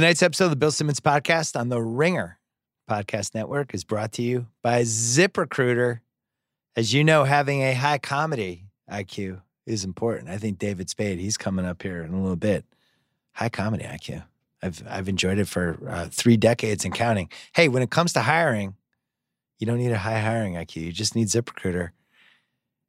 Tonight's episode of the Bill Simmons podcast on the Ringer Podcast Network is brought to you by ZipRecruiter. As you know, having a high comedy IQ is important. I think David Spade, he's coming up here in a little bit. High comedy IQ. I've I've enjoyed it for uh, three decades and counting. Hey, when it comes to hiring, you don't need a high hiring IQ. You just need ZipRecruiter.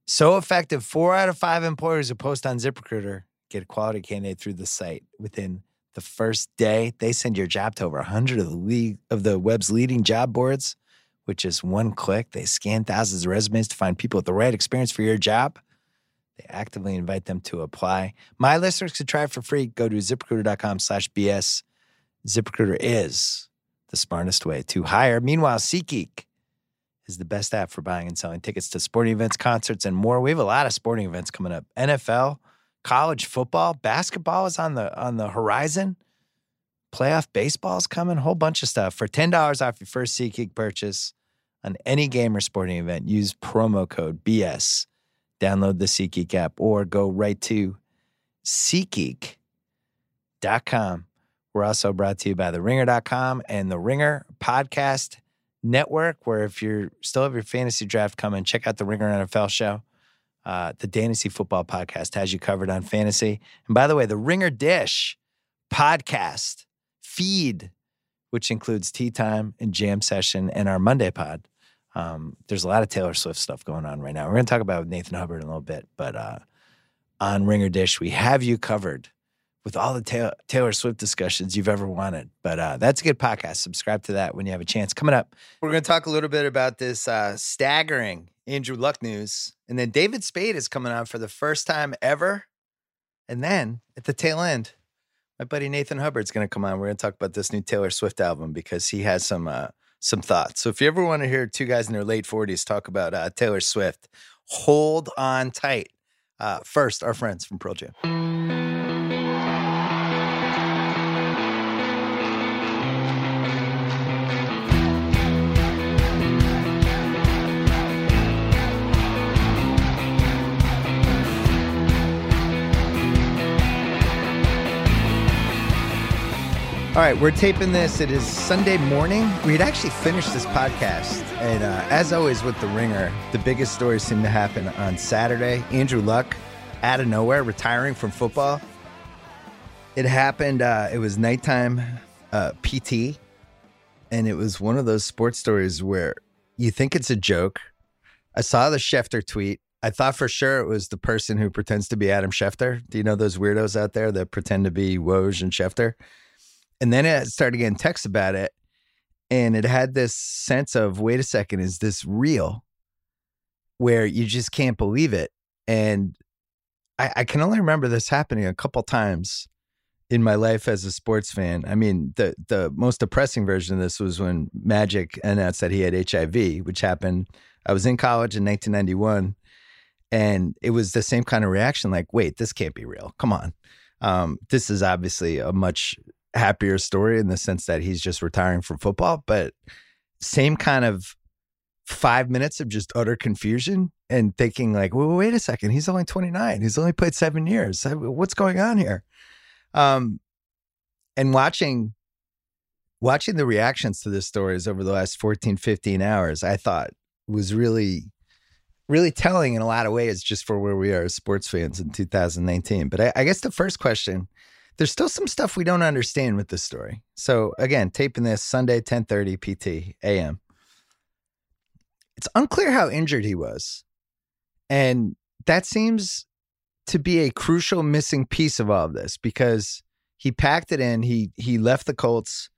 So effective. Four out of five employers who post on ZipRecruiter get a quality candidate through the site within the first day. They send your job to over 100 of the league of the web's leading job boards with just one click. They scan thousands of resumes to find people with the right experience for your job. They actively invite them to apply. My listeners can try it for free. Go to ziprecruiter.com slash BS. ZipRecruiter is the smartest way to hire. Meanwhile, SeatGeek is the best app for buying and selling tickets to sporting events, concerts, and more. We have a lot of sporting events coming up. NFL, college football, basketball is on the on the horizon. Playoff baseball is coming, whole bunch of stuff. For $10 off your first SeatGeek purchase on any game or sporting event, use promo code BS. Download the SeatGeek app or go right to SeatGeek.com. We're also brought to you by TheRinger.com and the Ringer Podcast Network, where if you still have your fantasy draft coming, check out the Ringer NFL show. Uh, the Fantasy Football Podcast has you covered on fantasy. And by the way, the Ringer Dish podcast feed, which includes Tea Time and Jam Session and our Monday pod. Um, there's a lot of Taylor Swift stuff going on right now. We're going to talk about Nathan Hubbard in a little bit, but uh, on Ringer Dish, we have you covered with all the Taylor, Taylor Swift discussions you've ever wanted. But uh, that's a good podcast. Subscribe to that when you have a chance. Coming up, we're going to talk a little bit about this uh, staggering Andrew Luck news. And then David Spade is coming on for the first time ever. And then at the tail end, my buddy Nathan Hubbard's going to come on. We're going to talk about this new Taylor Swift album because he has some uh, some thoughts. So if you ever want to hear two guys in their late 40s talk about uh, Taylor Swift, hold on tight. Uh, first, our friends from Pearl Jam. All right, we're taping this. It is Sunday morning. We had actually finished this podcast. And uh, as always with The Ringer, the biggest stories seem to happen on Saturday. Andrew Luck, out of nowhere, retiring from football. It happened, uh, it was nighttime uh, PT. And it was one of those sports stories where you think it's a joke. I saw the Schefter tweet. I thought for sure it was the person who pretends to be Adam Schefter. Do you know those weirdos out there that pretend to be Woj and Schefter? And then it started getting texts about it. And it had this sense of, wait a second, is this real? Where you just can't believe it. And I, I can only remember this happening a couple times in my life as a sports fan. I mean, the the most depressing version of this was when Magic announced that he had HIV, which happened. I was in college in 1991, and it was the same kind of reaction. Like, wait, this can't be real. Come on, um, this is obviously a much happier story in the sense that he's just retiring from football, but same kind of five minutes of just utter confusion and thinking like, well, wait a second, he's only 29. He's only played seven years. What's going on here? Um, and watching, watching the reactions to this stories over the last 14, 15 hours, I thought was really, really telling in a lot of ways just for where we are as sports fans in 2019. But I, I guess the first question there's still some stuff we don't understand with this story. So again, taping this Sunday, 10:30 PT AM. It's unclear how injured he was. And that seems to be a crucial missing piece of all of this because he packed it in. He he left the Colts,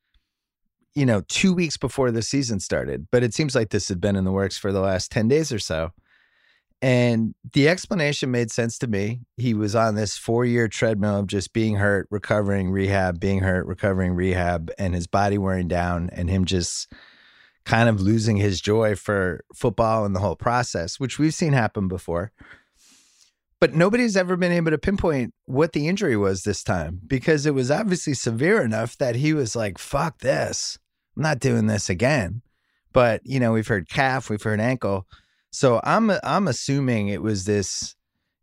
you know, two weeks before the season started. But it seems like this had been in the works for the last 10 days or so. And the explanation made sense to me. He was on this four year treadmill of just being hurt, recovering, rehab, being hurt, recovering, rehab, and his body wearing down, and him just kind of losing his joy for football and the whole process, which we've seen happen before. But nobody's ever been able to pinpoint what the injury was this time because it was obviously severe enough that he was like, fuck this. I'm not doing this again. But, you know, we've heard calf, we've heard ankle so I'm I'm assuming it was this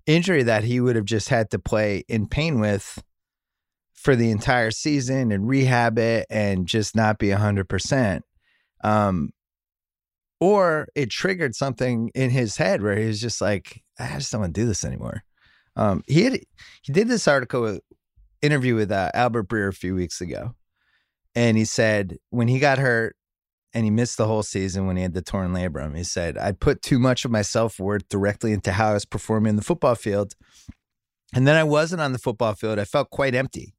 injury that he would have just had to play in pain with for the entire season and rehab it and just not be 100%. Um, or it triggered something in his head where he was just like, I just don't want to do this anymore. Um, he had, he did this article interview with uh, Albert Breer a few weeks ago, and he said when he got hurt and he missed the whole season when he had the torn labrum, he said I put too much of my self worth directly into how I was performing in the football field, and then I wasn't on the football field. I felt quite empty.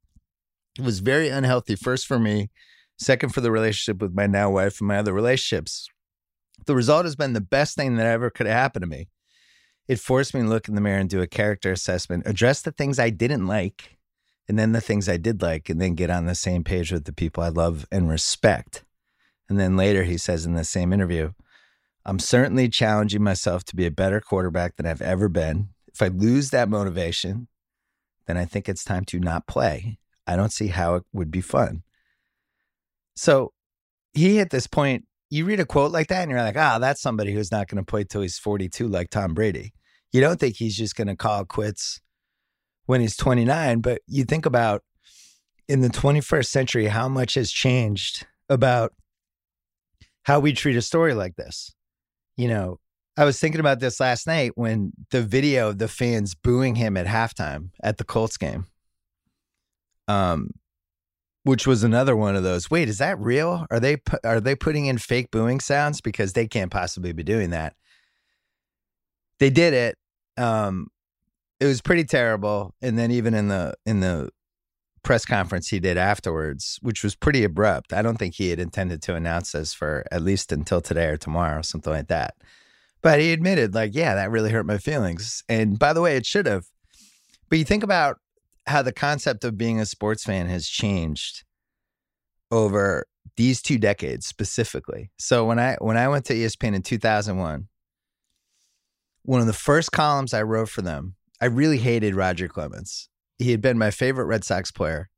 It was very unhealthy. First for me, second for the relationship with my now wife and my other relationships. The result has been the best thing that ever could have happened to me. It forced me to look in the mirror and do a character assessment, address the things I didn't like, and then the things I did like, and then get on the same page with the people I love and respect. And then later he says in the same interview, I'm certainly challenging myself to be a better quarterback than I've ever been. If I lose that motivation, then I think it's time to not play. I don't see how it would be fun. So he hit this point you read a quote like that and you're like, ah, oh, that's somebody who's not going to play till he's 42 like Tom Brady. You don't think he's just going to call quits when he's 29, but you think about in the 21st century how much has changed about how we treat a story like this. You know, I was thinking about this last night when the video of the fans booing him at halftime at the Colts game. Um, which was another one of those. Wait, is that real? Are they are they putting in fake booing sounds because they can't possibly be doing that? They did it. Um, it was pretty terrible. And then even in the in the press conference he did afterwards, which was pretty abrupt. I don't think he had intended to announce this for at least until today or tomorrow, something like that. But he admitted, like, yeah, that really hurt my feelings. And by the way, it should have. But you think about how the concept of being a sports fan has changed over these two decades specifically. So when I when I went to ESPN in 2001, one of the first columns I wrote for them, I really hated Roger Clemens. He had been my favorite Red Sox player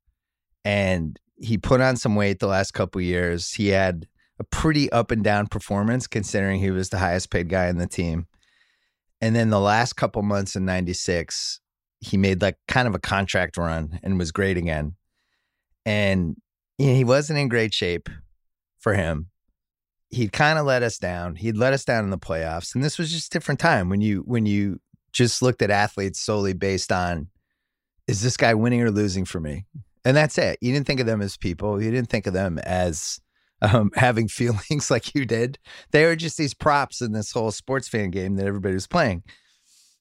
and he put on some weight the last couple years. He had a pretty up and down performance considering he was the highest paid guy in the team. And then the last couple months in 96, he made like kind of a contract run and was great again. And you know, he wasn't in great shape for him. He'd kind of let us down. He'd let us down in the playoffs. And this was just a different time when you when you just looked at athletes solely based on is this guy winning or losing for me? And that's it. You didn't think of them as people. You didn't think of them as um, having feelings like you did. They were just these props in this whole sports fan game that everybody was playing.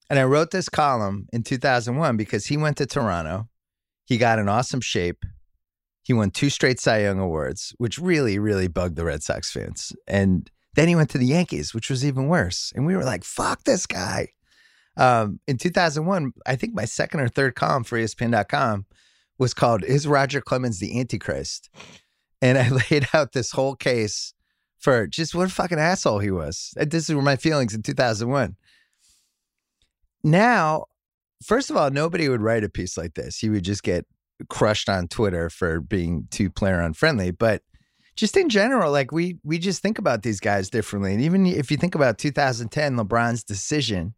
And I wrote this column in 2001 because he went to Toronto. He got in awesome shape. He won two straight Cy Young awards, which really, really bugged the Red Sox fans. And then he went to the Yankees, which was even worse. And we were like, fuck this guy. Um, in 2001, I think my second or third column for ESPN.com was called Is Roger Clemens the Antichrist? And I laid out this whole case for just what a fucking asshole he was. This were my feelings in 2001 now, first of all, nobody would write a piece like this. You would just get crushed on Twitter for being too player unfriendly. But just in general, like we we just think about these guys differently. And even if you think about 2010, LeBron's decision,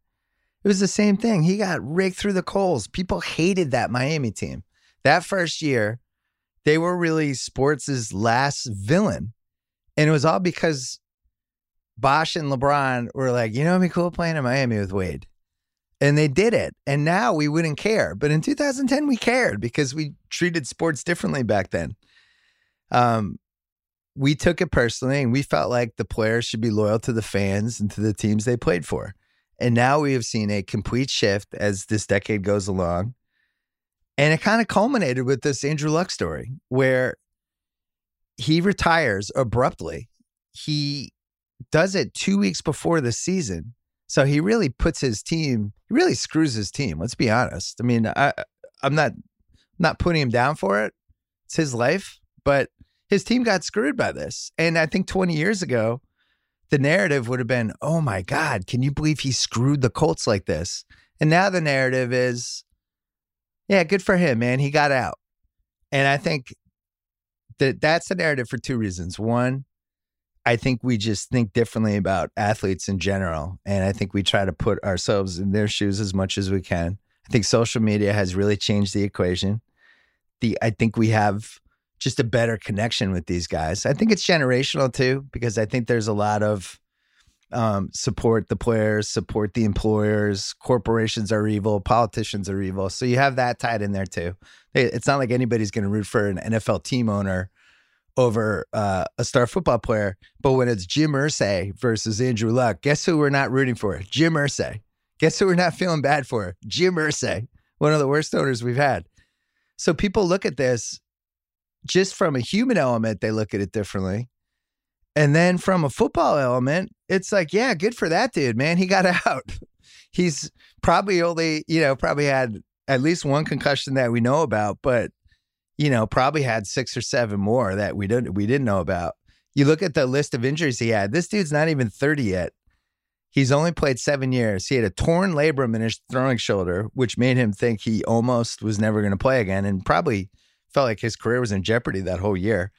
it was the same thing. He got raked through the coals. People hated that Miami team. That first year, they were really sports' last villain. And it was all because Bosh and LeBron were like, you know, it'd be cool playing in Miami with Wade and they did it. And now we wouldn't care. But in 2010, we cared because we treated sports differently back then. Um, we took it personally and we felt like the players should be loyal to the fans and to the teams they played for. And now we have seen a complete shift as this decade goes along. And it kind of culminated with this Andrew Luck story where he retires abruptly. He does it two weeks before the season so he really puts his team, he really screws his team. Let's be honest. I mean, I, I'm not not putting him down for it. It's his life, but his team got screwed by this. And I think 20 years ago, the narrative would have been, "Oh my God, can you believe he screwed the Colts like this?" And now the narrative is, "Yeah, good for him, man. He got out." And I think that that's the narrative for two reasons. One, I think we just think differently about athletes in general. And I think we try to put ourselves in their shoes as much as we can. I think social media has really changed the equation. the I think we have just a better connection with these guys. I think it's generational too, because I think there's a lot of um, support the players, support the employers. Corporations are evil, politicians are evil. So you have that tied in there too. It's not like anybody's going to root for an NFL team owner over uh, a star football player. But when it's Jim Irsay versus Andrew Luck, guess who we're not rooting for? Jim Irsay. Guess who we're not feeling bad for? Jim Irsay, one of the worst owners we've had. So people look at this just from a human element, they look at it differently. And then from a football element, it's like, yeah, good for that dude, man. He got out. He's probably only, you know, probably had at least one concussion that we know about, but you know, probably had six or seven more that we didn't we didn't know about. You look at the list of injuries he had. This dude's not even 30 yet. He's only played seven years. He had a torn labrum in his throwing shoulder, which made him think he almost was never going to play again and probably felt like his career was in jeopardy that whole year.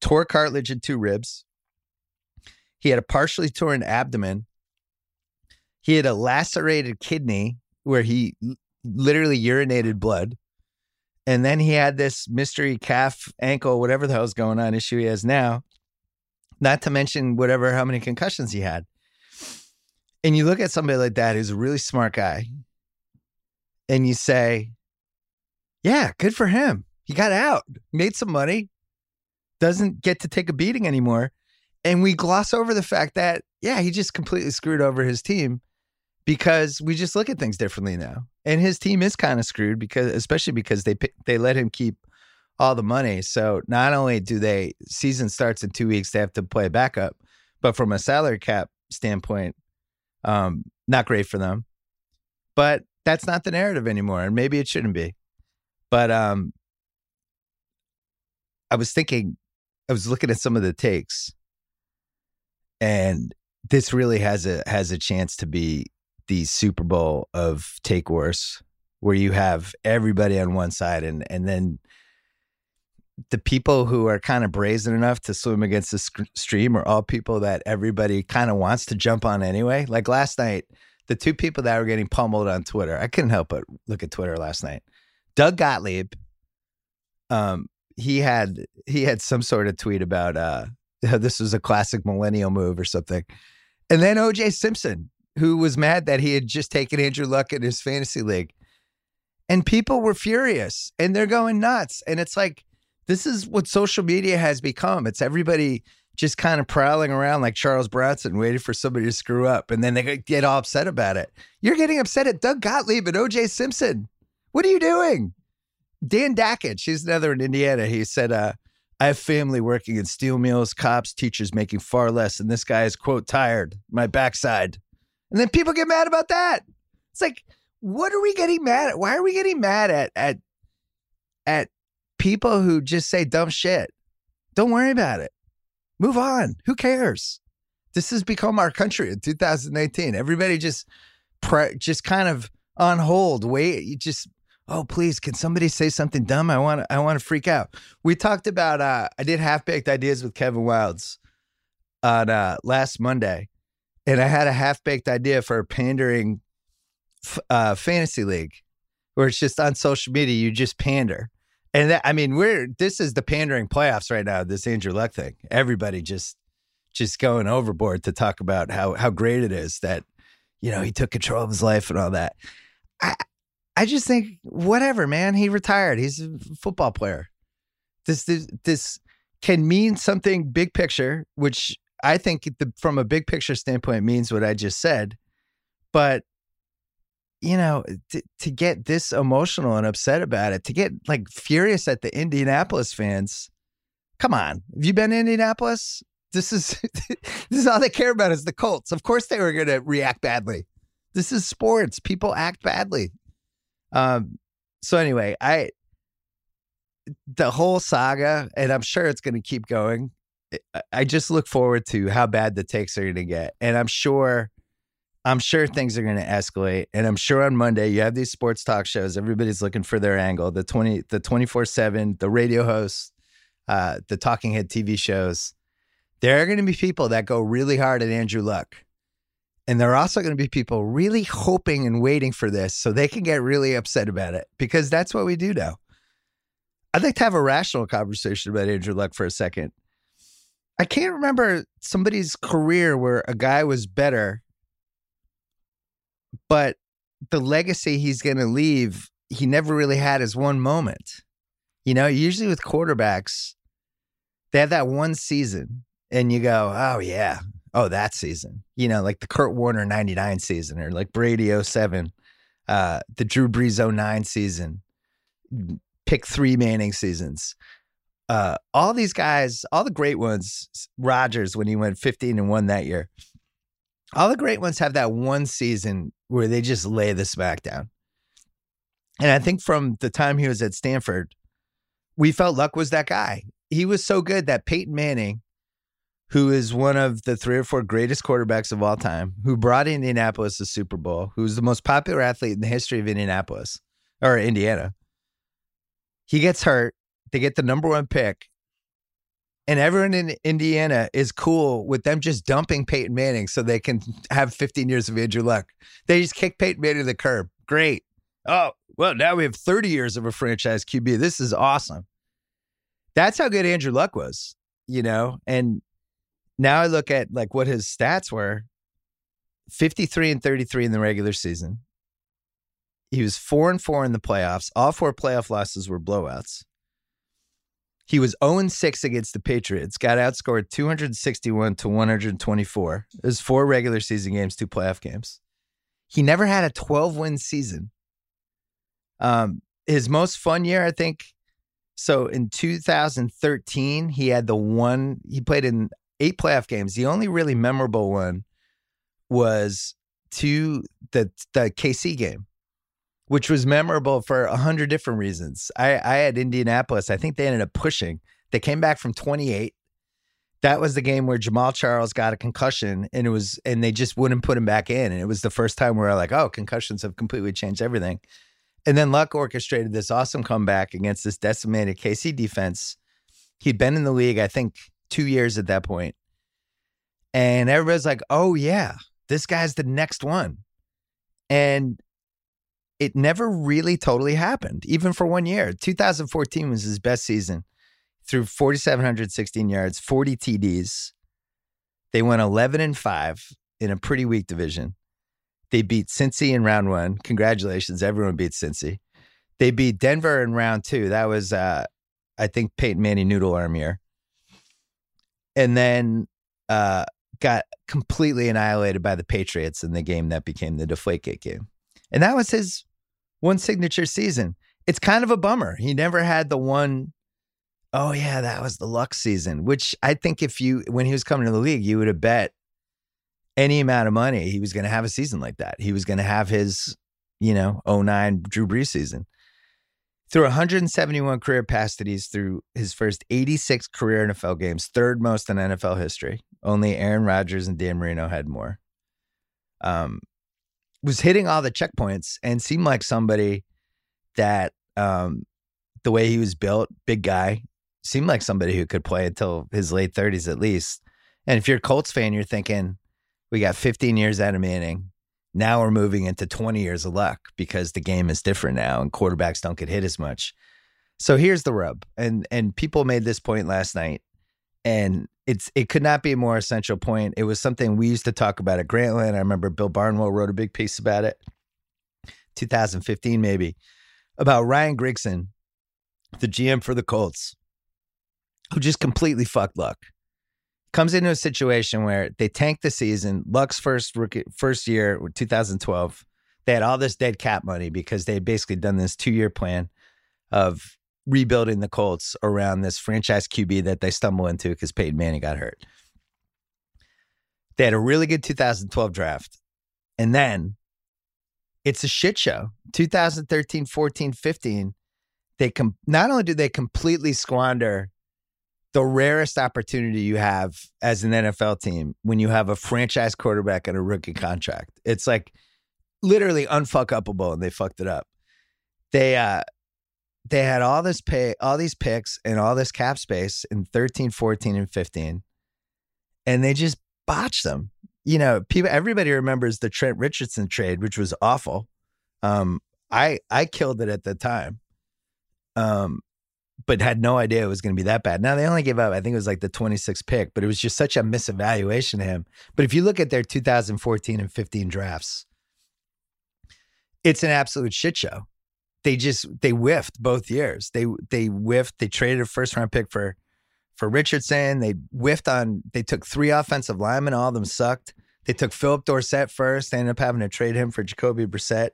Tore cartilage in two ribs. He had a partially torn abdomen. He had a lacerated kidney where he literally urinated blood. And then he had this mystery calf, ankle, whatever the hell's going on issue he has now. Not to mention whatever, how many concussions he had. And you look at somebody like that who's a really smart guy and you say, yeah, good for him. He got out, made some money, doesn't get to take a beating anymore and we gloss over the fact that yeah, he just completely screwed over his team because we just look at things differently now. And his team is kind of screwed because especially because they they let him keep all the money. So not only do they season starts in 2 weeks they have to play backup, but from a salary cap standpoint um not great for them. But that's not the narrative anymore and maybe it shouldn't be. But um I was thinking I was looking at some of the takes and this really has a has a chance to be the Super Bowl of take wars, where you have everybody on one side, and and then the people who are kind of brazen enough to swim against the sc- stream are all people that everybody kind of wants to jump on anyway. Like last night, the two people that were getting pummeled on Twitter, I couldn't help but look at Twitter last night. Doug Gottlieb, um, he had he had some sort of tweet about uh this was a classic millennial move or something. And then OJ Simpson, who was mad that he had just taken Andrew Luck in his fantasy league. And people were furious and they're going nuts. And it's like, this is what social media has become. It's everybody just kind of prowling around like Charles Bronson, waiting for somebody to screw up. And then they get all upset about it. You're getting upset at Doug Gottlieb and OJ Simpson. What are you doing? Dan Dakich, she's another in Indiana. He said, uh, I have family working in steel mills, cops, teachers making far less, and this guy is, quote, tired, my backside. And then people get mad about that. It's like, what are we getting mad at? Why are we getting mad at at at people who just say dumb shit? Don't worry about it. Move on. Who cares? This has become our country in 2018. Everybody just pre- just kind of on hold, wait, you just oh please can somebody say something dumb? I want i want to freak out. We talked about uh i did half baked ideas with Kevin Wildes on uh last monday and i had a half baked idea for a pandering uh fantasy league where it's just on social media you just pander. And that, i mean we're this is the pandering playoffs right now this andrew luck thing. Everybody just just going overboard to talk about how how great it is that you know he took control of his life and all that. I, I just think whatever, man. He retired. He's a football player. This this, this can mean something big picture, which I think the, from a big picture standpoint means what I just said. But you know, to, to get this emotional and upset about it, to get like furious at the Indianapolis fans. Come on, have you been to Indianapolis? This is this is all they care about is the Colts. Of course, they were going to react badly. This is sports. People act badly. Um, so anyway, I the whole saga, and I'm sure it's going to keep going. I just look forward to how bad the takes are going to get, and I'm sure, I'm sure things are going to escalate. And I'm sure on Monday you have these sports talk shows. Everybody's looking for their angle. The twenty, the twenty four seven, the radio hosts, uh, the talking head TV shows. There are going to be people that go really hard at Andrew Luck and there are also going to be people really hoping and waiting for this so they can get really upset about it because that's what we do now. I'd like to have a rational conversation about Andrew Luck for a second. I can't remember somebody's career where a guy was better, but the legacy he's going to leave, he never really had his one moment. You know, usually with quarterbacks, they have that one season and you go, oh, yeah, oh, that season. You know, like the Kurt Warner 99 season or like Brady 07, uh, the Drew Brees 09 season, pick three Manning seasons uh, all these guys, all the great ones, Rodgers when he went 15 and 1 that year, all the great ones have that one season where they just lay the smackdown. And I think from the time he was at Stanford, we felt Luck was that guy. He was so good that Peyton Manning, who is one of the three or four greatest quarterbacks of all time, who brought Indianapolis the Super Bowl, who's the most popular athlete in the history of Indianapolis or Indiana, he gets hurt they get the number one pick, and everyone in Indiana is cool with them just dumping Peyton Manning so they can have 15 years of Andrew Luck. They just kick Peyton Manning to the curb. Great. Oh, well, now we have 30 years of a franchise QB. This is awesome. That's how good Andrew Luck was, you know? And now I look at like what his stats were 53 and 33 in the regular season. He was four and four in the playoffs. All four playoff losses were blowouts. He was 0 6 against the Patriots, got outscored 261 to 124. It was four regular season games, two playoff games. He never had a 12 win season. Um, his most fun year, I think. So in 2013, he had the one, he played in eight playoff games. The only really memorable one was to the, the KC game which was memorable for a hundred different reasons. I, I had Indianapolis. I think they ended up pushing. They came back from 28. That was the game where Jamaal Charles got a concussion and it was and they just wouldn't put him back in. And it was the first time where I like, oh, concussions have completely changed everything. And then Luck orchestrated this awesome comeback against this decimated KC defense. He'd been in the league, I think, two years at that point. And everybody's like, oh yeah, this guy's the next one. And it never really totally happened, even for one year. 2014 was his best season. Threw 4,716 yards, 40 TDs. They went 11 and 5 in a pretty weak division. They beat Cincy in round one. Congratulations, everyone beat Cincy. They beat Denver in round two. That was, uh, I think, Peyton Manning noodle arm year. And then uh, got completely annihilated by the Patriots in the game that became the Deflategate game. And that was his one signature season. It's kind of a bummer. He never had the one, oh, yeah, that was the luck season, which I think if you, when he was coming to the league, you would have bet any amount of money he was going to have a season like that. He was going to have his, you know, 09 Drew Brees season. Threw 171 career pass TDs through his first 86 career NFL games, third most in NFL history. Only Aaron Rodgers and Dan Marino had more. Um, was hitting all the checkpoints and seemed like somebody that um, the way he was built, big guy, seemed like somebody who could play until his late 30s at least. And if you're a Colts fan, you're thinking, we got 15 years out of Manning. Now we're moving into 20 years of luck because the game is different now and quarterbacks don't get hit as much. So here's the rub. And and people made this point last night and it's it could not be a more essential point. It was something we used to talk about at Grantland. I remember Bill Barnwell wrote a big piece about it, 2015 maybe, about Ryan Grigson, the GM for the Colts, who just completely fucked Luck. Comes into a situation where they tanked the season. Luck's first rookie, first year, 2012, they had all this dead cap money because they had basically done this two year plan of rebuilding the Colts around this franchise QB that they stumble into because Peyton Manning got hurt. They had a really good 2012 draft. And then it's a shit show. 2013, 14, 15, they com- not only do they completely squander the rarest opportunity you have as an NFL team when you have a franchise quarterback and a rookie contract. It's like literally unfuck upable and they fucked it up. They uh they had all this pay, all these picks and all this cap space in 13, 14, and 15. And they just botched them. You know, people everybody remembers the Trent Richardson trade, which was awful. Um, I I killed it at the time. Um, but had no idea it was going to be that bad. Now they only gave up, I think it was like the 26th pick, but it was just such a misevaluation of him. But if you look at their 2014 and 15 drafts, it's an absolute shit show. They just they whiffed both years. They they whiffed. They traded a first round pick for for Richardson. They whiffed on. They took three offensive linemen. All of them sucked. They took Phillip Dorsett first. They ended up having to trade him for Jacoby Brissett.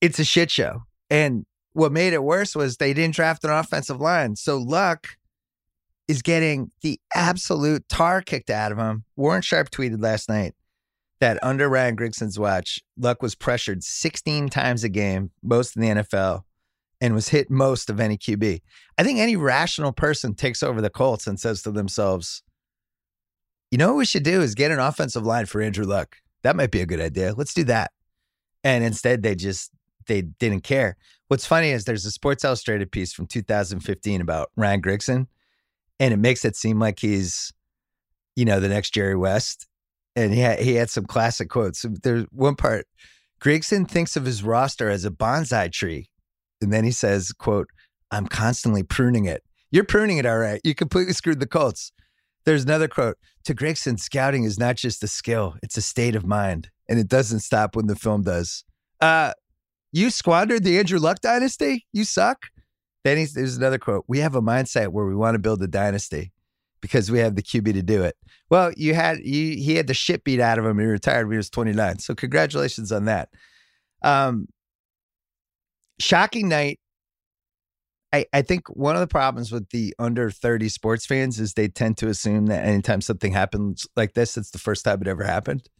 It's a shit show. And what made it worse was they didn't draft an offensive line. So Luck is getting the absolute tar kicked out of him. Warren Sharp tweeted last night that under Ryan Grigson's watch, Luck was pressured 16 times a game, most in the NFL, and was hit most of any QB. I think any rational person takes over the Colts and says to themselves, you know what we should do is get an offensive line for Andrew Luck. That might be a good idea. Let's do that. And instead, they just they didn't care. What's funny is there's a Sports Illustrated piece from 2015 about Ryan Grigson, and it makes it seem like he's, you know, the next Jerry West and he had, he had some classic quotes. There's one part, Grigson thinks of his roster as a bonsai tree, and then he says, "quote I'm constantly pruning it. You're pruning it, all right. You completely screwed the Colts." There's another quote to Grigson: "Scouting is not just a skill; it's a state of mind, and it doesn't stop when the film does." Uh, you squandered the Andrew Luck dynasty. You suck. Then he's, there's another quote: "We have a mindset where we want to build a dynasty." because we have the QB to do it. Well, you had you, he had the shit beat out of him. He retired when he was 29. So congratulations on that. Um, shocking night. I, I think one of the problems with the under 30 sports fans is they tend to assume that anytime something happens like this, it's the first time it ever happened.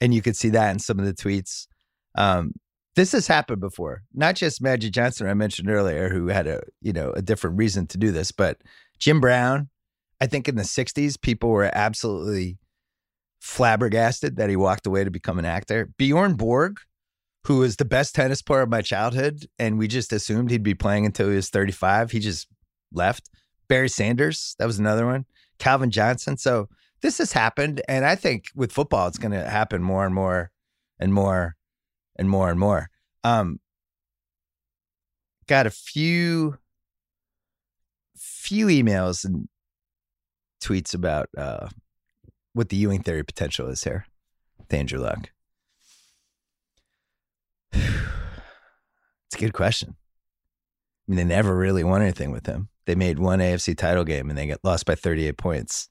And you could see that in some of the tweets. Um, this has happened before, not just Magic Johnson, I mentioned earlier, who had a you know a different reason to do this, but Jim Brown, I think in the 60s, people were absolutely flabbergasted that he walked away to become an actor. Bjorn Borg, who was the best tennis player of my childhood, and we just assumed he'd be playing until he was 35. He just left. Barry Sanders, that was another one. Calvin Johnson. So this has happened. And I think with football, it's going to happen more and more and more and more and more. Um, got a few few emails and tweets about uh, what the Ewing theory potential is here Andrew Luck. It's a good question. I mean, they never really won anything with him. They made one AFC title game and they get lost by 38 points.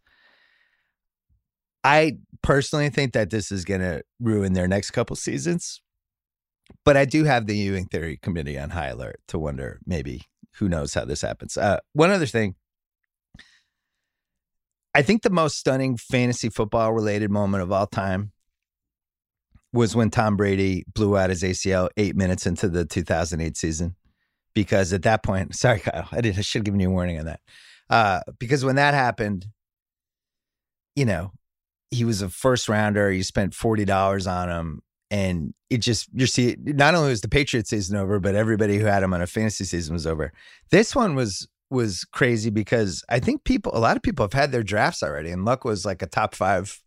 I personally think that this is going to ruin their next couple seasons. But I do have the Ewing Theory Committee on high alert to wonder maybe who knows how this happens. Uh, one other thing I think the most stunning fantasy football related moment of all time was when Tom Brady blew out his ACL eight minutes into the 2008 season. Because at that point, sorry, Kyle, I, did, I should have given you a warning on that. Uh, because when that happened, you know, he was a first rounder. You spent $40 on him. And it just, you see, not only was the Patriots season over, but everybody who had him on a fantasy season was over. This one was was crazy because I think people, a lot of people have had their drafts already, and Luck was like a top five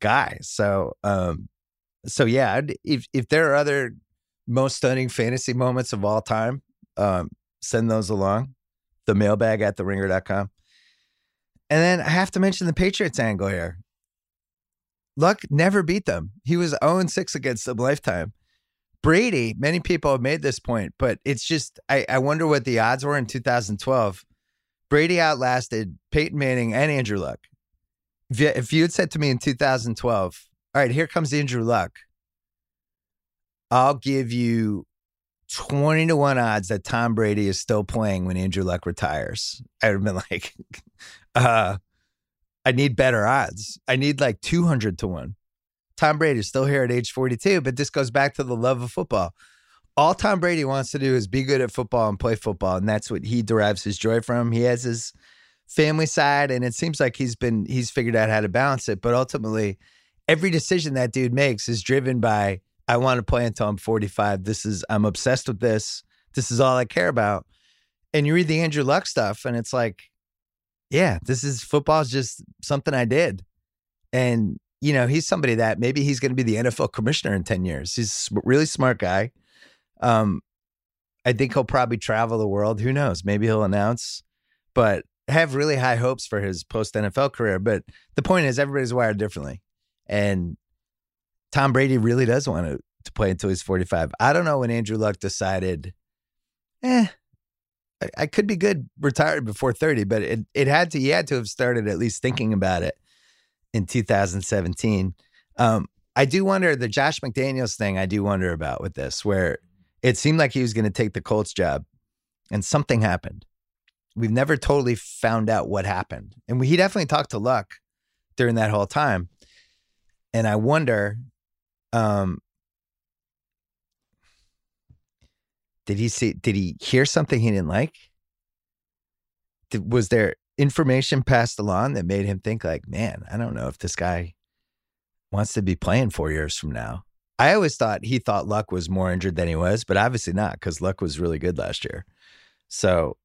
guy. So, um, so yeah, if if there are other most stunning fantasy moments of all time, um, send those along. The mailbag at theringer.com. And then I have to mention the Patriots angle here. Luck never beat them. He was 0 6 against them lifetime. Brady, many people have made this point, but it's just, I, I wonder what the odds were in 2012. Brady outlasted Peyton Manning and Andrew Luck. If you, had said to me in 2012, all right, here comes Andrew Luck, I'll give you 20 to 1 odds that Tom Brady is still playing when Andrew Luck retires. I would have been like, uh, I need better odds. I need like 200 to 1. Tom Brady is still here at age 42, but this goes back to the love of football. All Tom Brady wants to do is be good at football and play football, and that's what he derives his joy from. He has his family side, and it seems like he's been he's figured out how to balance it. But ultimately, every decision that dude makes is driven by I want to play until I'm 45. This is I'm obsessed with this. This is all I care about. And you read the Andrew Luck stuff, and it's like, yeah, this is football is just something I did. And you know, he's somebody that maybe he's going to be the NFL commissioner in 10 years. He's a really smart guy. Um, I think he'll probably travel the world. Who knows? Maybe he'll announce, but have really high hopes for his post NFL career. But the point is, everybody's wired differently. And Tom Brady really does want to, to play until he's 45. I don't know when Andrew Luck decided, eh, I, could be good retired before 30, but it, it had to, he had to have started at least thinking about it in 2017. Um, I do wonder the Josh McDaniels thing, I do wonder about with this, where it seemed like he was going to take the Colts job and something happened. We've never totally found out what happened. And he definitely talked to Luck during that whole time. And I wonder, um, did he see, did he hear something he didn't like? Did, was there information passed along that made him think like, man, I don't know if this guy wants to be playing four years from now. I always thought he thought Luck was more injured than he was, but obviously not because Luck was really good last year. So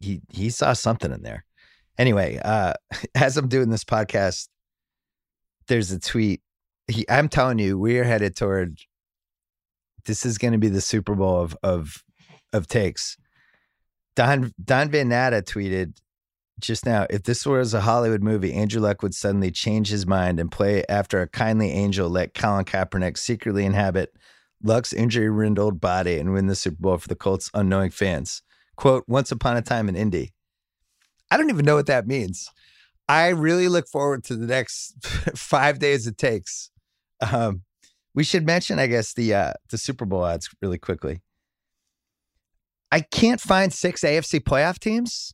he he saw something in there. Anyway, uh, as I'm doing this podcast, there's a tweet. He, I'm telling you, we are headed toward. This is going to be the Super Bowl of of of takes. Don Don Van Natta tweeted just now, if this was a Hollywood movie, Andrew Luck would suddenly change his mind and play after a kindly angel let Colin Kaepernick secretly inhabit Luck's injury riddled body and win the Super Bowl for the Colts' unknowing fans. Quote, once upon a time in Indy. I don't even know what that means. I really look forward to the next five days it takes. Um, we should mention, I guess, the uh, the Super Bowl odds really quickly. I can't find six AFC playoff teams.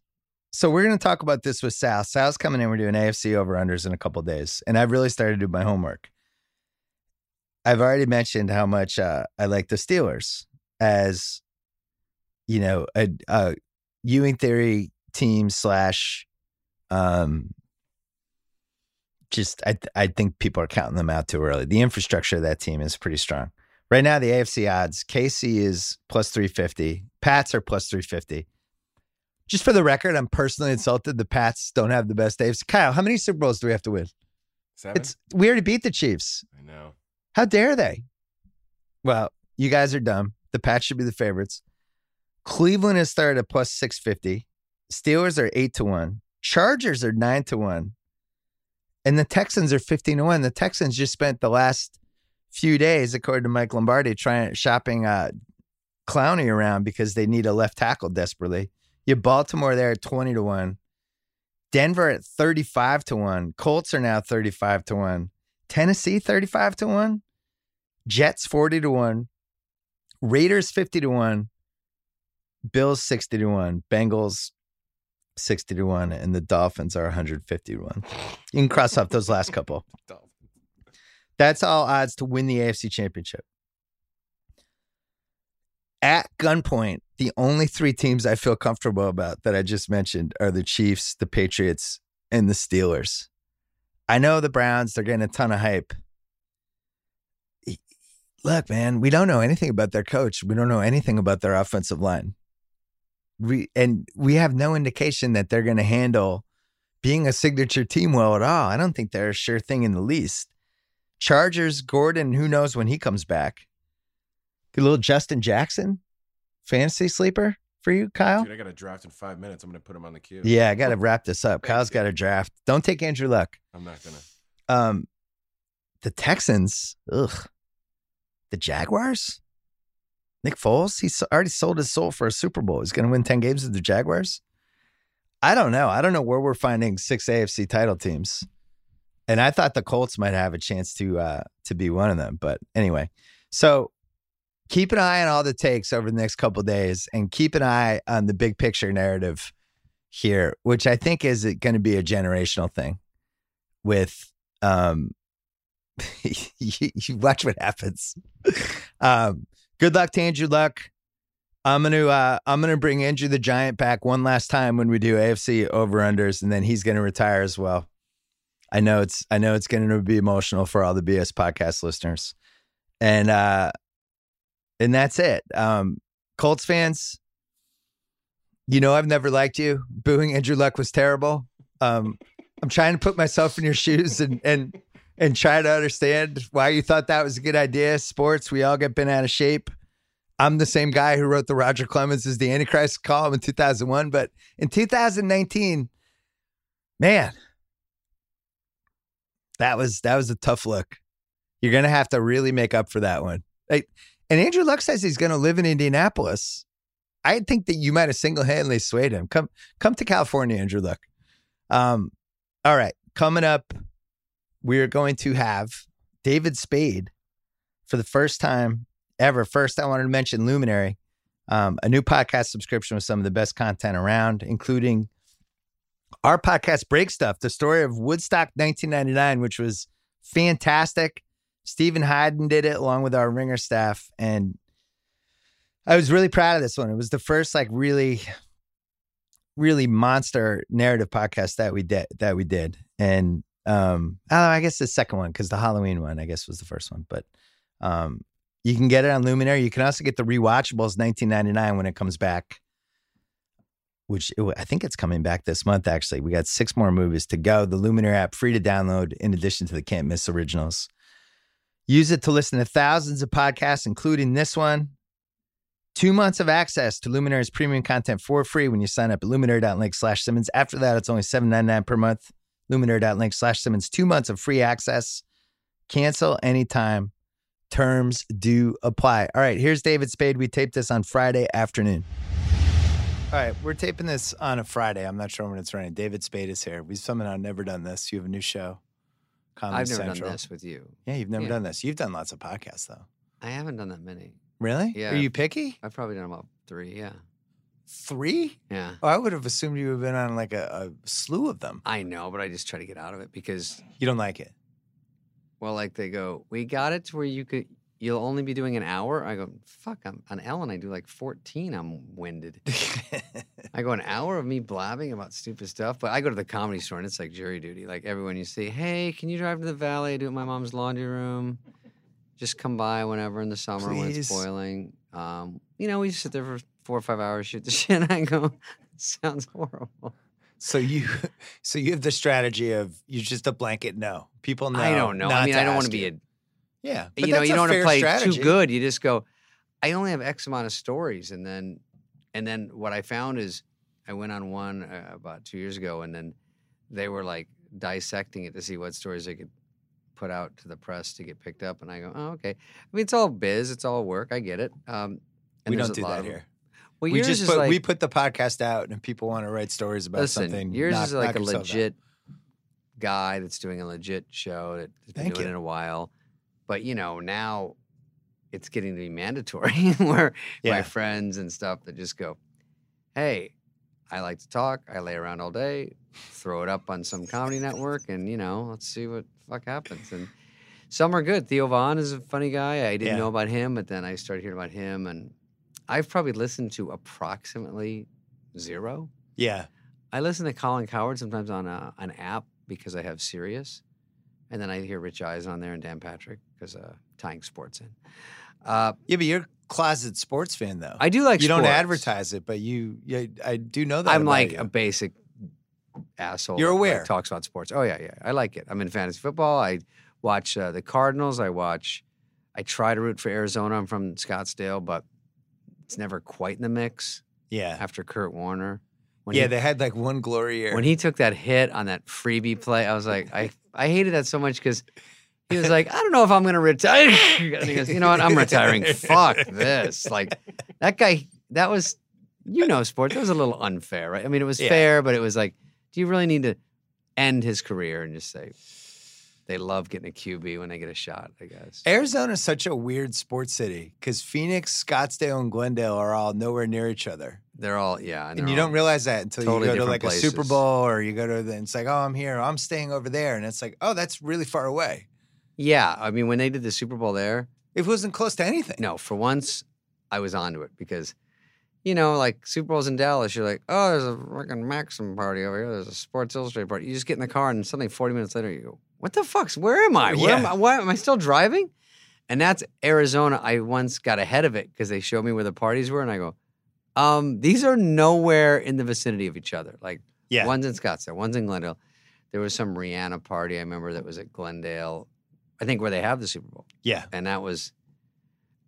So we're going to talk about this with Sal. Sal's coming in. We're doing AFC over unders in a couple days, and I've really started to do my homework. I've already mentioned how much uh, I like the Steelers as, you know, a, a Ewing theory team slash, um, just I I think people are counting them out too early. The infrastructure of that team is pretty strong. Right now, the AFC odds: KC is plus three fifty, Pats are plus three fifty just for the record, I'm personally insulted. The Pats don't have the best days. Kyle, how many Super Bowls do we have to win? Seven. It's we already beat the Chiefs. I know. How dare they? Well, you guys are dumb. The Pats should be the favorites. Cleveland is third at plus six fifty. Steelers are eight to one. Chargers are nine to one. And the Texans are fifteen to one. The Texans just spent the last few days, according to Mike Lombardi, trying shopping uh Clowney around because they need a left tackle desperately. You Baltimore there at 20 to 1. Denver at 35 to 1. Colts are now 35 to 1. Tennessee 35 to 1. Jets 40 to 1. Raiders 50 to 1. Bills 60 to 1. Bengals 60 to 1. And the Dolphins are 150 to 1. You can cross off those last couple. That's all odds to win the AFC championship at gunpoint, the only three teams I feel comfortable about that I just mentioned are the Chiefs, the Patriots, and the Steelers. I know the Browns, they're getting a ton of hype. Look, man, we don't know anything about their coach. We don't know anything about their offensive line. We and we have no indication that they're going to handle being a signature team well at all. I don't think they're a sure thing in the least. Chargers, Gordon, who knows when he comes back. Good little Justin Jackson fantasy sleeper for you, Kyle. Dude, I got a draft in five minutes. I'm gonna put him on the queue. Yeah, I got to wrap this up. Kyle's got a draft. Don't take Andrew Luck. I'm not gonna. Um, the Texans. Ugh. The Jaguars. Nick Foles. He's already sold his soul for a Super Bowl. He's gonna win ten games with the Jaguars. I don't know. I don't know where we're finding six AFC title teams. And I thought the Colts might have a chance to uh to be one of them. But anyway, so keep an eye on all the takes over the next couple days and keep an eye on the big picture narrative here, which I think is going to be a generational thing with um you, you, watch what happens. um good luck to Andrew Luck. I'm gonna uh, I'm gonna bring Andrew the Giant back one last time when we do AFC over unders, and then he's gonna retire as well. I know it's I know it's gonna be emotional for all the BS podcast listeners. And uh and that's it. Um, Colts fans, you know I've never liked you. Booing Andrew Luck was terrible. Um, I'm trying to put myself in your shoes and and and try to understand why you thought that was a good idea. Sports, we all get bent out of shape. I'm the same guy who wrote the Roger Clemens is the Antichrist column in 2001, but in 2019, man, that was that was a tough look. You're gonna have to really make up for that one. Like, and Andrew Luck says he's gonna live in Indianapolis. I think that you might have single handedly swayed him. Come come to California, Andrew Luck. Um, all right, coming up, we are going to have David Spade for the first time ever. First, I wanted to mention Luminary, um, a new podcast subscription with some of the best content around, including our podcast Break Stuff, the story of Woodstock 1999, which was fantastic. Stephen Hyden did it along with our Ringer staff, and I was really proud of this one. It was the first like really, really monster narrative podcast that we did that we did, and um, oh, I guess the second one because the Halloween one I guess was the first one, but um, you can get it on Luminary. You can also get the rewatchables 1999 when it comes back which it, I think it's coming back this month, actually. We got six more movies to go. The Luminary app, free to download, in addition to the Can't Miss originals. Use it to listen to thousands of podcasts, including this one. Two months of access to Luminary's premium content for free when you sign up at luminary.link slash Simmons. After that, it's only $7.99 per month. Luminary.link slash Simmons. Two months of free access. Cancel anytime. Terms do apply. All right, here's David Spade. We taped this on Friday afternoon. All right, we're taping this on a Friday. I'm not sure when it's running. David Spade is here. We've somehow never done this. You have a new show. Comedy I've never Central. done this with you. Yeah, you've never Yeah. done this. You've done lots of podcasts though. I haven't done that many. Really? Yeah. Are you picky? I've probably done about three. Yeah. Three? Yeah. Oh, I would have assumed you would have been on like a, a slew of them. I know, but I just try to get out of it because, You don't like it. well, like they go, we got it to where you could, you'll only be doing an hour. I go, fuck, I'm on Ellen. I do like 14. I'm winded. I go an hour of me blabbing about stupid stuff, but I go to the comedy store and it's like jury duty. Like everyone you see, hey, can you drive to the valley? I do it in my mom's laundry room. Just come by whenever in the summer when Please. it's boiling. Um, you know, we just sit there for four or five hours, shoot the shit. I go, sounds horrible. so you, so you have the strategy of you just a blanket no. People know. I don't know. I mean, I don't want to be a Yeah, you know, you don't want to play strategy. too good. You just go, I only have X amount of stories, and then, and then what I found is, I went on one uh, about two years ago, and then they were like dissecting it to see what stories they could put out to the press to get picked up, and I go, oh okay. I mean, it's all biz, it's all work. I get it. Um, We don't do that here. Well, we just put like, we put the podcast out, and people want to write stories about listen, something. yours knock- is like a yourself out. legit guy that's doing a legit show that has been Thank doing you. it a while. But you know, now it's getting to be mandatory where Yeah. my friends and stuff that just go, Hey, I like to talk, I lay around all day, throw it up on some comedy network and you know, let's see what fuck happens. And some are good. Theo Von is a funny guy. I didn't Yeah. know about him, but then I started hearing about him and I've probably listened to approximately zero. Yeah, I listen to Colin Cowherd sometimes on a, an app because I have Sirius, and then I hear Rich Eisen on there and Dan Patrick because uh, tying sports in. Uh, yeah, but you're a closet sports fan though. I do like. you don't advertise it, but you, yeah, I do know that. I'm like you. a basic asshole. You're that, like, aware. talks about sports. Oh yeah, yeah. I like it. I'm in fantasy football. I watch uh, the Cardinals. I watch. I try to root for Arizona. I'm from Scottsdale, but it's never quite in the mix yeah, after Kurt Warner. When yeah. he- They had like one glory year. when he took that hit on that freebie play, I was like, I, I hated that so much because he was like, I don't know if I'm going to retire. He goes, you know what? I'm retiring. Fuck this. Like that guy, that was, you know, sports. That was a little unfair, right? I mean, it was Yeah. fair, but it was like, do you really need to end his career and just say they love getting a QB when they get a shot? I guess. Arizona is such a weird sports city because Phoenix, Scottsdale, and Glendale are all nowhere near each other, They're all, yeah. and, they're you all- don't realize that until totally you go to like a Super. Bowl or you go to the. It's like, oh, I'm here. I'm staying over there, and it's like, oh, that's really far away. Yeah. I mean, when they did the Super Bowl there, It wasn't close to anything. No, for once, I was onto it because, you know, like Super Bowl's in Dallas, you're like, oh, there's a fucking Maxim party over here. There's a Sports Illustrated party. You just get in the car, and suddenly 40 minutes later, you go, what the fuck's, where am I? Where am I? Why am I still driving? And that's Arizona. I once got ahead of it because they showed me where the parties were, and I go, um, these are nowhere in the vicinity of each other. Like, Yeah. one's in Scottsdale, one's in Glendale. There was some Rihanna party I remember that was at Glendale, I think where they have the Super Bowl Yeah. and that was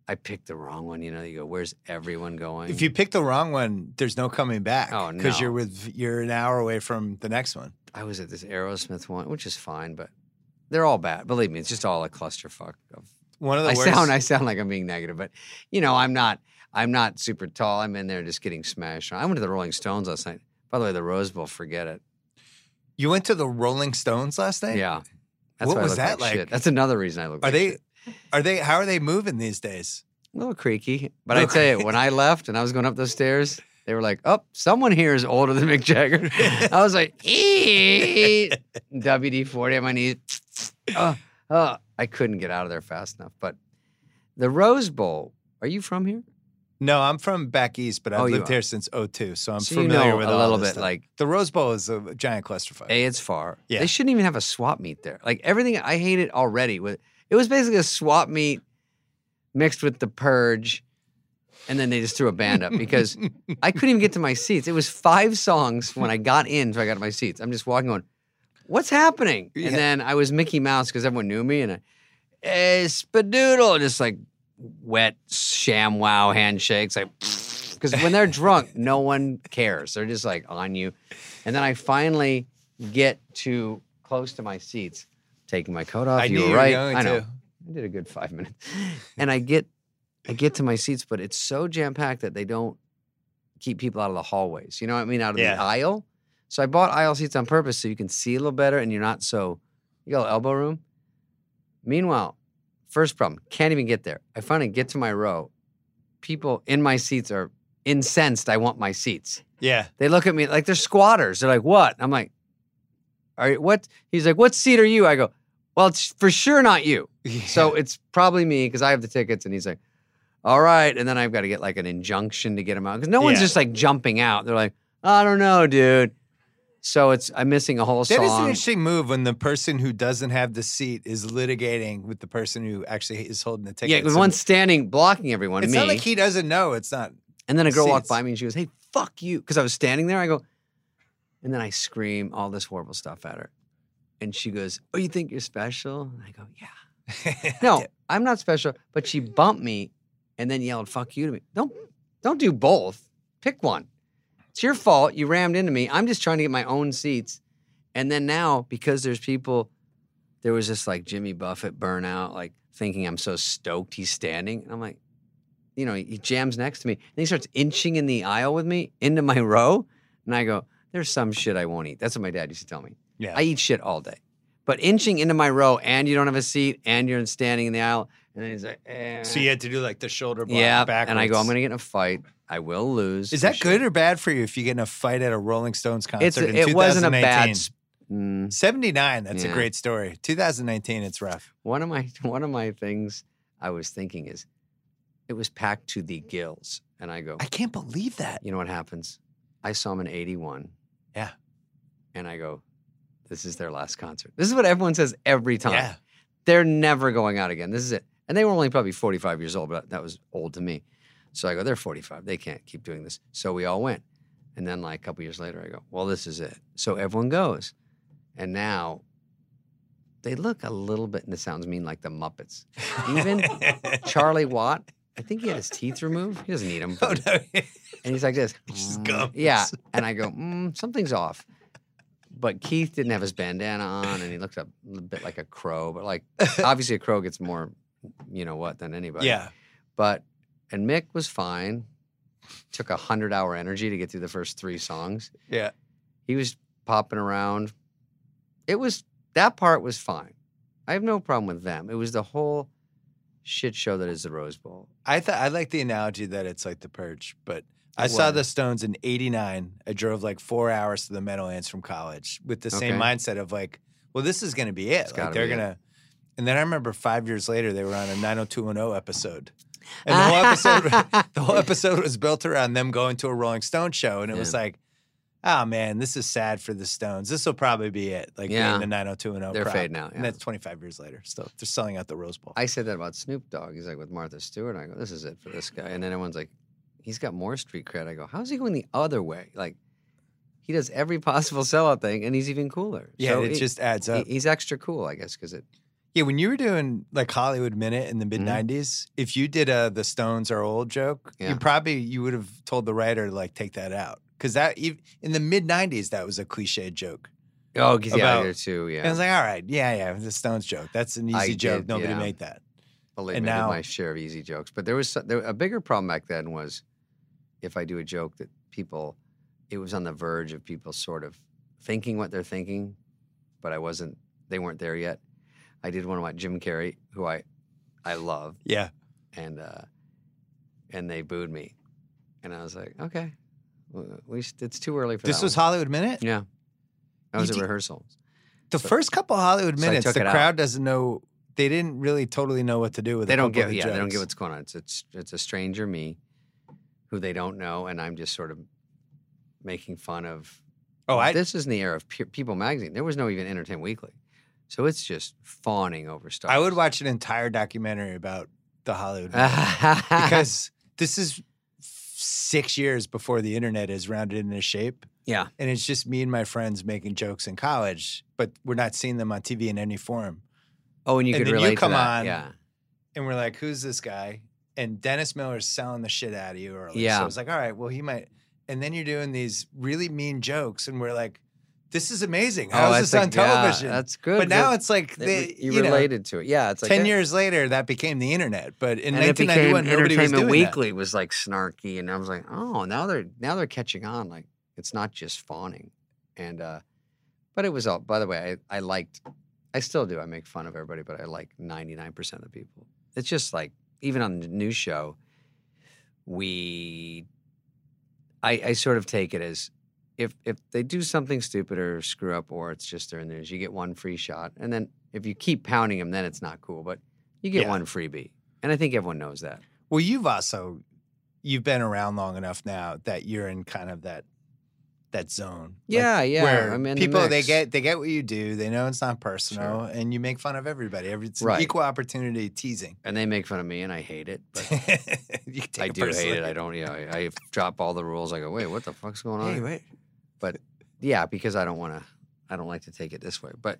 I picked the wrong one. You know, you go, where's everyone going? If you pick the wrong one, there's no coming back. Oh, no, Because you're with you're an hour away from the next one. I was at this Aerosmith one, which is fine, but they're all bad. Believe me, it's just all a clusterfuck of One of the I worst. sound I sound like I'm being negative, but you know, I'm not I'm not super tall. I'm in there just getting smashed. I went to the Rolling Stones last night. By the way, the Rose Bowl, forget it. you went to the Rolling Stones last night. Yeah. That's What was that like? That's another reason I look Are like they? shit. Are they? How are they moving these days? a little creaky? But I Little tell you, when I left and I was going up those stairs, they were like, "Oh, someone here is older than Mick Jagger." I was like. "WD forty on my knees." oh, oh, I couldn't get out of there fast enough. But the Rose Bowl. Are you from here? No, I'm from back east, but oh, I've Oh, lived here since 02, so I'm So you familiar know with a little bit, stuff. like- the Rose Bowl is a giant clusterfuck. A, it's far. Yeah. They shouldn't even have a swap meet there. Like everything, I hate it already. With it was basically a swap meet mixed with the purge, and then they just threw a band up because I couldn't even get to my seats. It was five songs when I got in, so I got to my seats. I'm just walking on. What's happening? Yeah. And then I was Mickey Mouse because everyone knew me, and I, hey, Spadoodle, just like wet sham wow handshakes, like because when they're drunk, no one cares. They're just like on you. And then I finally get to close to my seats, taking my coat off. I you were right. going I know. to. I did a good five minutes. And I get I get to my seats, but it's so jam packed that they don't keep people out of the hallways. You know what I mean? Out of Yeah. the aisle. So I bought aisle seats on purpose so you can see a little better and you're not so you got elbow room. Meanwhile, first problem, can't even get there. I finally get to my row. People in my seats are incensed I want my seats. Yeah. They look at me like they're squatters. They're like, "What?" I'm like, "Are you what?" He's like, "What seat are you?" I go, "Well, it's for sure not you." So it's probably me because I have the tickets. And he's like, "All right." And then I've got to get like an injunction to get him out because no one's Yeah. just like jumping out. They're like, "I don't know, dude." So it's I'm missing a whole That is an song. interesting move when the person who doesn't have the seat is litigating with the person who actually is holding the ticket. yeah, because So one's standing blocking everyone. it's me. not like he doesn't know. It's not. And then a girl walked by me and she goes, Hey, fuck you. Because I was standing there. I go, and then I scream all this horrible stuff at her. And she goes, Oh, you think you're special? And I go, Yeah. No, I'm not special. But she bumped me and then yelled, fuck you to me. Don't don't do both. Pick one. It's your fault. You rammed into me. I'm just trying to get my own seats. And then now, because there's people, there was this like Jimmy Buffett burnout, like thinking I'm so stoked he's standing. And I'm like, you know, he jams next to me and he starts inching in the aisle with me into my row. And I go, there's some shit I won't eat. That's what my dad used to tell me. Yeah. I eat shit all day. But inching into my row and you don't have a seat and you're standing in the aisle. And then he's like, eh. so you had to do like the shoulder block yeah. backwards. And I go, I'm going to get in a fight. I will lose. Is for that sure." good or bad for you if you get in a fight at a Rolling Stones concert It's, in it wasn't a bad. Mm, 79. That's a great story. 2019, it's rough. one of my one of my things I was thinking is, it was packed to the gills, and I go, I can't believe that. you know what happens? I saw them in '81. Yeah. And I go, this is their last concert. This is what everyone says every time. Yeah. They're never going out again. This is it. And they were only probably 45 years old, but that was old to me. So I go, they're 45. They can't keep doing this. So we all went. And then, like a couple years later, I go, well, this is it. So everyone goes. And now they look a little bit, and this sounds mean, like the Muppets. Even Charlie Watt, I think he had his teeth removed. He doesn't need them. oh, no. And he's like this. Just "Mm." gums. Yeah. And I go, mm, something's off. But Keith didn't have his bandana on and he looked a bit like a crow. But like, obviously, a crow gets more, you know what, than anybody. yeah. But, and Mick was fine. Took a 100 hour energy to get through the first three songs. Yeah. He was popping around. It was, that part was fine. I have no problem with them. It was the whole shit show that is the Rose Bowl. I thought I like the analogy that it's like the purge, but I saw the Stones in '89. I drove like four hours to the Meadowlands from college with the same Okay. mindset of like, well, this is going to be it. It's like they're be it. And then I remember five years later they were on a 90210 episode, and the whole episode, the whole episode was built around them going to a Rolling Stone show, and it was like. Oh man, this is sad for the Stones. This will probably be it. Like Yeah. being the 90210. They're prop. fade now, and yeah. that's 25 years later. Still, they're selling out the Rose Bowl. I said that about Snoop Dogg. He's like with Martha Stewart. I go, this is it for this guy. And then everyone's like, he's got more street cred. I go, how's he going the other way? Like, he does every possible sellout thing, and he's even cooler. yeah, So it he- just adds he- up. he's extra cool, I guess, because it. Yeah, when you were doing like Hollywood Minute in the mm-hmm. mid '90s, if you did a "the Stones are old" joke, Yeah. you probably you would have told the writer to like take that out because that in the mid '90s that was a cliche joke. Oh, yeah, About- there too. And Yeah, I was like, all right, yeah, yeah, the Stones joke. That's an I easy joke. did, Nobody yeah. made that. believe and me, I did now- my share of easy jokes. But there was there, a bigger problem back then was if I do a joke that people, it was on the verge of people sort of thinking what they're thinking, but I wasn't. They weren't there yet. I did one about Jim Carrey, who I, I love, Yeah, and uh, and they booed me, and I was like, okay, we it's too early for this was one. Hollywood Minute. yeah. That You was a did- rehearsal. The So- first couple Hollywood minutes, the it out. crowd doesn't know. They didn't really totally know what to do with. It. They a don't get yeah, they don't get what's going on. It's it's it's a stranger me, who they don't know, and I'm just sort of making fun of. Oh, I this is in the era of Pe- People Magazine. There was no even Entertainment Weekly, so it's just fawning over stuff. I would watch an entire documentary about the Hollywood because this is six years before the internet is rounded into shape. yeah, And it's just me and my friends making jokes in college, but we're not seeing them on TV in any form. oh, and you And could then you come to that. on, yeah, And we're like, who's this guy? And Dennis Miller's selling the shit out of you early. So Yeah. it's like, all right, well, he might. And then you're doing these really mean jokes, and we're like, this is amazing. How oh, is this on like- yeah, television? that's good. but now it's like that they, you, you know, related to it. Yeah, it's like 10 eh, years later, that became the internet. But in and 1991, nobody was Entertainment doing that. Weekly was like snarky, and I was like, oh, now they're now they're catching on. Like it's not just fawning, and uh, but it was all. By the way, I, I liked, I still do. I make fun of everybody, but I like ninety nine percent of the people. It's just like even on the news show, we, I, I sort of take it as. If, if they do something stupid or screw up or it's just their news, you get one free shot. And then if you keep pounding them, then it's not cool. But you get Yeah. one freebie. And I think everyone knows that. Well, you've also you've been around long enough now that you're in kind of that that zone. Like, Yeah, yeah. Where I'm in the people they get they get what you do. They know it's not personal, and you make fun of everybody. Every it's Right. equal opportunity teasing. and they make fun of me, and I hate it. But you take I do hate it. I don't. Yeah, I, I drop all the rules. I go, wait, what the fuck's going on? Hey, wait. But yeah, because I don't want to. I don't like to take it this way. But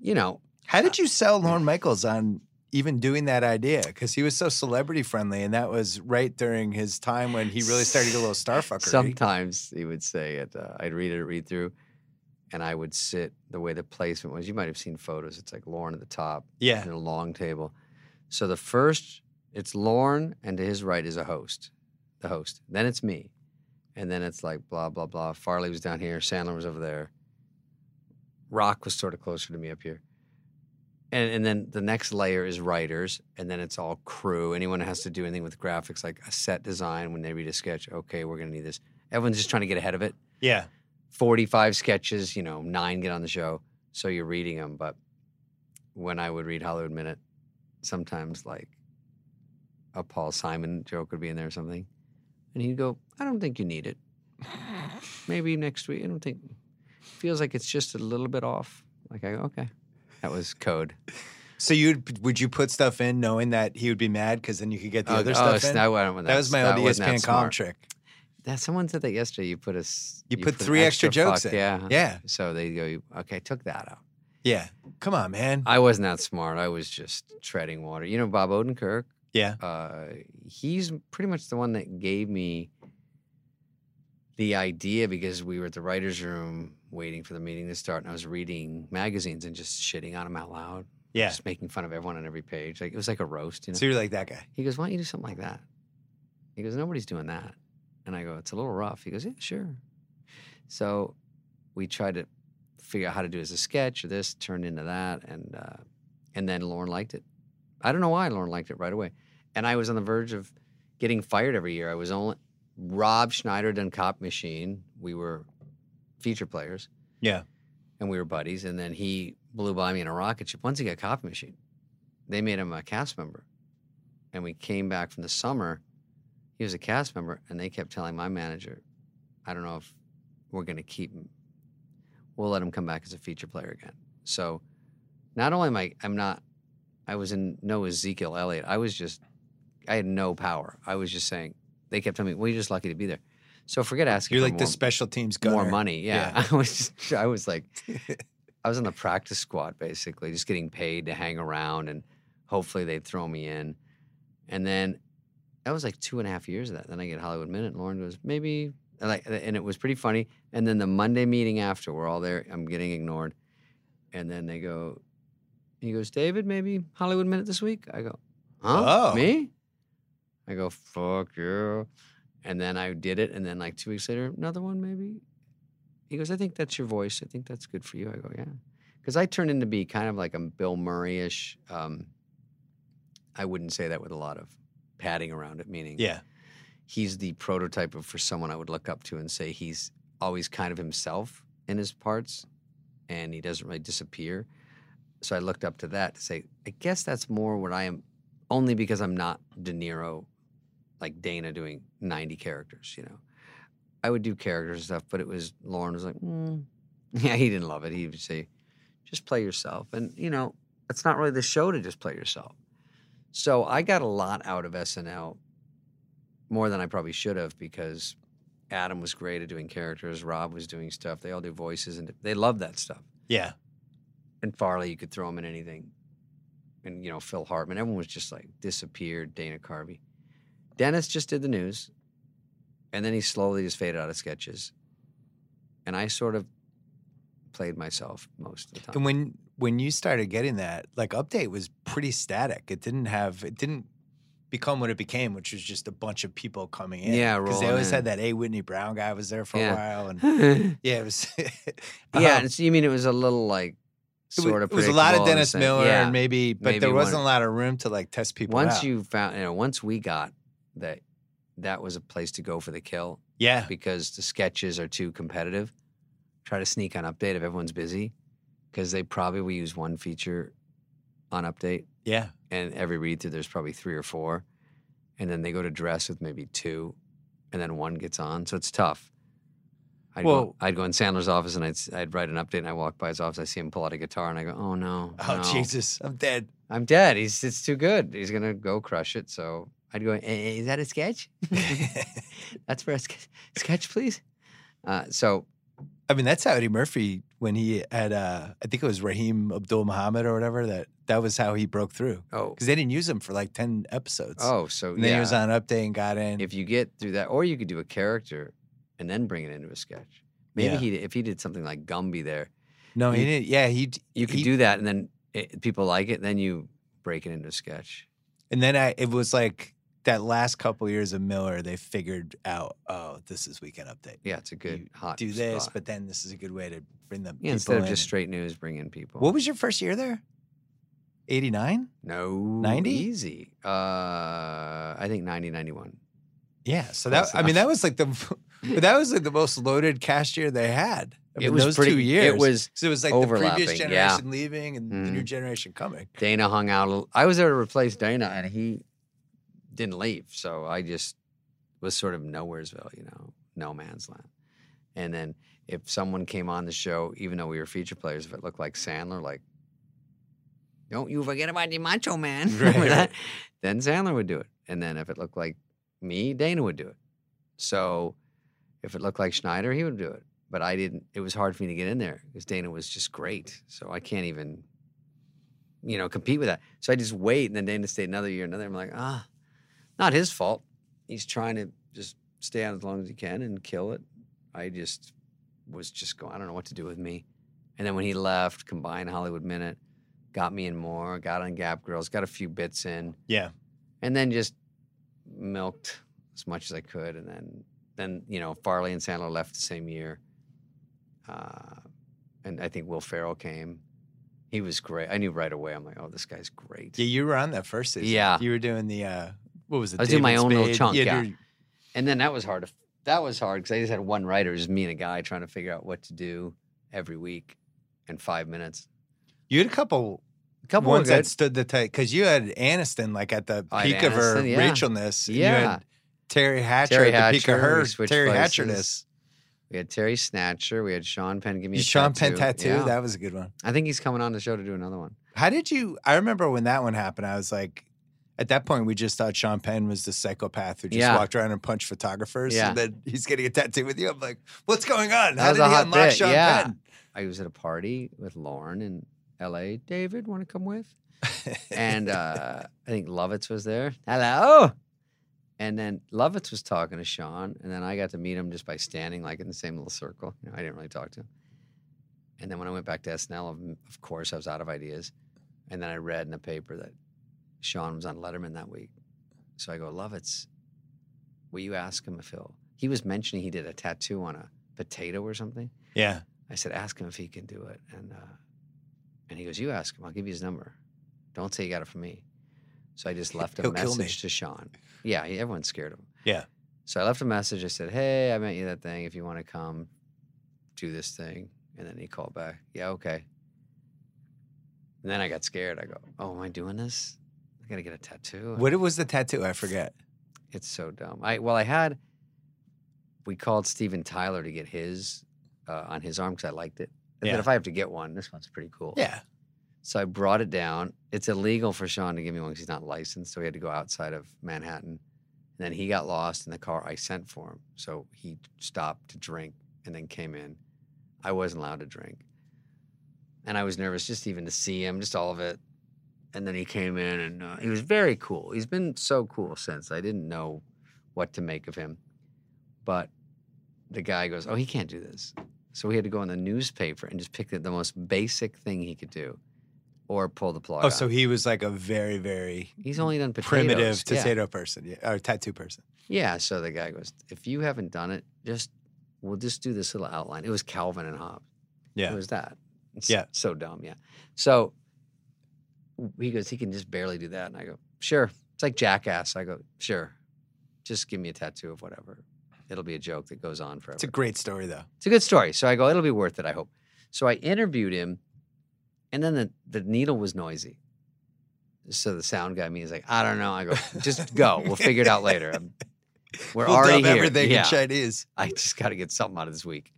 you know, How did you sell Lorne Michaels on even doing that idea? Because he was so celebrity friendly, and that was right during his time when he really started a little starfucker. sometimes he would say it. Uh, I'd read it, read through, and I would sit the way the placement was. You might have seen photos. It's like Lorne at the top, Yeah. in a long table. So the first, it's Lorne, and to his right is a host, the host. Then it's me, and then it's like blah blah blah. Farley was down here, Sandler was over there. Rock was sort of closer to me up here. And, and then the next layer is writers, and then it's all crew. Anyone who has to do anything with graphics, like a set design, when they read a sketch, okay, we're gonna need this. Everyone's just trying to get ahead of it. Yeah. 45 sketches, you know, nine get on the show. So you're reading them. But when I would read Hollywood Minute, sometimes like a Paul Simon joke would be in there or something. And he'd go, I don't think you need it. Maybe next week. I don't think, feels like it's just a little bit off. Like, I go, okay. That was code. So you would you put stuff in knowing that he would be mad because then you could get the Oh, other oh, stuff in? what I'm- that was my that's- old that ESPN column trick. That someone said that yesterday. You put a s- You put an three extra jokes fuck, in. Yeah. Yeah. So they go, okay, I took that out. Yeah. Come on, man. I wasn't that smart. I was just treading water. You know, Bob Odenkirk, Yeah. uh, he's pretty much the one that gave me the idea because we were at the writer's room waiting for the meeting to start, and I was reading magazines and just shitting on them out loud. Yeah. Just making fun of everyone on every page. Like it was like a roast, you know. So you're like that guy. He goes, Why don't you do something like that? He goes, Nobody's doing that. And I go, It's a little rough. He goes, Yeah, sure. So we tried to figure out how to do it as a sketch or this turned into that. And, uh, and then Lorne liked it. I don't know why Lorne liked it right away. And I was on the verge of getting fired every year. I was only, Rob Schneider done Cop Machine. We were feature players Yeah. and we were buddies. And then he blew by me in a rocket ship. Once he got Cop Machine, they made him a cast member. And we came back from the summer. He was a cast member, and they kept telling my manager, "I don't know if we're going to keep him. We'll let him come back as a feature player again." So, not only am I, I'm not, I was in no Ezekiel Elliott. I was just, I had no power. I was just saying. They kept telling me, "Well, you're just lucky to be there." So forget asking. You're for like the special teams guy. more gunner. money. Yeah. I was just, I was like, I was on the practice squad basically, just getting paid to hang around and hopefully they'd throw me in. And then that was like two and a half years of that. Then I get Hollywood Minute, and Lorne goes, maybe, and, like, and it was pretty funny. And then the Monday meeting after, we're all there. I'm getting ignored, and then they go, he goes, David, maybe Hollywood Minute this week. I go, huh, Oh. me? I go, fuck you. And then I did it, and then like two weeks later, another one maybe. He goes, I think that's your voice. I think that's good for you. I go, yeah, because I turned into be kind of like a Bill Murray-ish. Um, I wouldn't say that with a lot of padding around it, meaning Yeah. he's the prototype of for someone I would look up to and say he's always kind of himself in his parts, and he doesn't really disappear. So I looked up to that to say, I guess that's more what I am, only because I'm not De Niro, like Dana doing 90 characters. You know, I would do characters and stuff, but it was Lorne was like, mm. yeah, he didn't love it. He would say, just play yourself, and you know, it's not really the show to just play yourself. So I got a lot out of SNL more than I probably should have because Adam was great at doing characters, Rob was doing stuff. They all do voices and they love that stuff. Yeah. And Farley, you could throw him in anything. And you know, Phil Hartman, everyone was just like disappeared, Dana Carvey. Dennis just did the news. And then he slowly just faded out of sketches. And I sort of played myself most of the time. And when when you started getting that, like update was pretty static. It didn't have it didn't become what it became, which was just a bunch of people coming in. Yeah, because they always in. had that A. Whitney Brown guy was there for Yeah. a while, and yeah, it was. Yeah and um, so you mean it was a little like sort of it was a lot of predictable in a Dennis. Miller Yeah. and maybe, but Maybe there wasn't one- a lot of room to like test people. once out. you found you know once we got that that was a place to go for the kill yeah, because the sketches are too competitive try to sneak on update if everyone's busy because they probably will use one feature on update yeah, and every read through there's probably three or four and then they go to dress with maybe two and then one gets on so it's tough I'd, Well- go, I'd go in Sandler's office and I'd, I'd write an update and I walk by his office I see him pull out a guitar and I go oh no Oh no. Jesus, I'm dead. I'm dead. He's it's too good. He's gonna go crush it. So I'd go. "Eh, eh, Is that a sketch? That's for a ske- sketch, please. Uh, so I mean, that's how Eddie Murphy when he had uh I think it was Raheem Abdul Muhammad or whatever that that was how he broke through oh because they didn't use him for like ten episodes. oh so and then yeah. he was on update and got in. if you get through that, or you could do a character and then bring it into a sketch. Maybe Yeah. he if he did something like Gumby there, no, he you- didn't. Yeah, he you could he- do that, and then it, people like it. Then you break it into a sketch. And then I, it was like that last couple years of Miller, they figured out, oh, this is Weekend Update. Yeah, it's a good You hot. Do this, spot. but then this is a good way to bring them. yeah, instead of in. just straight news, bring in people. What was your first year there? Eighty nine. no 90? easy? Uh, I think 90, 91. Yeah. So Close that I mean that was like the, but that was like the most loaded cast year they had. I It mean, was those pretty- two it years. was 'Cause it was like the previous yeah. generation leaving and the new Mhm. generation coming. Dana hung out. I was there to replace Dana, and he didn't leave. So I just was sort of nowheresville, you know, no man's land. And then if someone came on the show, even though we were feature players, if it looked like Sandler, like, don't you forget about the Macho Man, right. then Sandler would do it. And then if it looked like me, Dana would do it. So if it looked like Schneider, he would do it. But I didn't. It was hard for me to get in there because Dana was just great. So I can't even you know, compete with that. So I just wait, and then Dana stayed another year, another. I'm like, ah, not his fault. He's trying to just stay out as long as he can and kill it. I just was just going, I don't know what to do with me. And then when he left, combined Hollywood Minute, got me in more, got on Gap Girls, got a few bits in, Yeah. and then just milked as much as I could. And then, then you know, Farley and Sandler left the same year. Uh, and I think Will Ferrell came. He was great. I knew right away. I'm like, oh, this guy's great. Yeah, you were on that first season. Yeah. You were doing the uh what was it? I was doing my David own little chunk, had yeah. And then that was hard. To, that was hard because I just had one writer, just me and a guy trying to figure out what to do every week in five minutes. You had a couple couple ones that stood the test because you had Aniston like at the peak of her Aniston, yeah. Rachelness. Yeah. Teri Hatcher Terry at the peak of Hatcher, we her Terry places. Hatcherness. We had Terry Snatcher. We had Sean Penn give me a Sean Penn tattoo. tattoo. Yeah. That was a good one. I think he's coming on the show to do another one. How did you? I remember when that one happened. I was like, at that point, we just thought Sean Penn was the psychopath who just Yeah. walked around and punched photographers. Yeah. And then he's getting a tattoo with you. I'm like, what's going on? How did he unlock bit, Sean yeah. Penn? I I was at a party with Lorne in L.A. David, want to come with? and uh, I think Lovitz was there. Hello. And then Lovitz was talking to Sean, and then I got to meet him just by standing like in the same little circle. You know, I didn't really talk to him. And then when I went back to SNL, of, of course, I was out of ideas. And then I read in the paper that Sean was on Letterman that week. So I go, Lovitz, will you ask him if he'll? He was mentioning he did a tattoo on a potato or something. yeah. I said, ask him if he can do it. And uh, and he goes, you ask him. I'll give you his number. Don't say you got it from me. So I just left a He'll kill me. message to Sean. Yeah, he, everyone's scared of him. Yeah. So I left a message. I said, hey, I meant you that thing. If you want to come, do this thing. And then he called back. Yeah, okay. And then I got scared. I go, oh, am I doing this? I got to get a tattoo. What was the tattoo? I forget. It's so dumb. I well, I had. We called Steven Tyler to get his uh, on his arm because I liked it. Said, Yeah. if I have to get one, this one's pretty cool. Yeah. So I brought it down. It's illegal for Sean to give me one because he's not licensed, so he had to go outside of Manhattan. And then he got lost in the car I sent for him. So he stopped to drink and then came in. I wasn't allowed to drink. And I was nervous just even to see him, just all of it. And then he came in and uh, he was very cool. He's been so cool since. I didn't know what to make of him. But the guy goes, Oh, he can't do this. So we had to go in the newspaper and just pick the, the most basic thing he could do or pull the plug. Oh, so he was like a very, very he's only done potatoes. primitive Yeah. potato person, yeah, or tattoo person. Yeah. So the guy goes, if you haven't done it, just we'll just do this little outline. It was Calvin and Hobbes. Yeah. It was that. It's Yeah. So dumb. Yeah. So he goes, he can just barely do that. And I go, sure. It's like jackass. I go, sure. Just give me a tattoo of whatever. It'll be a joke that goes on forever. It's a great story, though. It's a good story. So I go, it'll be worth it, I hope. So I interviewed him, and then the, the needle was noisy. So the sound guy, me, is like, I don't know. I go, just go. We'll figure it out later. I'm- we're We'll already here. everything yeah. in Chinese. I just got to get something out of this week.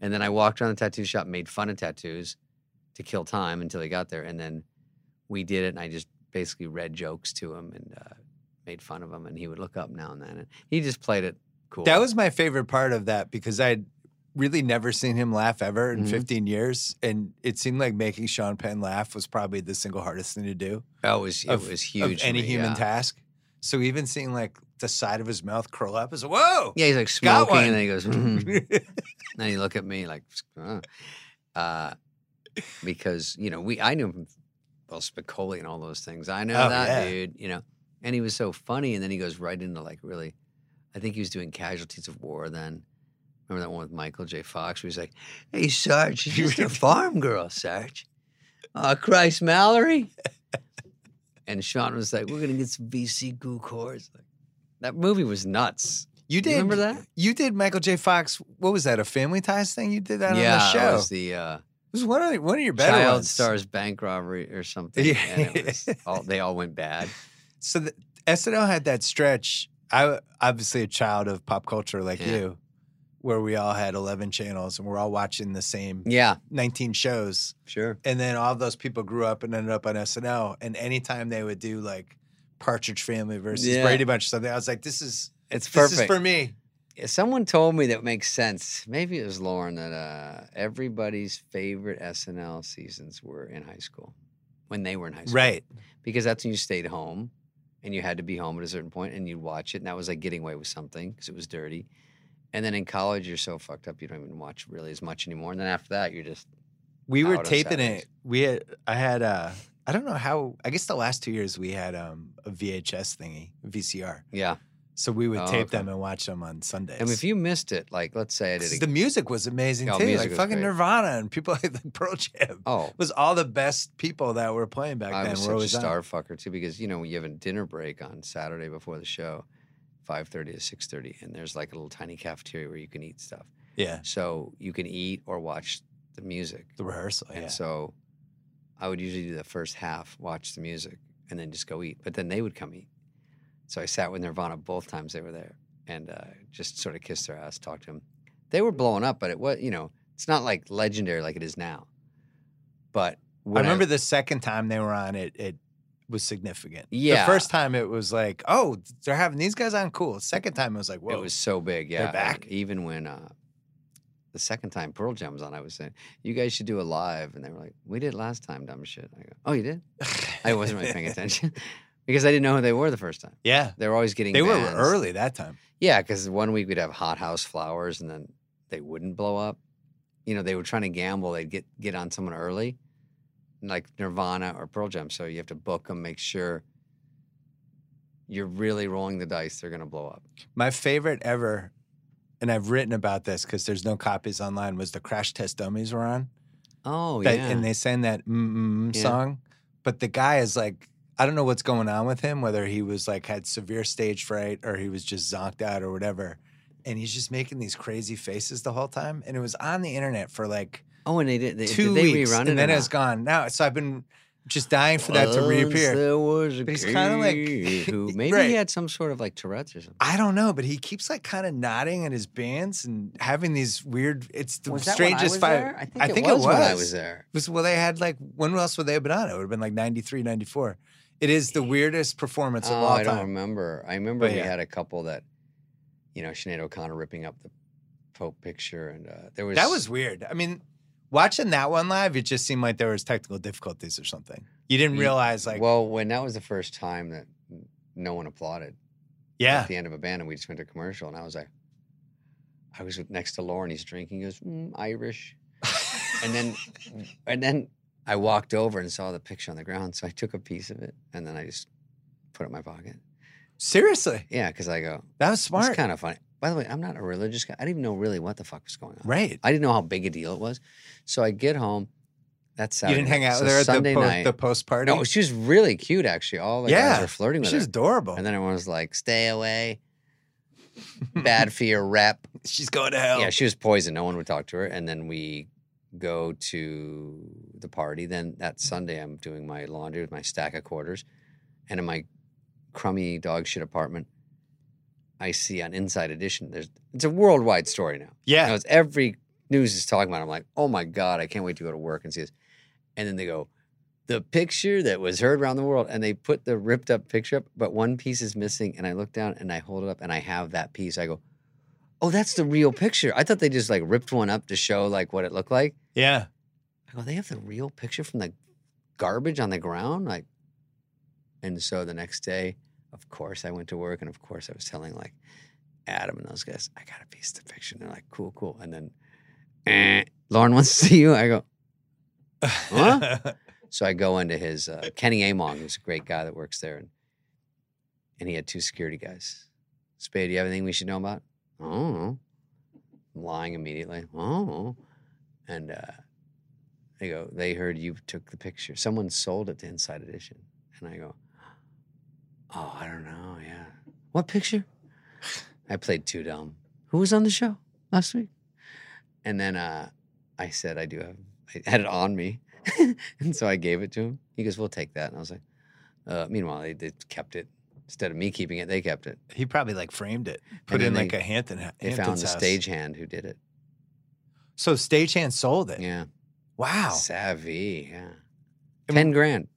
And then I walked around the tattoo shop, made fun of tattoos to kill time until he got there. And then we did it, and I just basically read jokes to him and uh, made fun of him. And he would look up now and then. And he just played it cool. That was my favorite part of that because I'd really never seen him laugh ever in Mhm. 15 years. And it seemed like making Sean Penn laugh was probably the single hardest thing to do oh, it was, it was huge. any me, human yeah. task. So even seeing like the side of his mouth curl up is whoa. Yeah, he's like smoking, and then he goes, "Mhm." and he look at me like, "Uh," uh, because you know we I knew him well Spicoli and all those things. I know Oh, that yeah. dude, you know, and he was so funny. And then he goes right into like really, I think he was doing Casualties of War then. Remember that one with Michael J. Fox? Where he's like, "Hey, Sarge, she's just a farm girl, Sarge." Uh, Christ, Mallory. and Sean was like, "We're gonna get some VC goo cores." Like, that movie was nuts. You did remember that? You did Michael J. Fox. What was that? A Family Ties thing? You did that yeah, on the show. it was the uh, It was one of one of your better child ones. stars bank robbery or something. Yeah. And it was all, they all went bad. So the, SNL had that stretch. I obviously a child of pop culture like Yeah. you, where we all had eleven channels and we're all watching the same Yeah, nineteen shows. sure. And then all those people grew up and ended up on SNL. And anytime they would do like Partridge Family versus Yeah. Brady Bunch or something, I was like, this is It's this perfect. is for me. Someone told me that makes sense. Maybe it was Lorne that uh, everybody's favorite SNL seasons were in high school when they were in high school, Right. Because that's when you stayed home and you had to be home at a certain point and you'd watch it, and that was like getting away with something because it was dirty. And then in college, you're so fucked up you don't even watch really as much anymore. And then after that, you're just We were taping it. We had I had uh I don't know how I guess the last two years we had um a VHS thingy, VCR. yeah. So we would Oh, tape okay. them and watch them on Sundays. And if you missed it, like let's say I did the music was amazing Oh, too. Like was fucking great. Nirvana and people like Pearl Jam. oh, It was all the best people that were playing back I then was were such a star on. fucker too because you know you have a dinner break on Saturday before the show, five thirty to six thirty, and there's like a little tiny cafeteria where you can eat stuff. Yeah. So you can eat or watch the music. The rehearsal. And Yeah. so I would usually do the first half, watch the music, and then just go eat. But then they would come eat. So I sat with Nirvana both times they were there and uh, just sort of kissed their ass, talked to them. They were blowing up, but it was, you know, it's not like legendary like it is now. But I remember the second time they were on it, it was significant. Yeah. The first time it was like, oh, they're having these guys on cool. Second time it was like, whoa. It was so big, yeah. and back. Even when uh, the second time Pearl Jam was on, I was saying, "You guys should do a live," and they were like, "We did last time, dumb shit." I go, "Oh, you did?" I wasn't really paying attention because I didn't know who they were the first time. Yeah. They were always getting They were early that time. Yeah, because one week we'd have Hot House Flowers, and then they wouldn't blow up. You know, they were trying to gamble. They'd get get on someone early, like Nirvana or Pearl Jam. So you have to book them, make sure you're really rolling the dice. They're gonna blow up. My favorite ever, and I've written about this because there's no copies online, was the Crash Test Dummies were on. Oh that, yeah, And they sang that mm-mm Yeah. song. But the guy is like, I don't know what's going on with him, whether he was like had severe stage fright or he was just zonked out or whatever. And he's just making these crazy faces the whole time. And it was on the internet for like oh, and they did. They, two did they weeks. rerun it? and then or it's not? gone. Now, so I've been just dying for that to Once reappear. There was a But he's kinda like- who maybe Right. he had some sort of like Tourette's or something. I don't know, but he keeps like kind of nodding at his bands and having these weird. It's the Was that when I strangest was five. there? I think, I it, was it when I was. was there. was well, they had like when else would they have been on? It would have been like 93, 94. It is the weirdest performance of Oh, all I don't remember. I remember But we yeah. had a couple that, you know, Sinead O'Connor ripping up the Pope picture, and uh, there was That was weird. I mean, watching that one live, it just seemed like there was technical difficulties or something. You didn't realize like, well when that was the first time that no one applauded yeah, at the end of a band, and we just went to commercial, and I was like, I was next to Lorne, he's drinking, he goes mm, Irish, and then and then I walked over and saw the picture on the ground, so I took a piece of it, and then I just put it in my pocket. seriously, Yeah, because I go, that was smart. it's kind of funny. By the way, I'm not a religious guy. I didn't even know really what the fuck was going on. right. I didn't know how big a deal it was. So I get home. That's You Saturday. didn't hang out So with her at Sunday the, po- night. the post party. no, she was really cute. Actually, all the Yeah, guys were flirting with She's her. She's adorable. And then everyone was like, "Stay away, bad for your rep." She's going to hell. Yeah, she was poison. No one would talk to her. And then we go to the party. Then that Sunday, I'm doing my laundry with my stack of quarters, and in my crummy dog shit apartment, I see on Inside Edition. There's it's a worldwide story now. yeah. It's every news is talking about. it. I'm like, oh my god, I can't wait to go to work and see this. And then they go, the picture that was heard around the world, and they put the ripped up picture up, but one piece is missing. And I look down and I hold it up, and I have that piece. I go, oh, that's the real picture. I thought they just like ripped one up to show like what it looked like. yeah. I go, they have the real picture from the garbage on the ground, like. And so the next day, of course, I went to work, and of course, I was telling like Adam and those guys, I got a piece of fiction. they're like, cool, cool. And then eh, Lorne wants to see you. I go, Huh? so I go into his uh, Kenny Aymong, who's a great guy that works there, and and he had two security guys. Spade, do you have anything we should know about? Know. I'm lying immediately. Know. And uh, they go, they heard you took the picture. Someone sold it to Inside Edition. And I go, oh, I don't know. Yeah. What picture? I played too dumb. Who was on the show last week? And then uh, I said, I do have, I had it on me. and so I gave it to him. He goes, we'll take that. And I was like, uh, meanwhile, they, they kept it. Instead of me keeping it, they kept it. he probably like framed it, put in like a Hampton. They Hamptons found the house. stagehand who did it. So stagehand sold it. Yeah. Wow. Savvy. Yeah. I 10 grand.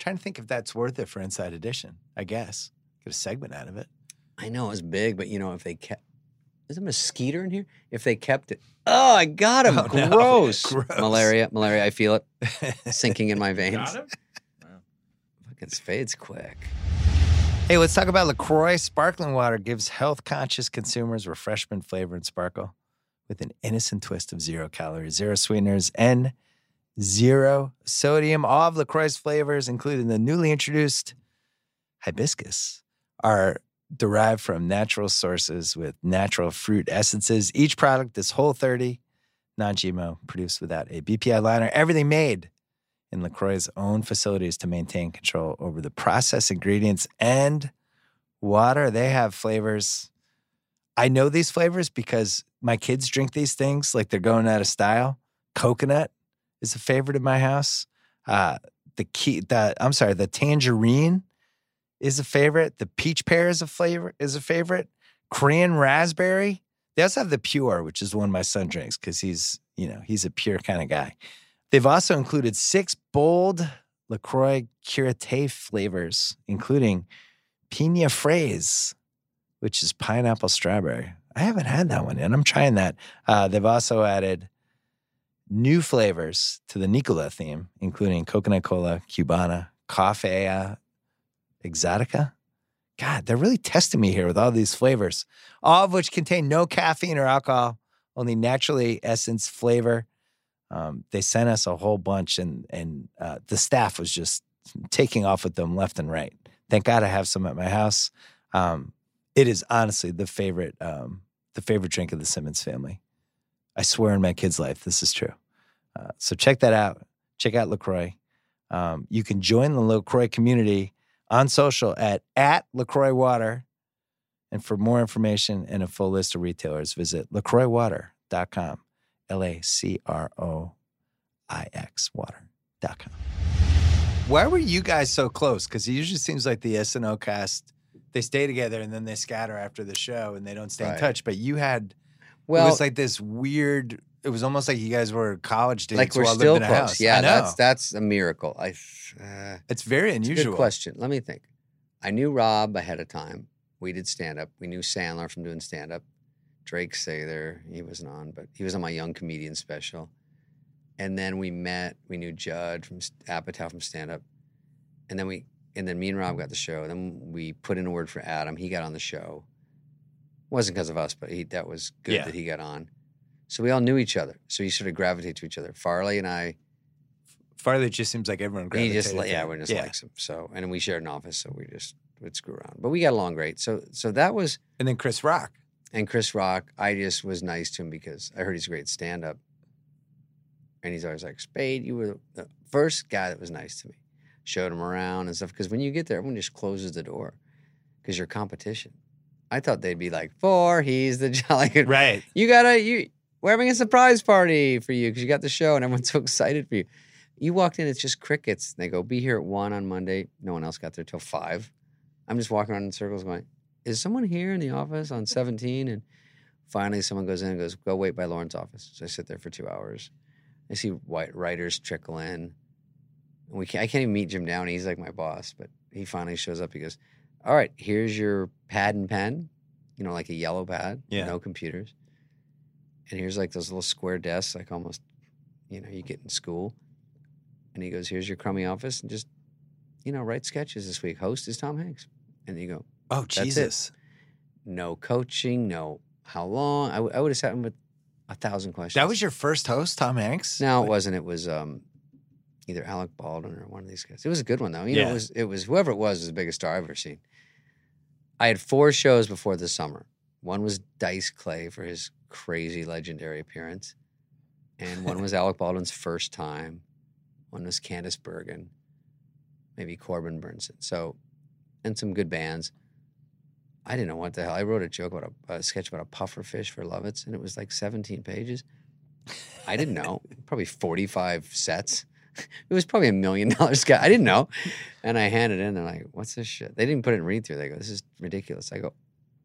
Trying to think if that's worth it for Inside Edition. I guess get a segment out of it. I know it was big, but you know, if they kept, there's a mosquito in here. If they kept it, oh, I got him. Oh, no. Gross. Gross. Malaria, malaria. I feel it sinking in my veins. Got him? Fucking fades quick. Hey, let's talk about LaCroix. Sparkling water gives health conscious consumers refreshment flavor and sparkle with an innocent twist of zero calories, zero sweeteners, and zero sodium. All of LaCroix's flavors, including the newly introduced hibiscus, are derived from natural sources with natural fruit essences. Each product is whole 30, non GMO, produced without a BPI liner, everything made in LaCroix's own facilities to maintain control over the process ingredients and water. They have flavors. I know these flavors because my kids drink these things like they're going out of style. Coconut is a favorite in my house. Uh, the key, the I'm sorry, the tangerine is a favorite. The peach pear is a flavor is a favorite. Cran-Raspberry. They also have the pure, which is one my son drinks because he's you know he's a pure kind of guy. They've also included six bold LaCroix Curate flavors, including Pina Fraise, which is pineapple strawberry. I haven't had that one yet. I'm trying that. Uh, they've also added new flavors to the Nicola theme, including coconut cola, Cubana, coffee, uh, exotica. God, they're really testing me here with all these flavors, all of which contain no caffeine or alcohol, only naturally essence flavor. Um, they sent us a whole bunch, and and uh, the staff was just taking off with them left and right. Thank God I have some at my house. Um, it is honestly the favorite um, the favorite drink of the Simmons family. I swear in my kid's life, this is true. Uh, so check that out. Check out Lacroix. Um, you can join the Lacroix community on social at at Lacroix Water. And for more information and a full list of retailers, visit lacroixwater.com. L A C R O I X water.com. Why were you guys so close? Because it usually seems like the SNL cast, they stay together and then they scatter after the show and they don't stay in touch. But you had, Well, it was like this weird, it was almost like you guys were college dates like we're still living in a close. house. Yeah, that's that's a miracle. I. Uh, it's very It's unusual. Good question. Let me think. I knew Rob ahead of time. We did stand up. We knew Sandler from doing stand up. Drake Sather, he wasn't on, but he was on my Young Comedian special. And then we met. We knew Judd from Apatow from stand up. And then we, and then me and Rob got the show. Then we put in a word for Adam. He got on the show. Wasn't because of us, but he that was good Yeah. that he got on. So we all knew each other. So you sort of gravitate to each other. Farley and I, Farley just seems like everyone he just to yeah, everyone just likes him. So and we shared an office, so we just would screw around. But we got along great. So so that was And then Chris Rock. and Chris Rock. I just was nice to him because I heard he's a great stand up, and he's always like Spade. You were the first guy that was nice to me. Showed him around and stuff because when you get there, everyone just closes the door because you're competition. I thought they'd be like four. He's the jolly good Right. you gotta you we're having a surprise party for you because you got the show and everyone's so excited for you. You walked in, it's just crickets. They go, be here at one on Monday. No one else got there till five. I'm just walking around in circles going, is someone here in the office on 17? And finally someone goes in and goes, go wait by Lorne's office. So I sit there for two hours. I see white writers trickle in. And we can't, I can't even meet Jim Downey. He's like my boss, but he finally shows up. He goes, all right, here's your pad and pen, you know, like a yellow pad, Yeah. no computers. And here's like those little square desks, like almost, you know, you get in school. And he goes, here's your crummy office and just, you know, write sketches this week. Host is Tom Hanks. And you go, Oh, it. Jesus. no coaching, no how long. I, w- I would have sat him with a thousand questions. That was your first host, Tom Hanks? No, it wasn't. It was um, either Alec Baldwin or one of these guys. It was a good one though. You know, it was it was whoever it was was the biggest star I've ever seen. I had four shows before the summer. One was Dice Clay for his crazy legendary appearance, and one was Alec Baldwin's first time. One was Candice Bergen, maybe Corbin Bernsen. So, and some good bands. I didn't know what the hell. I wrote a joke about a, a sketch about a puffer fish for Lovitz, and it was like 17 pages. I didn't know. Probably 45 sets. It was probably a million dollar sketch. I didn't know. And I handed it in. They're like, what's this shit? They didn't put it in read through. They go, this is ridiculous. I go,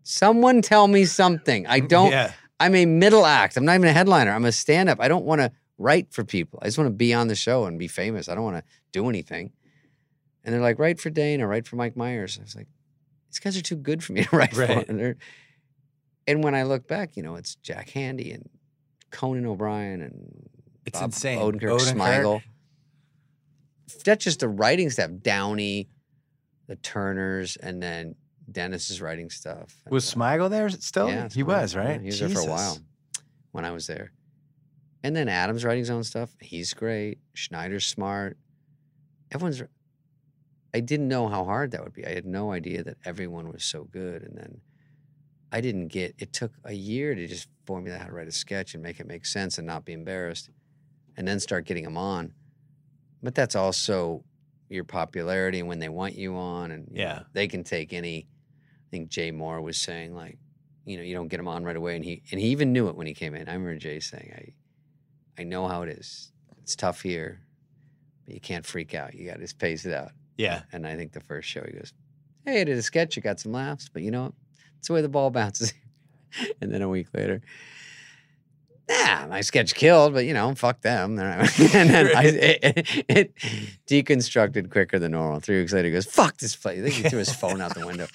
someone tell me something. I don't, Yeah. I'm a middle act. I'm not even a headliner. I'm a stand up. I don't want to write for people. I just want to be on the show and be famous. I don't want to do anything. And they're like, write for Dana, write for Mike Myers. I was like, these guys are too good for me to write Right. for. And, and when I look back, you know, it's Jack Handey and Conan O'Brien and It's Bob insane. Odenkirk, Odenkirk. Smigel. That's just the writing staff. Downey, the Turners, and then Dennis's writing stuff. Was Smigel there still? yeah, he Smigel. was, Yeah, right? he was there for a while when I was there. And then Adam's writing his own stuff. He's great. Schneider's smart. Everyone's. I didn't know how hard that would be. I had no idea that everyone was so good. And then I didn't get. It took a year to just formulate how to write a sketch and make it make sense and not be embarrassed, and then start getting them on. But that's also your popularity and when they want you on, and you know, Yeah. they can take any. I think Jay Mohr was saying like, you know, you don't get him on right away, and he and he even knew it when he came in. I remember Jay saying, "I, I know how it is. It's tough here, but you can't freak out. You got to just pace it out." Yeah. And I think the first show he goes, "Hey, I did a sketch. You got some laughs, but you know, what? it's the way the ball bounces." and then a week later, nah, my sketch killed, but you know, fuck them. and then I, it, it deconstructed quicker than normal. Three weeks later, he goes, "Fuck this place." I think he threw his phone out the window.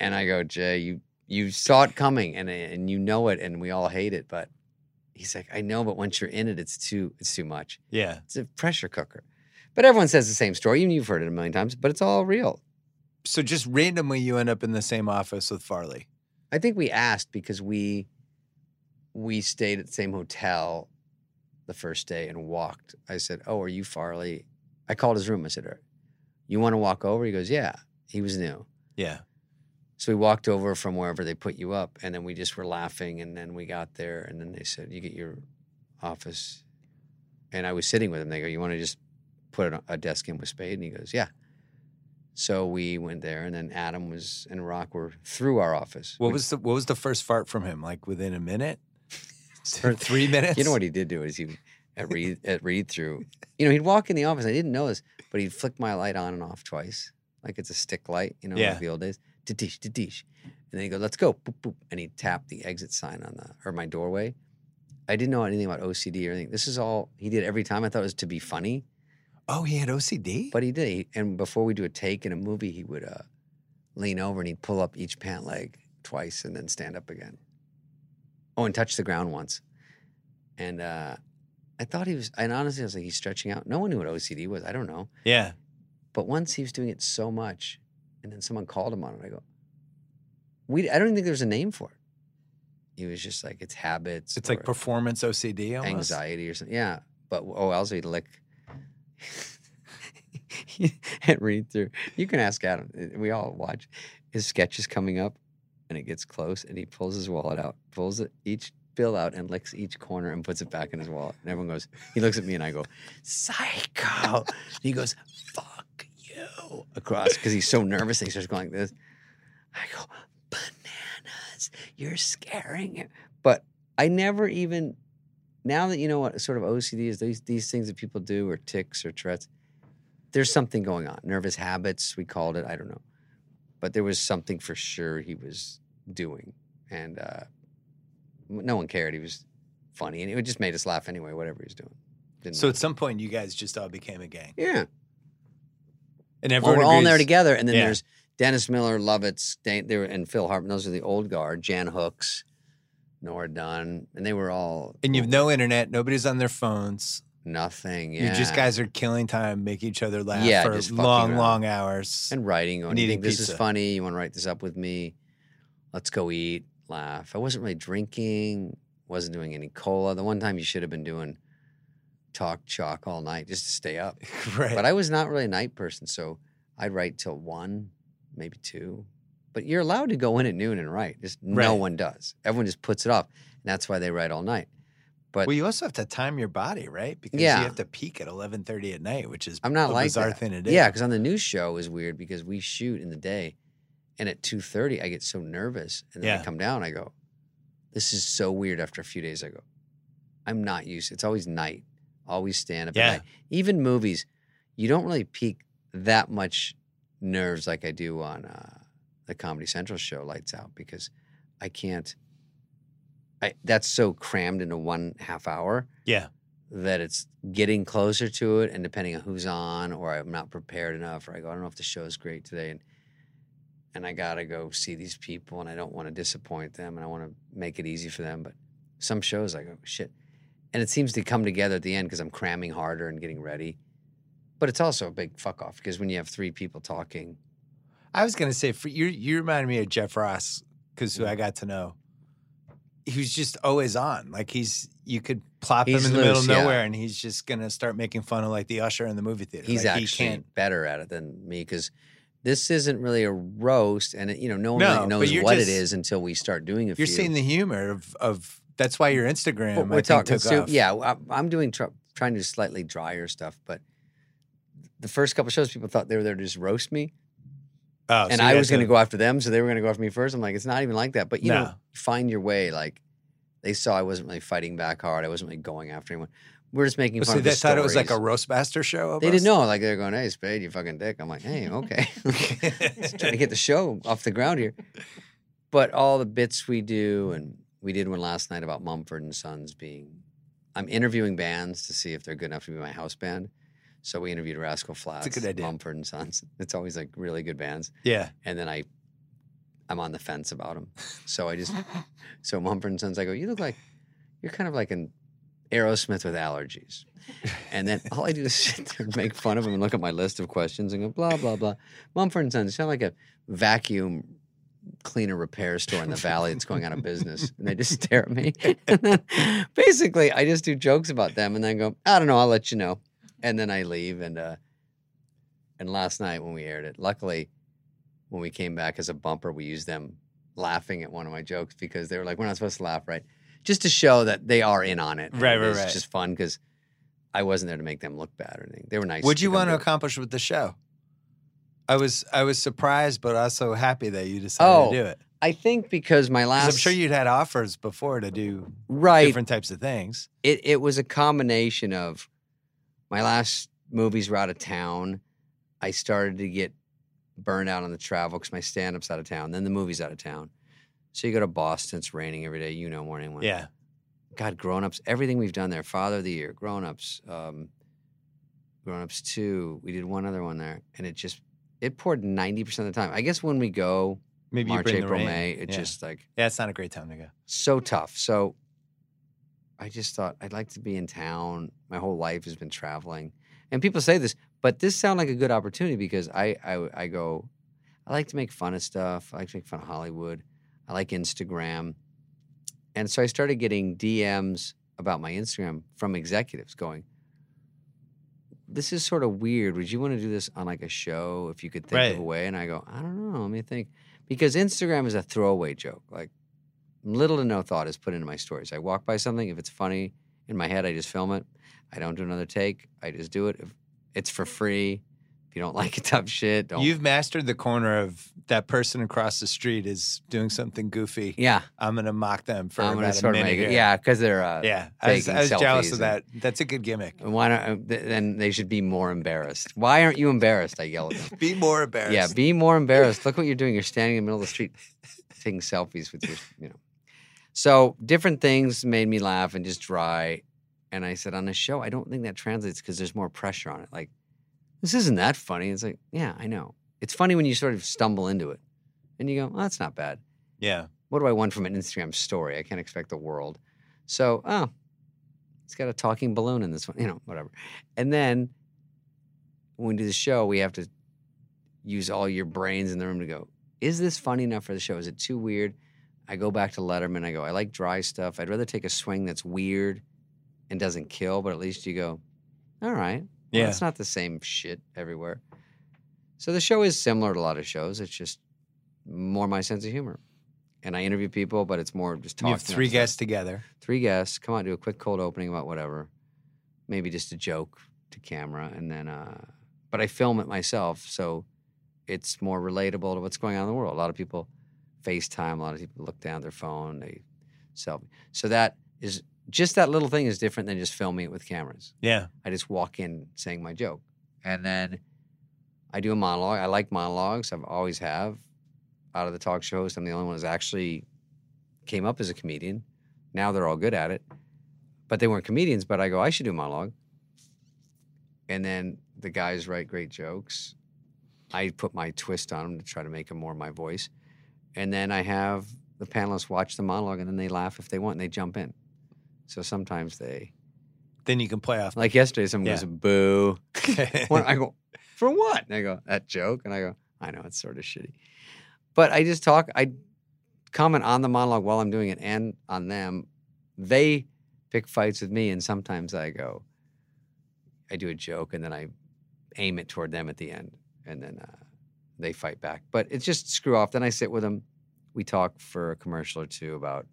And I go, Jay, you you saw it coming and and you know it and we all hate it, but he's like, I know, but once you're in it, it's too it's too much. Yeah. It's a pressure cooker. But everyone says the same story. Even you've heard it a million times, but it's all real. So just randomly, you end up in the same office with Farley. I think we asked because we we stayed at the same hotel the first day and walked. I said, "Oh, are you Farley?" I called his room. I said, "You want to walk over?" He goes, "Yeah." He was new, Yeah. so we walked over from wherever they put you up, and then we just were laughing. And then we got there, and then they said, "You get your office," and I was sitting with him. They go, "You want to just put a- a desk in with Spade?" And he goes, "Yeah." So we went there, and then Adam was and Rock were through our office. What We- was the what was the first fart from him? Like within a minute? Or- Three minutes? You know what he did do is he at read at read through. You know, he'd walk in the office. I didn't know this, but he'd flick my light on and off twice, like it's a stick light. You know, Yeah. like the old days. Titish, titish, and then he go, "Let's go," boop, boop, and he tapped the exit sign on the or my doorway. I didn't know anything about OCD or anything. This is all he did every time. I thought it was to be funny, Oh, he had OCD? but he did. He, and before we do a take in a movie, he would uh, lean over and he'd pull up each pant leg twice and then stand up again. Oh, and touch the ground once. And uh, I thought he was, and honestly, I was like, he's stretching out. No one knew what OCD was. I don't know. yeah. But once he was doing it so much, and then someone called him on it, I go, we, I don't even think there's a name for it. He was just like, it's habits. It's like performance OCD almost. anxiety or something. Yeah. But, oh, also he'd lick. and read through. You can ask Adam. We all watch his sketches coming up, and it gets close, and he pulls his wallet out, pulls each bill out, and licks each corner and puts it back in his wallet. And everyone goes, he looks at me, and I go, psycho. And he goes, fuck you, across because he's so nervous. And he starts going like this. I go, bananas. You're scaring him. But I never even. Now that you know what sort of OCD is, these these things that people do, or ticks, or Tourette's, there's something going on. Nervous habits, we called it. I don't know, but there was something for sure he was doing, and uh, no one cared. He was funny, and it just made us laugh anyway. Whatever he was doing. Didn't So at some point, you guys just all became a gang. yeah, And well, we're all in there together, and then Yeah. there's Dennis Miller, Lovitz, Dan, there, and Phil Hartman. Those are the old guard. Jan Hooks, Nora Dunn, and they were all. And you've no internet. Nobody's on their phones. Nothing. Yeah, You just guys are killing time, make each other laugh Yeah, for long, around. long hours. and writing on eating this is funny. You want to write this up with me? Let's go eat, laugh. I wasn't really drinking. Wasn't doing any cola. The one time you should have been doing talk chalk all night just to stay up. right. But I was not really a night person, so I'd write till one, maybe two. But you're allowed to go in at noon and write. Just no one does. Everyone just puts it off, and that's why they write all night. But well, you also have to time your body, right? Because Yeah. you have to peak at eleven thirty at night, which is I'm not like bizarre that. thing to do. Yeah, because on the news show is weird because we shoot in the day, and at two thirty I get so nervous, and then Yeah. I come down. I go, "This is so weird." After a few days, I go, "I'm not used. It's always night. Always stand up Yeah. at night. Even movies, you don't really peak that much nerves like I do on uh, the Comedy Central show, Lights Out, because I can't. I that's so crammed into one half hour yeah. that it's getting closer to it and depending on who's on or I'm not prepared enough or I go, I don't know if the show's great today and and I gotta go see these people and I don't want to disappoint them and I want to make it easy for them. But some shows I go, shit. And it seems to come together at the end because I'm cramming harder and getting ready. But it's also a big fuck off because when you have three people talking, I was gonna say for you, you reminded me of Jeff Ross because who mm-hmm. I got to know. He was just always on. Like he's, you could plop He's him in the middle loose, of yeah. nowhere, and he's just gonna start making fun of like the usher in the movie theater. he's like, actually he can't. better at it than me because this isn't really a roast and it, you know no one No, really knows what just- it is until we start doing a You're few. seeing the humor of of. That's why your Instagram, But we're think, talking so, off. yeah I- i'm doing tr- trying to do slightly drier stuff but the first couple shows people thought they were there to just roast me Oh, and so i was going to go after them so they were going to go after me first i'm like it's not even like that but you know find your way like they saw i wasn't really fighting back hard i wasn't really going after anyone we're just making Oh, fun so of they the thought it was like a stories. roast master show. they didn't know like they're going hey spade you fucking dick i'm like hey okay just trying to get the show off the ground here. But all the bits we do, and we did one last night about Mumford and Sons being. I'm interviewing bands to see if they're good enough to be my house band. So we interviewed Rascal Flatts, good idea. Mumford and Sons. It's always like really good bands. Yeah, And then I, I'm on the fence about them. So I just so Mumford and Sons. I go, you look like you're kind of like an Aerosmith with allergies. And then all I do is sit there and make fun of him and look at my list of questions and go blah blah blah. Mumford and Sons sound like a vacuum cleaner repair store in the valley that's going out of business. And they just stare at me. And then basically I just do jokes about them and then go, I don't know, I'll let you know. And then I leave and uh and last night when we aired it, luckily when we came back as a bumper, we used them laughing at one of my jokes because they were like, We're not supposed to laugh, right? Just to show that they are in on it. and Right, it right, is right. just fun because I wasn't there to make them look bad or anything. They were nice. What'd you want to accomplish with the show? I was I was surprised, but also happy that you decided Oh, to do it. I think because my last I'm sure you'd had offers before to do right different types of things. it it was a combination of my last movies were out of town. I started to get burned out on the travel because my stand up's out of town. Then the movie's out of town. So you go to Boston, it's raining every day. You know, morning one. Yeah. God, grown ups, everything we've done there. Father of the Year, grown ups, um, grown ups two. We did one other one there, and it just it poured ninety percent of the time. I guess when we go Maybe March, April. May, it's yeah. just like yeah, it's not a great time to go. so tough. So I just thought I'd like to be in town. My whole life has been traveling. And people say this, but this sounded like a good opportunity because I, I I go, I like to make fun of stuff. I like to make fun of Hollywood. I like Instagram. And so I started getting DMs about my Instagram from executives going, This is sort of weird. Would you want to do this on like a show if you could think Right. of a way? And I go, I don't know. Let me think. Because Instagram is a throwaway joke. Like little to no thought is put into my stories. I walk by something, if it's funny in my head, I just film it. I don't do another take. I just do it. If it's for free. If you don't like it, tough shit. Don't. You've mastered the corner of that person across the street is doing something goofy. yeah, I'm gonna mock them for I'm about a sort of minute make. Yeah, because they're. Uh, Yeah, I was, I was jealous of that. That's a good gimmick. And why don't? uh, Then they should be more embarrassed. Why aren't you embarrassed? I yell at them. Be more embarrassed. Yeah, be more embarrassed. Look what you're doing. You're standing in the middle of the street taking selfies with your, you know. So different things made me laugh and just dry. And I said on the show, I don't think that translates because there's more pressure on it. Like, this isn't that funny. It's like, yeah, I know. It's funny when you sort of stumble into it and you go, oh, that's not bad. yeah. What do I want from an Instagram story? I can't expect the world. So, oh, it's got a talking balloon in this one, you know, whatever. And then when we do the show, we have to use all your brains in the room to go, is this funny enough for the show? Is it too weird? I go back to Letterman. I go, I like dry stuff. I'd rather take a swing that's weird and doesn't kill, but at least you go, all right. Well, Yeah. It's not the same shit everywhere. So the show is similar to a lot of shows. It's just more my sense of humor. And I interview people, but it's more just talking. You have three guests together. Three guests. Come on, do a quick cold opening about whatever. Maybe just a joke to camera, and then. uh But I film it myself, so it's more relatable to what's going on in the world. A lot of people FaceTime. A lot of people look down at their phone. They selfie. So that is just that little thing is different than just filming it with cameras. Yeah. I just walk in saying my joke. And then I do a monologue. I like monologues. I've always have. Out of the talk shows, I'm the only one who's actually came up as a comedian. Now they're all good at it. But they weren't comedians, but I go, I should do a monologue. And then the guys write great jokes. I put my twist on them to try to make them more my voice. And then I have the panelists watch the monologue and then they laugh if they want and they jump in. So sometimes they Then you can play off. like yesterday, someone Yeah. goes, boo. I go, for what? And I go, that joke. And I go, I know, it's sort of shitty. But I just talk, I comment on the monologue while I'm doing it and on them. They pick fights with me. And sometimes I go, I do a joke and then I aim it toward them at the end. And then uh, they fight back. But it's just screw off. Then I sit with them. We talk for a commercial or two about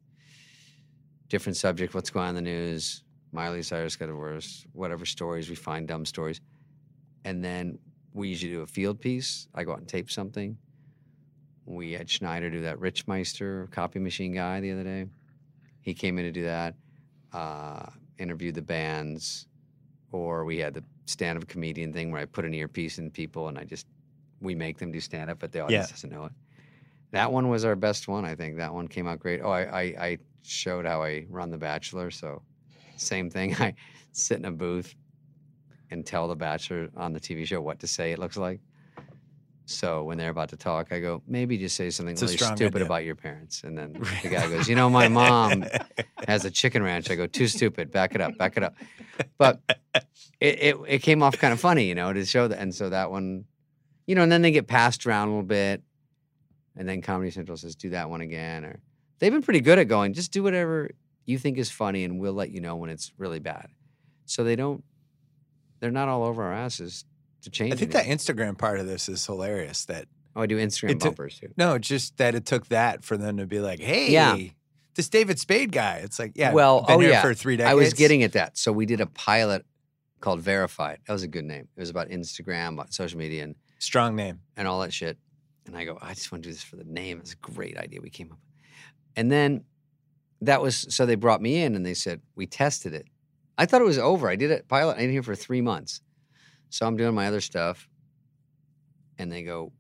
different subject, what's going on in the news. Miley Cyrus got divorced, whatever stories we find, dumb stories. And then we usually do a field piece. I go out and tape something. We had Schneider do that Richmeister copy machine guy the other day. He came in to do that, uh, interviewed the bands, or we had the stand up comedian thing where I put an earpiece in people and I just, we make them do stand up, but the audience Yeah. doesn't know it. That one was our best one, I think. That one came out great. Oh, I, I, I showed how I run The Bachelor. So, same thing. I sit in a booth and tell The Bachelor on the TV show what to say, it looks like. So when they're about to talk, I go, maybe just say something It's really stupid idea. about your parents. And then the guy goes, you know, my mom has a chicken ranch. I go, too stupid. Back it up. Back it up. But it, it, it came off kind of funny, you know, to show that. And so that one, you know, and then they get passed around a little bit. And then Comedy Central says, do that one again. Or they've been pretty good at going, just do whatever you think is funny and we'll let you know when it's really bad. So they don't, they're not all over our asses to change I think that. Instagram part of this is hilarious. That Oh, I do Instagram took- bumpers too. no, just that it took that for them to be like, hey, Yeah. this David Spade guy. It's like, yeah, Well, been oh, here yeah. for three decades. I was getting at that. So we did a pilot called Verified. That was a good name. It was about Instagram, about social media, and, strong name. and all that shit. And I go, I just want to do this for the name. It's a great idea we came up with. And then that was so they brought me in and they said, We tested it. I thought it was over. I did a pilot. I did here for three months. So I'm doing my other stuff. And they go,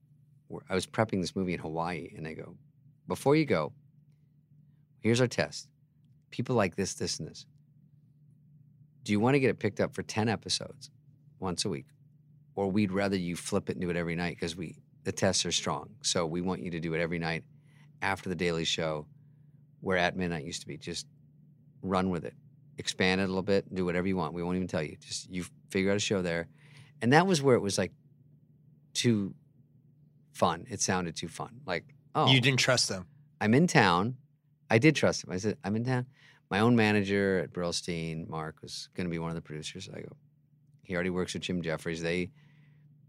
I was prepping this movie in Hawaii. And they go, Before you go, here's our test. People like this, this, and this. Do you want to get it picked up for 10 episodes once a week? Or we'd rather you flip it and do it every night because we the tests are strong. So we want you to do it every night after the daily show, where at midnight used to be. Just run with it. Expand it a little bit, do whatever you want. We won't even tell you. Just you figure out a show there. And that was where it was like too fun. It sounded too fun. Like, oh You didn't trust them. I'm in town. I did trust him. I said, I'm in town. My own manager at Brillstein, Mark, was going to be one of the producers. I go, he already works with Jim Jefferies. They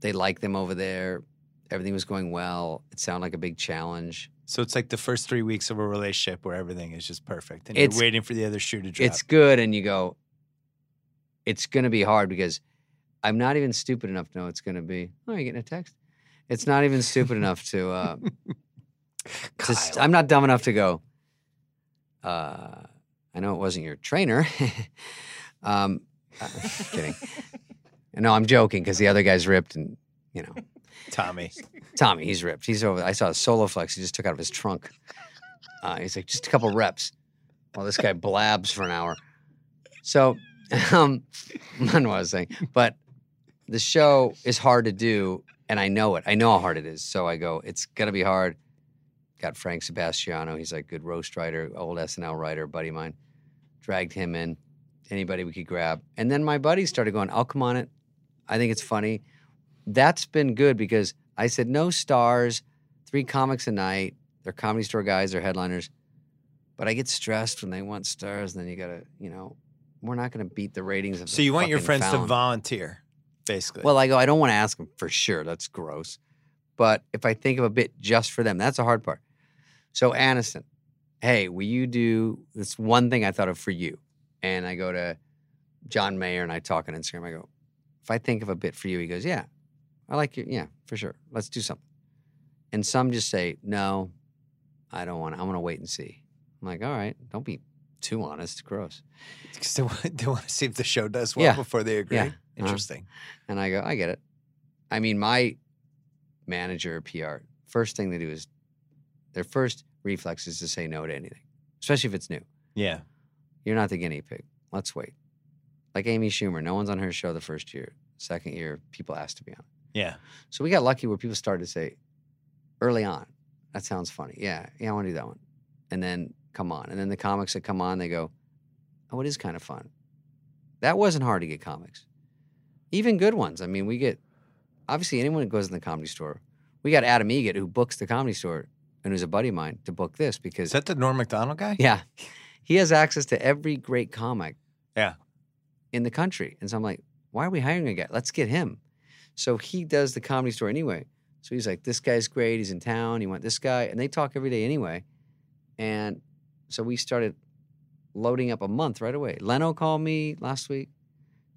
they like them over there. Everything was going well. It sounded like a big challenge. So it's like the first three weeks of a relationship where everything is just perfect, and It's- you're waiting for the other shoe to drop. It's good, and you go, it's going to be hard because I'm not even stupid enough to know it's going to be. Oh, you're getting a text. It's not even stupid enough to. Uh, to s- Kyle. I'm not dumb enough to go. Uh, I know it wasn't your trainer. um, uh, kidding. No, I'm joking because the other guy's ripped, and you know, Tommy. Tommy, he's ripped. He's over. I saw a Soloflex. He just took out of his trunk. Uh, he's like, just a couple reps. While this guy blabs for an hour. So, um, I don't know what I was saying, but the show is hard to do, and I know it. I know how hard it is. So I go, it's gonna be hard. Got Frank Sebastiano. He's like good roast writer, old SNL writer, buddy of mine. Dragged him in. Anybody we could grab, and then my buddies started going, "I'll come on it. I think it's funny." That's been good because I said no stars, three comics a night. They're comedy store guys, they're headliners. But I get stressed when they want stars, and then you gotta, you know, we're not gonna beat the ratings of. So you want your friends to volunteer, basically. Well, I go, I don't want to ask them for sure. That's gross. But if I think of a bit just for them, that's the hard part. So Aniston, hey, will you do this one thing I thought of for you? And I go to John Mayer and I talk on Instagram. I go, if I think of a bit for you, he goes, yeah, I like you. Yeah, for sure. Let's do something. And some just say, no, I don't want to. I'm going to wait and see. I'm like, all right, don't be too honest. Gross. because they, want- they want to see if the show does well Yeah. before they agree. Yeah. Uh-huh. Interesting. And I go, I get it. I mean, my manager or PR, first thing they do is their first reflex is to say no to anything, especially if it's new. Yeah. You're not the guinea pig. Let's wait. Like Amy Schumer, no one's on her show the first year. Second year, people asked to be on. Yeah. So we got lucky where people started to say early on, that sounds funny. Yeah, yeah, I want to do that one. And then come on. And then the comics that come on, they go, oh, it is kind of fun. That wasn't hard to get comics. Even good ones. I mean, we get, obviously, anyone that goes in the comedy store, we got Adam Eget who books the comedy store and who's a buddy of mine to book this because, Is that the Norm Macdonald guy? yeah, he has access to every great comic Yeah. In the country. And so I'm like, why are we hiring a guy? Let's get him. So he does the comedy store anyway. So he's like, this guy's great. He's in town. You want this guy? And they talk every day anyway. And so we started loading up a month right away. Leno called me last week,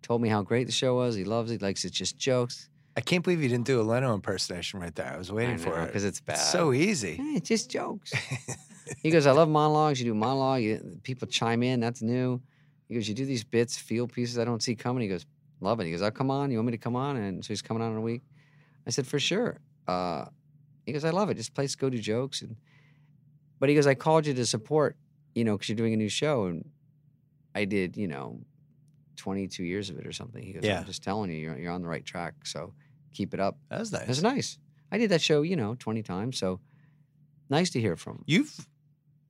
told me how great the show was. He loves it, likes it, just jokes. I can't believe you didn't do a Leno impersonation right there. I was waiting for it. because it's bad. It's so easy. It's just jokes. he goes, I love monologues. You do monologue. You, people chime in. That's new. He goes, you do these bits, field pieces I don't see coming. He goes, love it. He goes, I'll come on. You want me to come on? And so he's coming on in a week. I said, for sure. Uh, he goes, I love it. Just place, go do jokes. And but he goes, I called you to support, you know, because you're doing a new show, and I did, you know, 22 years of it or something. He goes, Yeah. I'm just telling you, you're, you're on the right track. So keep it up. That was nice. It's nice. I did that show, you know, 20 times. So nice to hear from him. You've,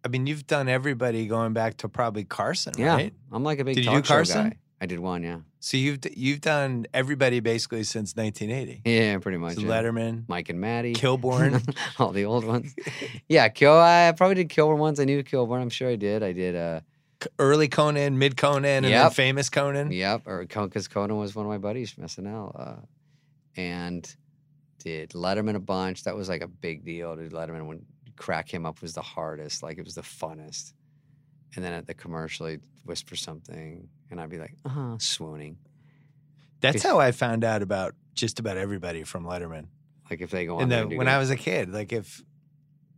I mean, you've done everybody going back to probably Carson, Yeah. right? I'm like a big Did you do talk Carson? guy. I did one, yeah. So you've you've done everybody basically since 1980. Yeah, pretty much. So yeah. Letterman, Mike and Maty. Kilborn. all the old ones. yeah, Kill. I probably did Kilborn once. I knew Kilborn. I'm sure I did. I did. uh early Conan, mid Conan, and then famous Conan. Yep. Or because Conan was one of my buddies from SNL, uh, and did Letterman a bunch. That was like a big deal. Did Letterman when crack him up was the hardest. Like it was the funnest. And then at the commercial, he'd whisper something, and I'd be like, uh huh, swooning. That's how I found out about just about everybody from Letterman. Like if they go on And then when good- I was a kid, like if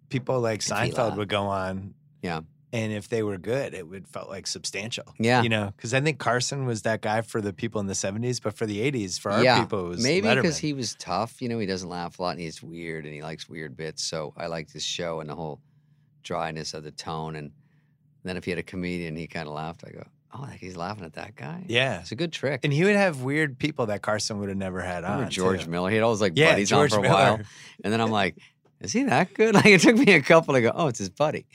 people like Seinfeld would go on, Yeah. And if they were good, it would felt like substantial. Yeah. you know, because I think Carson was that guy for the people in the '70s, but for the '80s, for our yeah, people, it was maybe because he was tough. You know, he doesn't laugh a lot, and he's weird, and he likes weird bits. So I liked his show and the whole dryness of the tone. And then if he had a comedian, he kind of laughed. I go, oh, like he's laughing at that guy. yeah, it's a good trick. and he would have weird people that Carson would have never had on. George too. Miller. He had always like Yeah, buddies George on for a Miller. while, and then I'm like, is he that good? Like it took me a couple to go, oh, it's his buddy.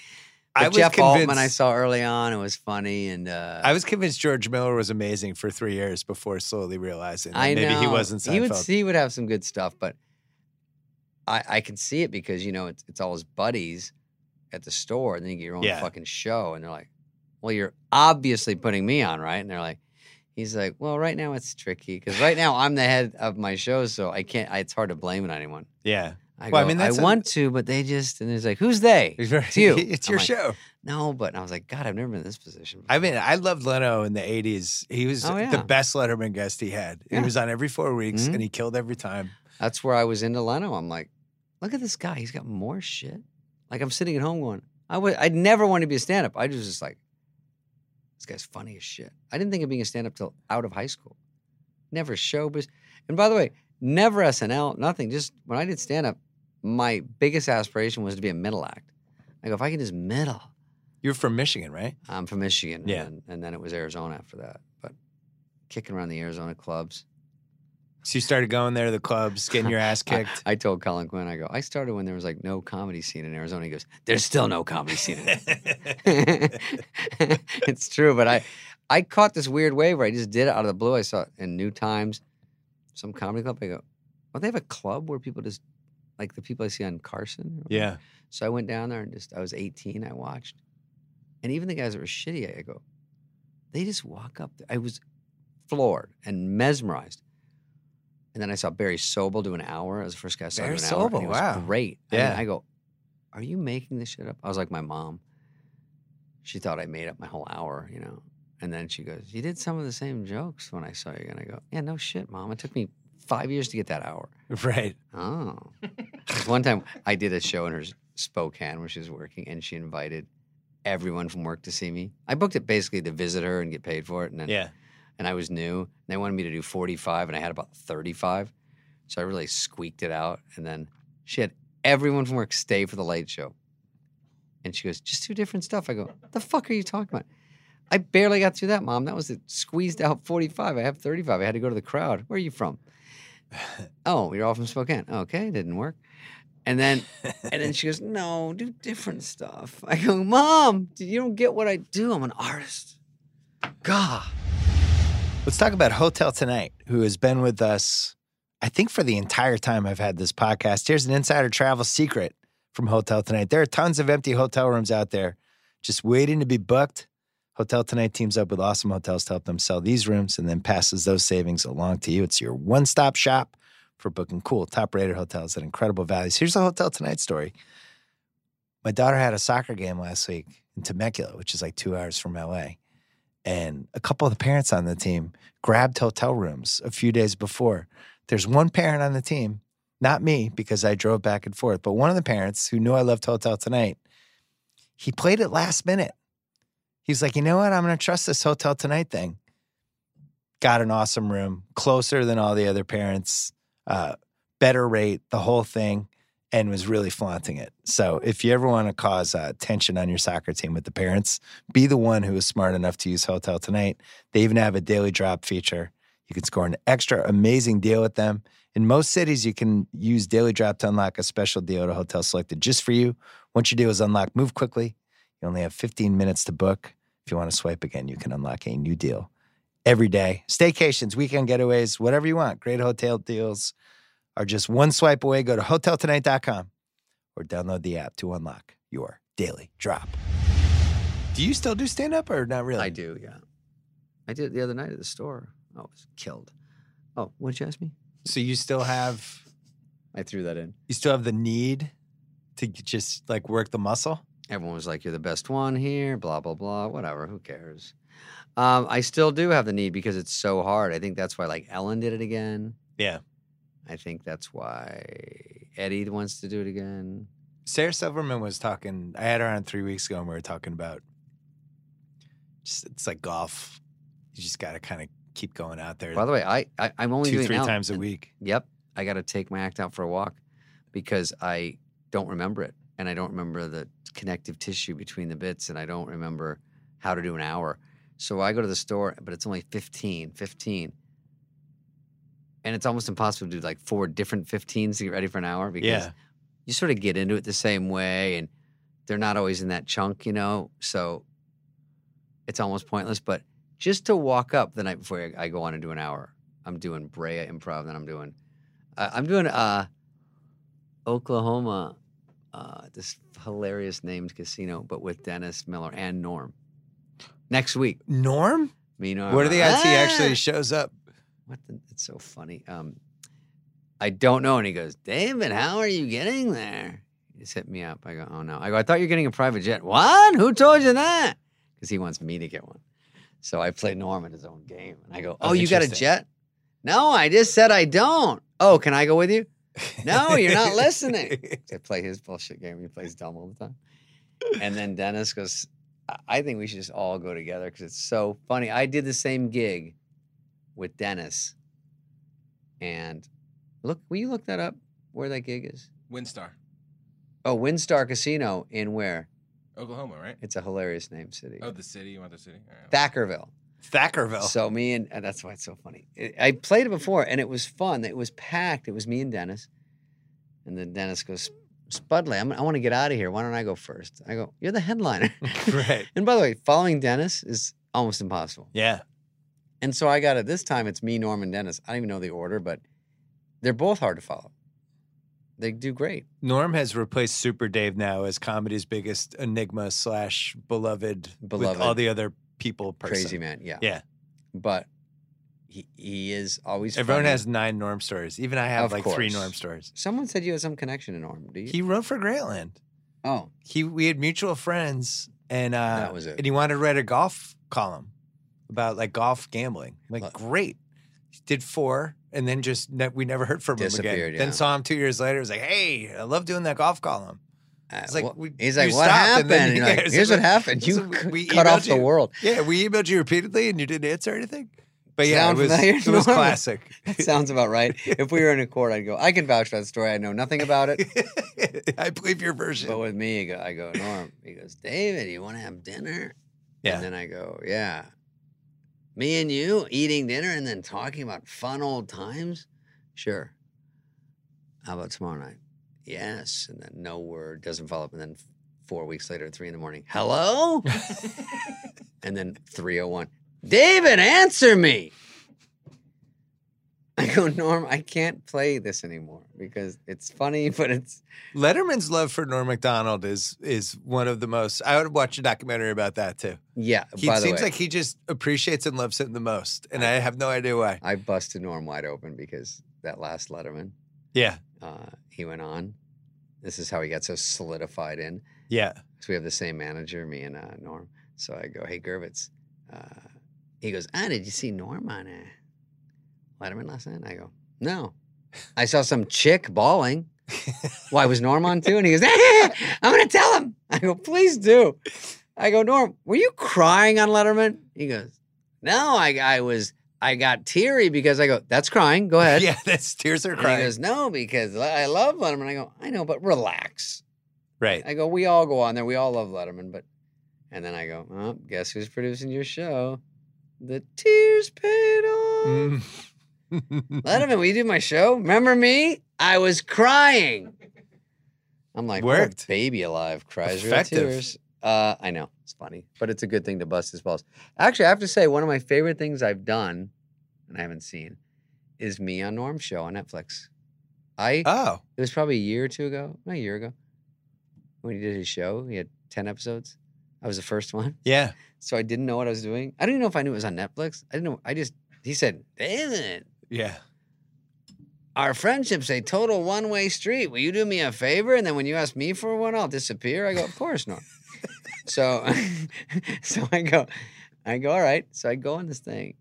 I was Jeff Altman I saw early on. It was funny, and uh, I was convinced George Miller was amazing for three years before slowly realizing that I maybe know. he wasn't Seinfeld. He would he would have some good stuff, but I I can see it because you know it's it's all his buddies at the store, and then you get your own Yeah. fucking show, and they're like, "Well, you're obviously putting me on, right?" And they're like, "He's like, well, right now it's tricky because right now I'm the head of my show, so I can't. I, it's hard to blame it on anyone." yeah, I Well, I go, mean, I a- want to, but they just and he's like, "Who's they?" it's you. It's your like, show. No, but I was like, God, I've never been in this position. I mean, I loved Leno in the '80s. He was Oh, the best Letterman guest he had. He was on every four weeks, Mhm. and he killed every time. That's where I was into Leno. I'm like, look at this guy. He's got more shit. Like I'm sitting at home going, I would I'd never want to be a stand-up. I was just like, this guy's funny as shit. I didn't think of being a stand-up till out of high school. Never showbiz. And by the way, never SNL, nothing. Just when I did stand-up, my biggest aspiration was to be a middle act. I go, if I can just middle. You're from Michigan, right? I'm from Michigan. Yeah. And, and then it was Arizona after that. But kicking around the Arizona clubs. So you started going there to the clubs, getting your ass I- kicked. I, told Colin Quinn, I go, I started when there was like no comedy scene in Arizona. He goes, There's still no comedy scene in it. it's true, but I I caught this weird wave where I just did it out of the blue. I saw it in New Times, some comedy club. I go, Oh, they have a club where people just like the people I see on Carson. yeah, So I went down there and just I was 18. I watched, and even the guys that were shitty, I go, they just walk up. There. I was floored and mesmerized. And then I saw Barry Sobel do an hour. I was the first guy I saw Barry do an hour. and Sobel, he was wow. great. I mean, Yeah. I go, are you making this shit up? I was like my mom. She thought I made up my whole hour, you know. And then she goes, "You did some of the same jokes when I saw you." And I go, "Yeah, no shit, mom. It took me five years to get that hour." right. Oh. One time I did a show in her Spokane where she was working and she invited everyone from work to see me. I booked it basically to visit her and get paid for it. And then, Yeah. and I was new and they wanted me to do 45 and I had about 35. So I really squeaked it out. And then she had everyone from work stay for the late show. And she goes, just do different stuff. I go, the fuck are you talking about? I barely got through that, mom. That was it. Squeezed out 45. I have 35. I had to go to the crowd. Where are you from? oh, you're all from Spokane. Okay, didn't work. And then, and then she goes, no, do different stuff. I go, mom, you don't get what I do. I'm an artist. God. Let's talk about Hotel Tonight, who has been with us, I think, for the entire time I've had this podcast. Here's an insider travel secret from Hotel Tonight. There are tons of empty hotel rooms out there just waiting to be booked. Hotel Tonight teams up with awesome hotels to help them sell these rooms and then passes those savings along to you. It's your one stop shop for booking cool, top rated hotels at incredible values. Here's a Hotel Tonight story. My daughter had a soccer game last week in Temecula, which is like two hours from LA and a couple of the parents on the team grabbed hotel rooms a few days before. There's one parent on the team, not me because I drove back and forth, but one of the parents who knew I loved Hotel Tonight, he played it last minute. He's like, you know what? I'm going to trust this Hotel Tonight thing. Got an awesome room, closer than all the other parents, uh, better rate, the whole thing, and was really flaunting it. So if you ever want to cause uh, tension on your soccer team with the parents, be the one who is smart enough to use Hotel Tonight. They even have a daily drop feature. You can score an extra amazing deal with them. In most cities, you can use Daily Drop to unlock a special deal at a hotel selected just for you. Once your deal is unlocked, move quickly. You only have 15 minutes to book. If you want to swipe again, you can unlock a new deal every day. Staycations, weekend getaways, whatever you want. Great hotel deals are just one swipe away. Go to hoteltonight.com or download the app to unlock your daily drop. Do you still do stand up or not really? I do, yeah. I did it the other night at the store. Oh, I was killed. Oh, what'd you ask me? So you still have I threw that in. you still have the need to just like work the muscle? Everyone was like, "You're the best one here." Blah blah blah. Whatever. Who cares? Um, I still do have the need because it's so hard. I think that's why like Ellen did it again. Yeah. I think that's why Eddie wants to do it again. Sarah Silverman was talking. I had her on three weeks ago, and we were talking about. Just, it's like golf. You just got to kind of keep going out there. By the way, I, I I'm only two, three times a and- week. Yep, I got to take my act out for a walk because I don't remember it, and I don't remember the connective tissue between the bits, and I don't remember how to do an hour. So I go to the store, but it's only 15, 15. And it's almost impossible to do like four different 15s to get ready for an hour because Yeah. you sort of get into it the same way and they're not always in that chunk, you know? So it's almost pointless. But just to walk up the night before I I go on and do an hour, I'm doing Brea improv, then I'm doing, uh, I'm doing uh, Oklahoma, uh, this hilarious named casino, but with Dennis Miller and Norm. Next week, Norm, me Norm. what are the odds he "Ah!" actually shows up? What the, it's so funny. Um, I don't know. And he goes, David, how are you getting there? He's hit me up. I go, oh no. I go, I thought you were getting a private jet. What? Who told you that? Because he wants me to get one. So I play Norm in his own game. And I go, oh, Oh, you got a jet? No, I just said I don't. Oh, can I go with you? No, you're not listening. I play his bullshit game. He plays dumb all the time. And then Dennis goes, "I- think we should just all go together because it's so funny. I did the same gig with Dennis. And look, will you look that up where that gig is? WinStar, Oh, WinStar Casino in where? Oklahoma, right? It's a hilarious name city. Oh, the city. You want the city? All right. Thackerville. Thackerville. So me and, and that's why it's so funny. It- I played it before and it was fun. It was packed. It was me and Dennis. And then Dennis goes, Spudley, I'm, I want to get out of here. Why don't I go first? I go, You're the headliner. right. and by the way, following Dennis is almost impossible. Yeah. And so I got it this time. It's me, Norm, and Dennis. I don't even know the order, but they're both hard to follow. They do great. Norm has replaced Super Dave now as comedy's biggest enigma slash beloved, with all the other people. Person. Crazy man, yeah. Yeah. But he he is always. Everyone funny. has nine Norm stories. Even I have Of like three course. Norm stories. Someone said you had some connection to Norm. Do you? He wrote for Grantland. oh, He we had mutual friends, and uh, That was it. And he wanted to write a golf column about like golf gambling. I'm like great. He did four, and then just ne- we never heard from him Disappeared, again. yeah. Then saw him two years later. Was like, hey, I love doing that golf column. Uh, It's like we- he's like, what happened? and then And like, Here's what happened. so You we cut off emailed the world. Yeah, we emailed you repeatedly, and you didn't answer anything. But yeah, Sound it was familiar, it was classic. That sounds about right. If we were in a court, I'd go, I can vouch for that story. I know nothing about it. I believe your version. But with me, I go, I go, Norm. He goes, David, you want to have dinner? Yeah. And then I go, yeah. Me and you eating dinner and then talking about fun old times? Sure. How about tomorrow night? Yes. And then no word, doesn't follow up. And then four weeks later three in the morning, hello? and then 301, David, answer me. I go, Norm, I can't play this anymore because it's funny, but it's Letterman's love for Norm Macdonald is is one of the most. I would watch a documentary about that too. yeah. He by the seems way, like he just appreciates and loves him the most, and I have no idea why. I busted Norm wide open because that last Letterman, Yeah, uh, he went on. This is how he got so solidified in. yeah. So we have the same manager, me and uh, Norm. So I go, hey, Gurvitz. Uh, he goes, ah, did you see Norm on uh, Letterman last night? I go, no. I saw some chick bawling. Why was Norm on too? And he goes, I'm going to tell him. I go, please do. I go, Norm, were you crying on Letterman? He goes, no, I, I was, I got teary because I go, that's crying. Go ahead. yeah, that's tears are And he crying. goes, no, because I love Letterman. I go, I know, but relax. right. I go, we all go on there. We all love Letterman, but and then I go, oh, guess who's producing your show? The tears paid off. Mm. Letterman, will you do my show? Remember me? I was crying. I'm like, Worked. baby alive cries real tears. Uh, I know it's funny, but it's a good thing to bust his balls. Actually, I have to say, one of my favorite things I've done, and I haven't seen, is me on Norm's show on Netflix. I oh, it was probably a year or two ago, not a year ago, when he did his show. He had ten episodes. I was the first one, yeah. so I didn't know what I was doing. I didn't know if I knew it was on Netflix. I didn't know. I just he said, "Isn't it?" Yeah. our friendship's a total one way street. Will you do me a favor? And then when you ask me for one, I'll disappear. I go, of course not. So, so I go, I go, all right. So I go on this thing,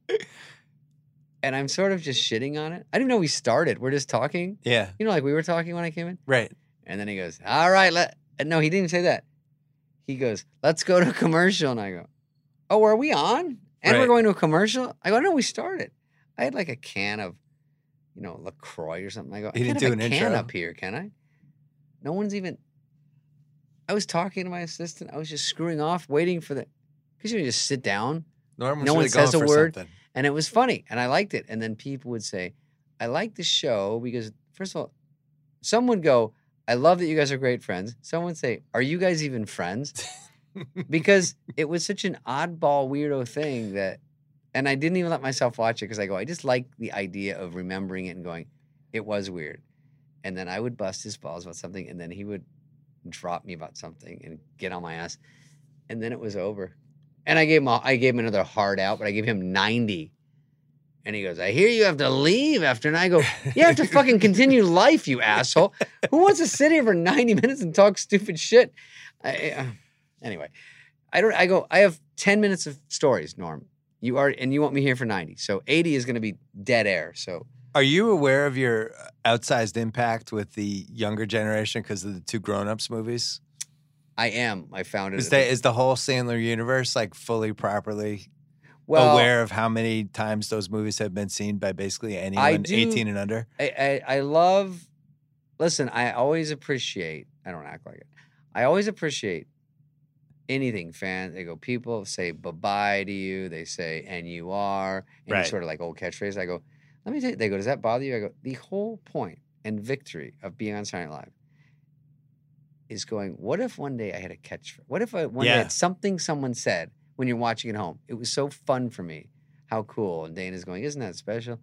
and I'm sort of just shitting on it. I didn't know we started. We're just talking. Yeah. You know, like we were talking when I came in. Right. And then he goes, all right, let. No, he didn't say that. He goes, let's go to a commercial. And I go, oh, are we on? And we're going to a commercial? I go, no, we started. I had like a can of, you know, LaCroix or something. I go, I You can't didn't do an can intro? up here, can I? No one's even. I was talking to my assistant. I was just screwing off, waiting for the, because you know, just sit down Norm No one says a word. something. and it was funny and I liked it. And then people would say, I like the show because, first of all, some would go, I love that you guys are great friends. Someone would say, Are you guys even friends? because it was such an oddball, weirdo thing that, and I didn't even let myself watch it because I go, I just like the idea of remembering it and going, It was weird. And then I would bust his balls about something, and then he would drop me about something and get on my ass. And then it was over. And I gave him a, I gave him another hard out, but I gave him 90. And he goes, I hear you have to leave after. And I go, You have to fucking continue life, you asshole. Who wants to sit here for 90 minutes and talk stupid shit? I, uh, anyway, I don't, I go, I have 10 minutes of stories, Norm. You are, and you want me here for 90. So 80 is going to be dead air. So Are you aware of your uh, outsized impact with the younger generation because of the two grown ups movies? I am. I found it. Is, the- is the whole Sandler universe like fully properly well, aware of how many times those movies have been seen by basically anyone do- 18 and under? I, I, I love, listen, I always appreciate, I don't act like it. I always appreciate anything fans. They go, people say bye bye to you. They say, and you are. And Right. sort of like old catchphrase. I go, let me tell you, they go, does that bother you? I go, the whole point and victory of being on Saturday Night Live is going, what if one day I had a catch? What if I, one day I had something someone said when you're watching at home? It was so fun for me. How cool. And Dana's going, isn't that special?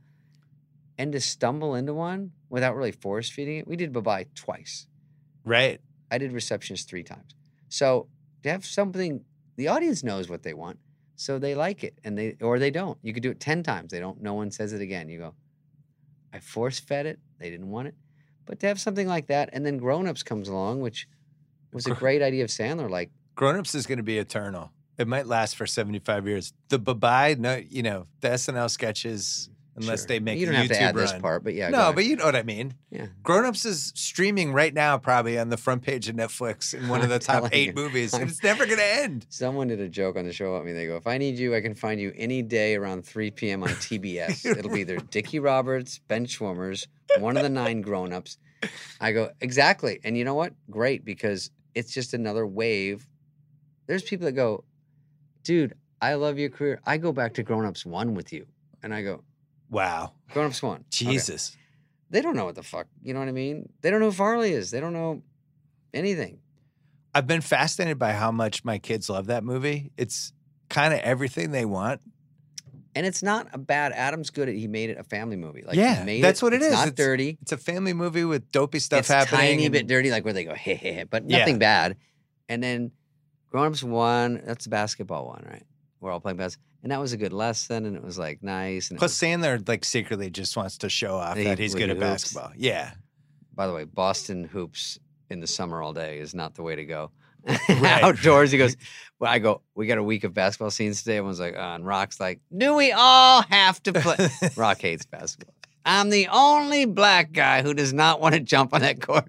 And to stumble into one without really force feeding it, we did bye bye twice. Right. I did receptions three times. So to have something, the audience knows what they want, so they like it, and they or they don't. You could do it ten times. They don't. No one says it again. You go. I force fed it. They didn't want it, but to have something like that, and then Grown Ups comes along, which was a great idea of Sandler. Like Grown ups is going to be eternal. It might last for 75 years. The bye bye, no, you know, the SNL sketches, unless sure. they make you don't a have YouTube to add run. this part, but yeah, no, but you know what I mean. yeah. Grown Ups is streaming right now, probably on the front page of Netflix in one of the top eight you. movies. And it's never going to end. Someone did a joke on the show about me. They go, if I need you, I can find you any day around 3 p.m. on TBS. It'll be either Dickie Roberts, Benchwarmers, one of the nine grown-ups. I go, exactly. And you know what? Great, because it's just another wave. There's people that go, dude, I love your career. I go back to Grown Ups One with you. And I go, Wow. Grown Ups One. Okay. Jesus. They don't know what the fuck. You know what I mean? They don't know who Farley is. They don't know anything. I've been fascinated by how much my kids love that movie. It's kind of everything they want. And it's not a bad. Adam's good at. He made it a family movie. Like Yeah, made that's it, what it it's is. Not It's- dirty. It's a family movie with dopey stuff it's happening. tiny and- bit dirty, like where they go hey hey hey, but Yeah. nothing bad. And then Grown Ups one. That's the basketball one, right? We're all playing basketball, and that was a good lesson, and it was like nice. And Plus, was- Sandler like secretly just wants to show off He- that he's good at hoops. basketball. Yeah. by the way, Boston hoops in the summer all day is not the way to go. Right. Outdoors, he goes. Well, I go. We got a week of basketball scenes today. Everyone's like, oh, and Rock's like, do we all have to play? Rock hates basketball. I'm the only black guy who does not want to jump on that court.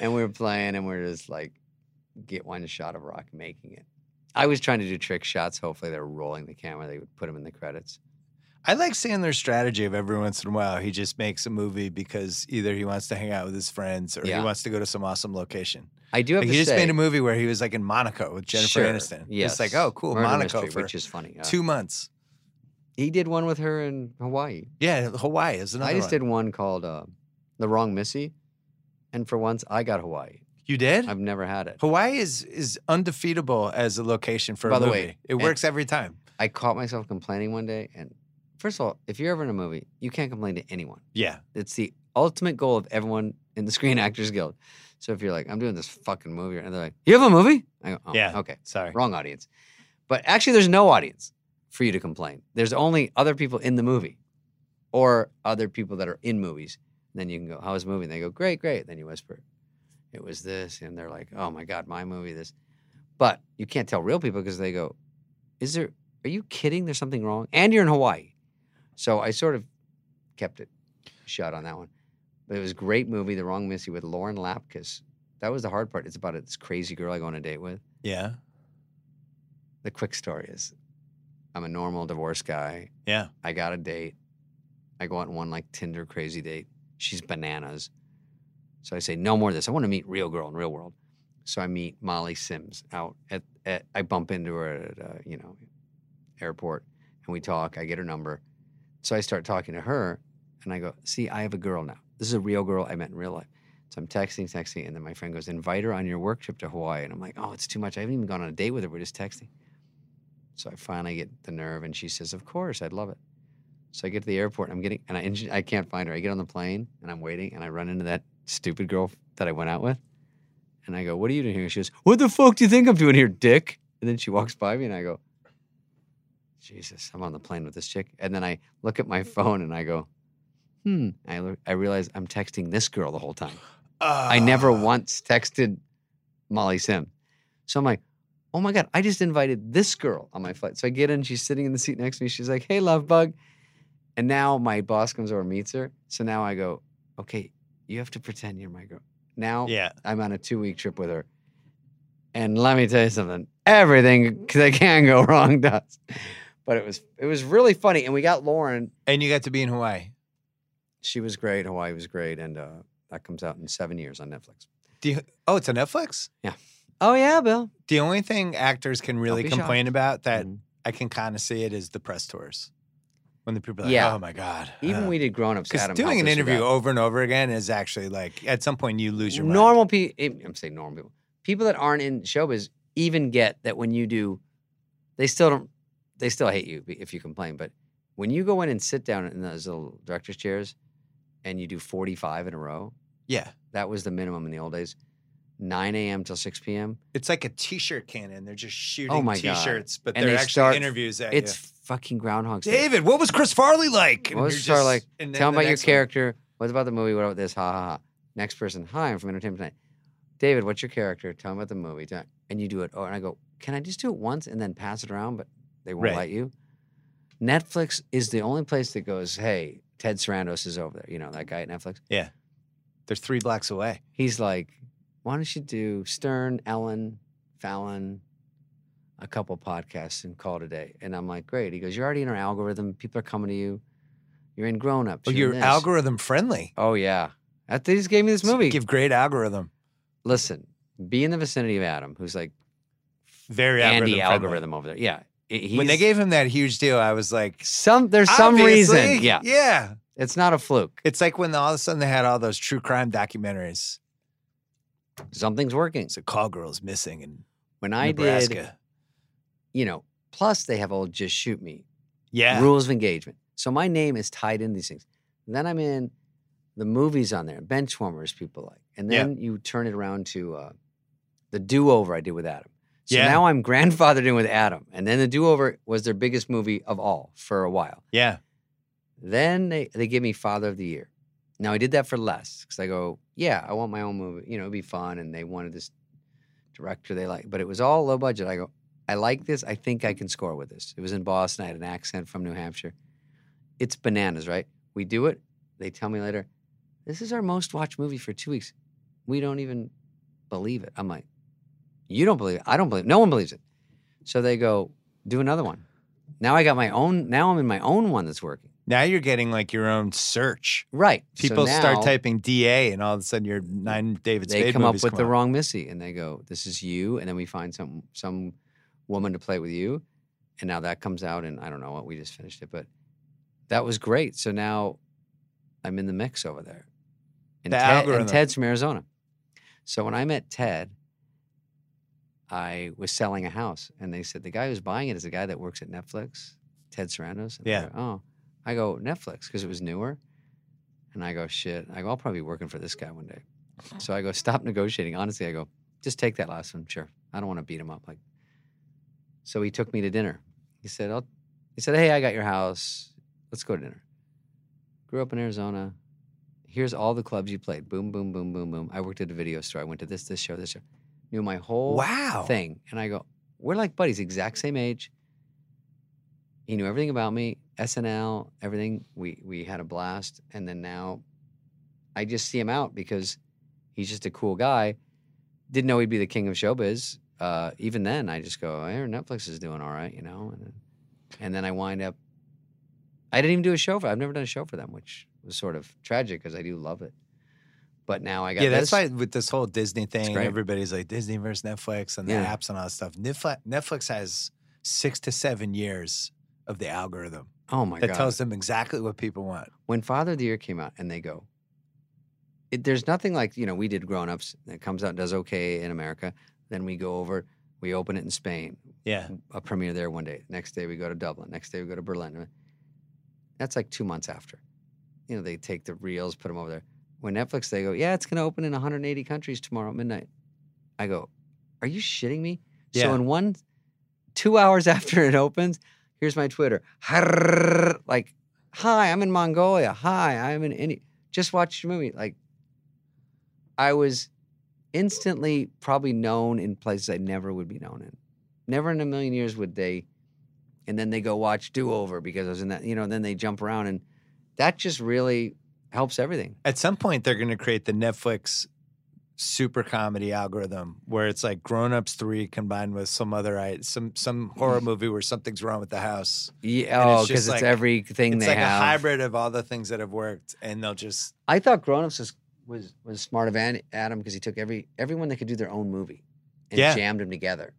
and we were playing, and we're just like, get one shot of Rock making it. I was trying to do trick shots. Hopefully, they were rolling the camera. They would put them in the credits. I like seeing their strategy of every once in a while he just makes a movie because either he wants to hang out with his friends or Yeah. he wants to go to some awesome location. I do have Like to he just say, made a movie where he was like in Monaco with Jennifer Sure, Aniston. Yes, It's like, oh, cool, Murder Monaco Mystery, for which is funny. Uh, two months. He did one with her in Hawaii. Yeah, Hawaii is another one. I just one. did one called uh, "The Wrong Missy," and for once, I got Hawaii. You did? I've never had it. Hawaii is is undefeatable as a location for By a the movie. way, it works every time. I caught myself complaining one day, and first of all, if you're ever in a movie, you can't complain to anyone. Yeah. It's the ultimate goal of everyone in the Screen Actors Guild. So if you're like, I'm doing this fucking movie, and they're like, You have a movie? I go, oh, Yeah. Okay, Sorry. wrong audience. But actually, there's no audience for you to complain. There's only other people in the movie, or other people that are in movies. And then you can go, How was the movie? And they go, Great, great. Then you whisper, It was this, and they're like, Oh my god, my movie, this. But you can't tell real people because they go, Is there? Are you kidding? There's something wrong. And you're in Hawaii. So I sort of kept it shut on that one. But it was a great movie, The Wrong Missy with Lauren Lapkus. That was the hard part. It's about this crazy girl I go on a date with. Yeah. The quick story is I'm a normal divorced guy. Yeah. I got a date. I go out on one like Tinder crazy date. She's bananas. So I say, no more of this. I want to meet real girl in real world. So I meet Molly Sims out at, at I bump into her at uh, you know airport and we talk. I get her number. So I start talking to her and I go, see, I have a girl now. This is a real girl I met in real life. So I'm texting, texting, and then my friend goes, invite her on your work trip to Hawaii. And I'm like, oh, it's too much. I haven't even gone on a date with her. We're just texting. So I finally get the nerve, and she says, of course, I'd love it. So I get to the airport, and I'm getting, and I, I can't find her. I get on the plane, and I'm waiting, and I run into that stupid girl that I went out with. And I go, what are you doing here? She goes, what the fuck do you think I'm doing here, dick? And then she walks by me, and I go, Jesus, I'm on the plane with this chick. And then I look at my phone, and I go, hmm. I, look, I realize I'm texting this girl the whole time. I never Ah. once texted Molly Sim. So I'm like, oh my God, I just invited this girl on my flight. So I get in, she's sitting in the seat next to me. She's like, hey, love bug. And now my boss comes over and meets her. So now I go, okay, you have to pretend you're my girl. Now Yeah. I'm on a two week trip with her. And let me tell you something, everything that can go wrong does. But it was it was really funny. And we got Lauren. And you got to be in Hawaii. She was great. Hawaii was great. And uh, that comes out in seven years on Netflix. Do you, oh, it's on Netflix? Yeah. Oh, yeah, Bill. The only thing actors can really be complain about that Mhm. I can kind of see it is the press tours. When the people are like, Yeah. oh my God. Even we did grown ups. Because doing an interview over and over again is actually like, at some point you lose your mind. normal people. Eh, I'm saying normal people. People that aren't in showbiz even get that when you do, they still don't. They still hate you if you complain. But when you go in and sit down in those little director's chairs, and you do 45 in a row, Yeah. that was the minimum in the old days. 9 a.m. till 6 p.m. It's like a t-shirt cannon. They're just shooting Oh my t-shirts, but And they're they actually start- interviews at It's you. fucking Groundhog Day. David, what was Chris Farley like? What was Chris Farley then Tell the about your next one. character. What about the movie? What about this? Ha ha ha. Next person. Hi, I'm from Entertainment Tonight. David, what's your character? Tell me about the movie. And you do it. Oh, and I go, can I just do it once and then pass it around? But they won't Right. let you. Netflix is the only place that goes, hey, Ted Sarandos is over there. You know, that guy at Netflix. Yeah. They're three blocks away. He's like, why don't you do Stern, Ellen, Fallon, a couple podcasts and call today? And I'm like, great. He goes, you're already in our algorithm. People are coming to you. You're in grown ups. Oh, you're algorithm friendly. Oh yeah, that they just gave me this movie. Give great algorithm. Listen, be in the vicinity of Adam, who's like Very Andy algorithm. algorithm over there. Yeah, he- When they gave him that huge deal, I was like, some, there's some reason. Yeah, Yeah. it's not a fluke. It's like when all of a sudden they had all those true crime documentaries. Something's working. It's a call girl's missing and When I Nebraska. did, you know, plus they have old just shoot me yeah. rules of engagement. So my name is tied in these things. And then I'm in the movies on there, Benchwarmers people like, and Yeah. then you turn it around to uh, the do over I did with Adam. So Yeah. now I'm grandfathered in with Adam, and then the do over was their biggest movie of all for a while. Yeah. Then they they give me Father of the Year. Now I did that for less because I go, yeah, I want my own movie. You know, it'd be fun, and they wanted this director they like, but it was all low budget. I go, I like this. I think I can score with this. It was in Boston. I had an accent from New Hampshire. It's bananas, right? We do it. They tell me later, this is our most watched movie for two weeks. We don't even believe it. I'm like, you don't believe it. I don't believe it. No one believes it. So they go, do another one. Now I got my own. Now I'm in my own one that's working. Now you're getting like your own search. Right. So People now start typing DA, and all of a sudden you're nine David They Spade come up with come the out. wrong Missy, and they go, "This is you," and then we find some some woman to play with you, and now that comes out, and I don't know what we just finished it, but that was great. So now I'm in the mix over there. And, The Ted, algorithm. and Ted's from Arizona. So when I met Ted, I was selling a house, and they said the guy who's buying it is a guy that works at Netflix, Ted Sarandos. And Yeah. go, oh, I go Netflix because it was newer, and I go shit. I go, I'll probably be working for this guy one day. So I go stop negotiating. Honestly, I go just take that last one. Sure, I don't want to beat him up. Like, so he took me to dinner. He said, I'll, he said, hey, I got your house. Let's go to dinner. Grew up in Arizona. Here's all the clubs you played. Boom, boom, boom, boom, boom. I worked at a video store. I went to this, this show, this show. Knew my whole Wow. thing. And I go, we're like buddies, exact same age. He knew everything about me, SNL, everything. We we had a blast. And then now I just see him out because he's just a cool guy. Didn't know he'd be the king of showbiz. Uh, even then, I just go, hear Netflix is doing all right, you know? And then, and then I wind up, I didn't even do a show for I've never done a show for them, which was sort of tragic because I do love it. But now I got Yeah, that's this. why with this whole Disney thing, everybody's like Disney versus Netflix and the Yeah. apps and all that stuff. Netflix has six to seven years of the algorithm Oh my god. that God. tells them exactly what people want. when Father of the Year came out and they go, it, there's nothing like, you know, we did Grown Ups. It comes out, does okay in America. Then we go over, we open it in Spain, Yeah. a premiere there one day. Next day we go to Dublin. Next day we go to Berlin. That's like two months after. You know, they take the reels, put them over there. When Netflix, they go, yeah, it's going to open in 180 countries tomorrow at midnight. I go, are you shitting me? So in one, two hours after it opens, here's my Twitter. Like, hi, I'm in Mongolia. Hi, I'm in India. Just watched your movie. Like, I was instantly probably known in places I never would be known in. Never in a million years would they. And then they go watch Do Over because I was in that, you know, then they jump around. And that just really helps everything. At some point, they're going to create the Netflix super comedy algorithm where it's like Grown Ups Three combined with some other some some horror mm. movie where something's wrong with the house. Yeah, And oh, it's because it's like- everything It's they like have. a hybrid of all the things that have worked, and they'll just I thought Grown Ups was, was, was smart of Adam because he took every everyone that could do their own movie and Yeah. jammed them together.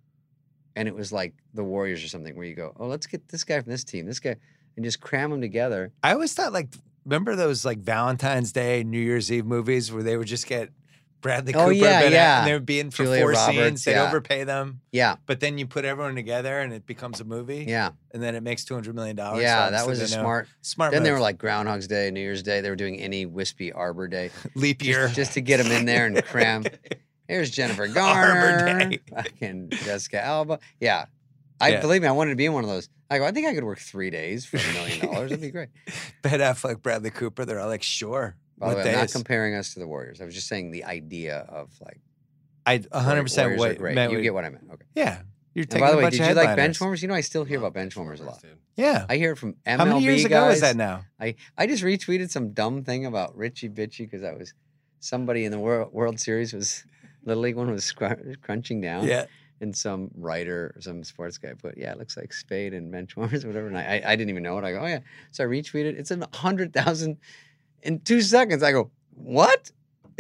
And it was like the Warriors or something where you go, oh, let's get this guy from this team, this guy, and just cram them together. I always thought like remember those like Valentine's Day, New Year's Eve movies where they would just get Bradley Cooper. Oh, Cooper, yeah, Ben- yeah. and they would be in for Julia four Roberts, scenes. They'd yeah. overpay them, Yeah, but then you put everyone together and it becomes a movie. yeah, and then it makes two hundred million dollars. yeah. That was a smart. smart. Then they were like Groundhog's Day, New Year's Day. They were doing any wispy Arbor Day leap year. just, just to get them in there and cram. Here's Jennifer Arbor Garner, Day. fucking Jessica Alba. Yeah, I Yeah. believe me. I wanted to be in one of those. I go. I think I could work three days for a million dollars. That'd be great. Ben Affleck, uh, Bradley Cooper. They're all like, sure. By the way, I'm not days? comparing us to the Warriors. I was just saying the idea of like I 100 percent what great. meant. You we- get what I meant. Okay. yeah, you're And taking by the way, did you like benchwarmers? You know, I still hear oh, about benchwarmers a lot. Yeah. I hear it from MLB How many years guys. ago is that now? I, I just retweeted some dumb thing about Richie Bitchy because I was somebody in the World, World Series was Little League one was scr- crunching down. Yeah. And some writer or some sports guy put, yeah, it looks like Spade and benchwarmers, or whatever. And I, I, I didn't even know it. I go, oh yeah. So I retweeted. It's a hundred thousand in two seconds. I go, what?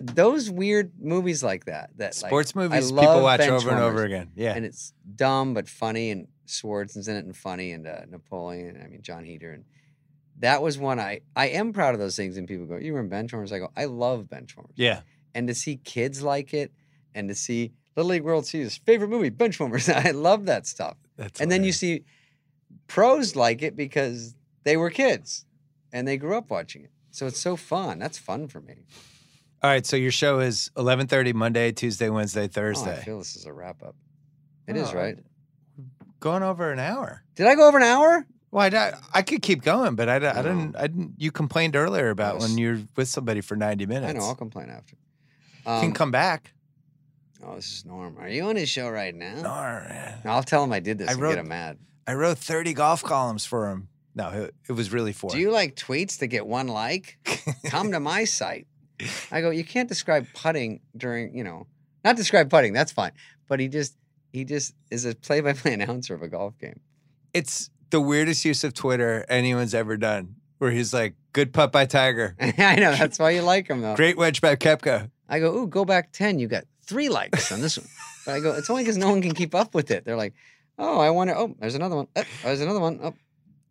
Those weird movies like that. That like, Sports movies people watch over and over again. Yeah. and it's dumb but funny and Swartzen's in it and funny and uh, Napoleon. I mean Jon Heder and that was one I I am proud of those things. And people go, "You were in Benchwarmers." I go, "I love Benchwarmers." yeah. And to see kids like it, and to see Little League World Series favorite movie Benchwarmers, I love that stuff. That's and then you see pros like it because they were kids and they grew up watching it. So it's so fun. That's fun for me. All right. So your show is 11:30 Monday, Tuesday, Wednesday, Oh, I feel this is a wrap up. It is Oh, right. Going over an hour. Did I go over an hour? Well, I, I could keep going, but I, I No. didn't. I didn't. You complained earlier about Yes. when you're with somebody for 90 minutes. I know. I'll complain after. You Um, can come back. Oh, this is Norm. Are you on his show right now? Norm. No, I'll tell him I did this I wrote- get him mad. I wrote 30 golf columns for him. No, it, it was really four. Do you like tweets that get one like? Come to my site. I go, you can't describe putting during, you know, not describe putting, that's fine. But he just, he just is a play by play announcer of a golf game. it's the weirdest use of Twitter anyone's ever done. Where he's like, "Good putt by Tiger, I know, that's why you like him though. great wedge by Koepka." I go, ooh, go back 10. You got three likes on this one. But I go, it's only because no one can keep up with it. They're like, Oh, I want to. Oh, there's another one. Oh, there's another one. Oh,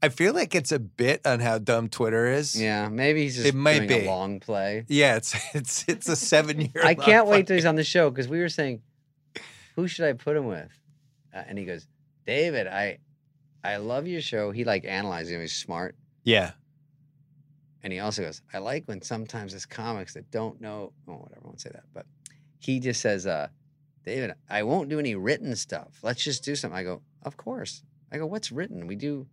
I feel like it's a bit on how dumb Twitter is. yeah. Maybe he's just It might doing be. a long play. Yeah, it's it's it's a seven year. I can't wait till he's on the show because we were saying, who should I put him with? Uh, and he goes, David, I, I love your show. He like analyzes him. He's smart, Yeah, and he also goes, I like when sometimes it's comics that don't know. Oh, whatever. I won't say that, but he just says, uh, David, I won't do any written stuff. Let's just do something. I go, of course. I go, what's written? We do.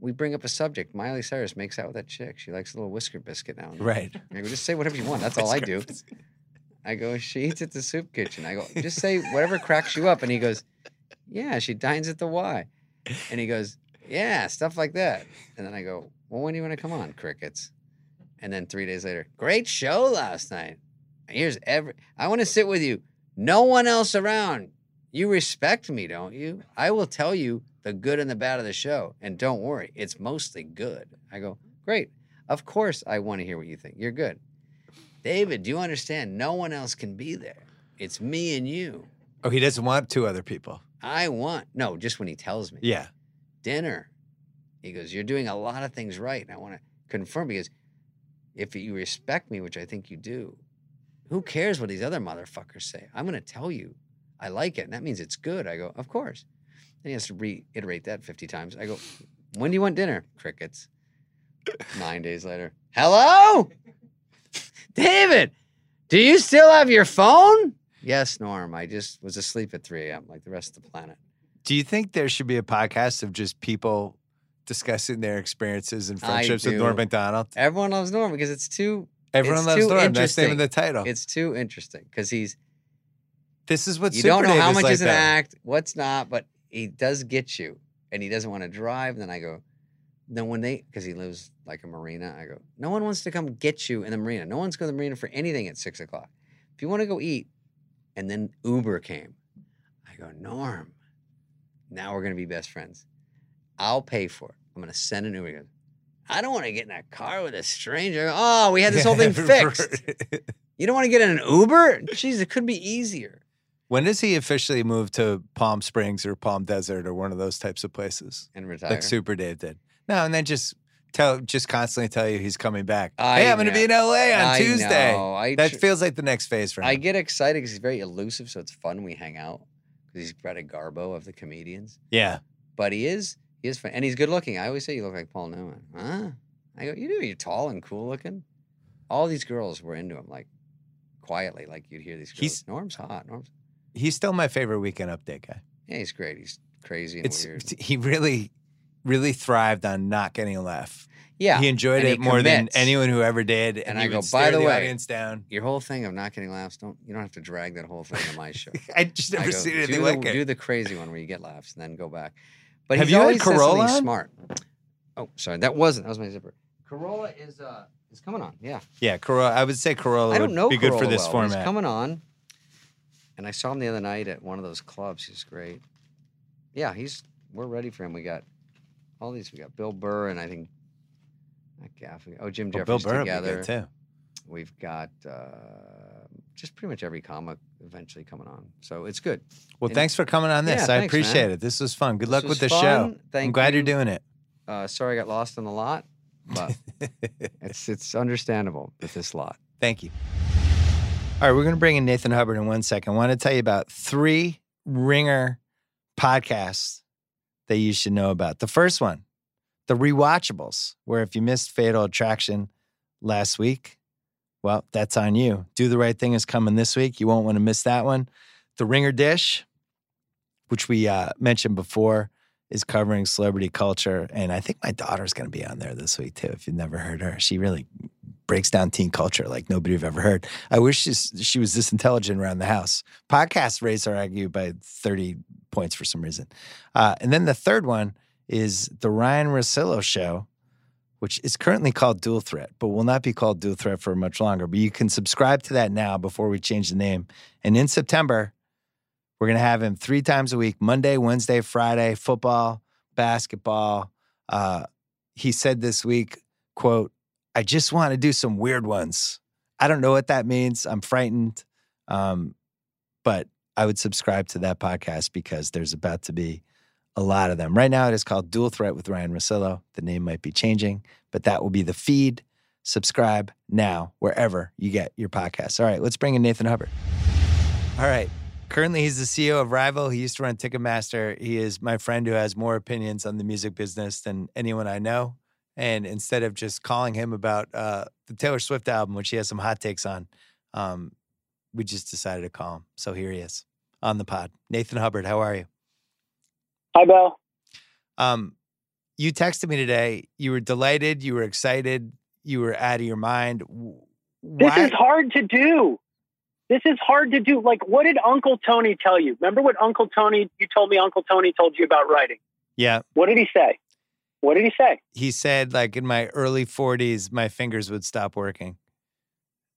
We bring up a subject. Miley Cyrus makes out with that chick. She likes a little whisker biscuit now. and then. right. I go, just say whatever you want. That's all I do. I go, she eats at the soup kitchen. I go, just say whatever cracks you up. And he goes, yeah, she dines at the Y. And he goes, yeah, stuff like that. And then I go, well, when do you want to come on, crickets? And then three days later, great show last night. Here's every, I want to sit with you. No one else around. You respect me, don't you? I will tell you the good and the bad of the show. And don't worry, it's mostly good. I go, great. Of course, I want to hear what you think. You're good. David, do you understand? No one else can be there. It's me and you. Oh, he doesn't want two other people. I want, no, just when he tells me. Yeah. Dinner. He goes, You're doing a lot of things right. And I want to confirm because if you respect me, which I think you do, who cares what these other motherfuckers say? I'm going to tell you I like it. And that means it's good. I go, Of course. Then he has to reiterate that 50 times. I go, When do you want dinner? Crickets. Nine days later. Hello? David, do you still have your phone? Yes, Norm. I just was asleep at 3 a.m. like the rest of the planet. Do you think there should be a podcast of just people discussing their experiences and friendships with. Norm Macdonald? Everyone loves Norm because it's too Everyone It's loves too Norm. That's the name of the title. it's too interesting because he's this is what you Super don't know Dave how is much like is an though. act, what's not, but he does get you, and he doesn't want to drive. Then I go, then when they because he lives like a marina, I go, no one wants to come get you in the marina. No one's going to the marina for anything at six o'clock. If you want to go eat, and then Uber came, I go, Norm, now we're going to be best friends. I'll pay for it. I'm going to send an Uber. He goes, I don't want to get in a car with a stranger. Go, Oh, we had this whole thing fixed. You don't want to get in an Uber? Jeez, it could be easier. When does he officially move to Palm Springs or Palm Desert or one of those types of places? And retire. Like Super Dave did. No, and then just tell just constantly tell you he's coming back. I hey, I'm gonna be in LA on I Tuesday. That feels like the next phase for him. I get excited because he's very elusive, so it's fun. We hang out because he's Greta Garbo of the comedians. yeah. But he is, he is fun, and he's good looking. I always say you look like Paul Newman. Huh? I go, you do. You're tall and cool looking. All these girls were into him, like quietly, like you'd hear these girls. He's- Norm's hot. Norm's He's still my favorite weekend update guy. yeah, he's great. He's crazy and It's weird. he really really thrived on not getting a laugh. Yeah, he enjoyed and it he more commits. than anyone who ever did. And he I go, "By the the way, audience down. your whole thing of not getting laughs. Don't you don't have to drag that whole thing to my show. I just I never go, seen do anything the, like it. Do the crazy one where you get laughs and then go back. But Have you had always Carolla smart. Oh, sorry, that wasn't. That was my zipper. Carolla is uh is coming on. Yeah, yeah, Carolla. I would say Carolla I don't would know be good for this well, format. coming on, and I saw him the other night at one of those clubs. He's great. Yeah, he's. We're ready for him. We got all these. We got Bill Burr and I think. Not. Oh, Jim Well, Bill Jefferies Burr would be together. too. We've got uh, just pretty much every comic eventually coming on, so it's good. Well, And- thanks for coming on this. Yeah, I thanks, appreciate man. it. This was fun. Good This luck with the fun. show. I'm glad you. are doing it. Uh, sorry, I got lost in the lot, but it's it's understandable with this lot. Thank you. All right, we're going to bring in Nathan Hubbard in one second. I want to tell you about three Ringer podcasts that you should know about. The first one, The Rewatchables, where if you missed Fatal Attraction last week, well, that's on you. Do the Right Thing is coming this week. You won't want to miss that one. The Ringer Dish, which we uh, mentioned before, is covering celebrity culture. And I think my daughter's going to be on there this week too, if you've never heard her. She really breaks down teen culture like nobody you've ever heard. I wish she's, she was this intelligent around the house. Podcasts raise our IQ by 30 points for some reason. Uh, and then the third one is the Ryan Russillo show, which is currently called Dual Threat, but will not be called Dual Threat for much longer. But you can subscribe to that now before we change the name. And in September, we're going to have him three times a week Monday, Wednesday, Friday, football, basketball. Uh, he said this week, quote, I just want to do some weird ones. I don't know what that means. I'm frightened. Um, but I would subscribe to that podcast because there's about to be a lot of them. Right now, it is called Dual Threat with Ryan Russillo. The name might be changing, but that will be the feed. Subscribe now wherever you get your podcasts. All right, let's bring in Nathan Hubbard. All right. Currently, he's the CEO of Rival. He used to run Ticketmaster. He is my friend who has more opinions on the music business than anyone I know. And instead of just calling him about uh, the Taylor Swift album, which he has some hot takes on, um, we just decided to call him. So here he is on the pod. Nathan Hubbard, how are you? Hi, Bill. Um, you texted me today. You were delighted. You were excited. You were out of your mind. Why? This is hard to do. This is hard to do. Like, what did Uncle Tony tell you? Remember what Uncle Tony, you told me Uncle Tony told you about writing? Yeah. What did he say? What did he say? He said, like, in my early 40s, my fingers would stop working.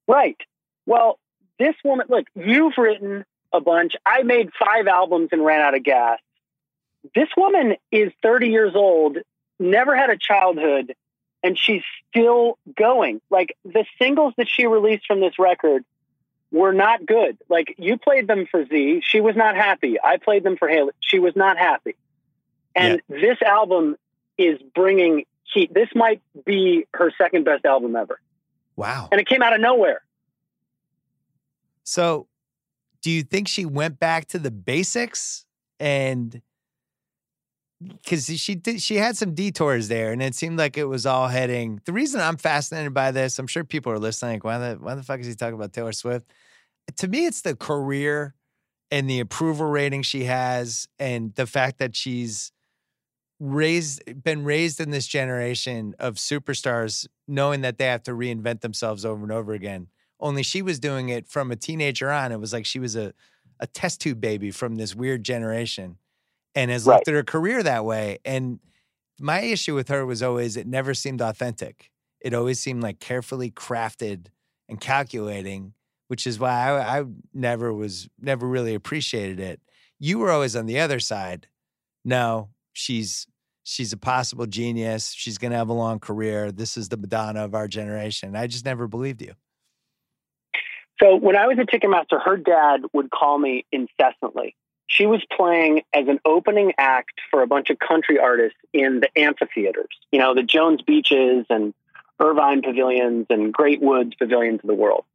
Right. Well, this woman, look, you've written a bunch. I made five albums and ran out of gas. This woman is 30 years old, never had a childhood, and she's still going. Like the singles that she released from this record were not good. Like you played them for Z, she was not happy. I played them for Haley, she was not happy. And yeah. this album is bringing heat. This might be her second best album ever. Wow. And it came out of nowhere. So, do you think she went back to the basics and because she did, she had some detours there, and it seemed like it was all heading. The reason I'm fascinated by this, I'm sure people are listening. Like, why the why the fuck is he talking about Taylor Swift? To me, it's the career and the approval rating she has, and the fact that she's raised been raised in this generation of superstars, knowing that they have to reinvent themselves over and over again. Only she was doing it from a teenager on. It was like she was a a test tube baby from this weird generation and has right. looked at her career that way. And my issue with her was always it never seemed authentic. It always seemed like carefully crafted and calculating, which is why I, I never was never really appreciated it. You were always on the other side. No, she's she's a possible genius. She's going to have a long career. This is the Madonna of our generation. I just never believed you. So when I was a Ticketmaster, her dad would call me incessantly she was playing as an opening act for a bunch of country artists in the amphitheaters, you know, the Jones Beaches and Irvine Pavilions and Great Woods Pavilions of the world.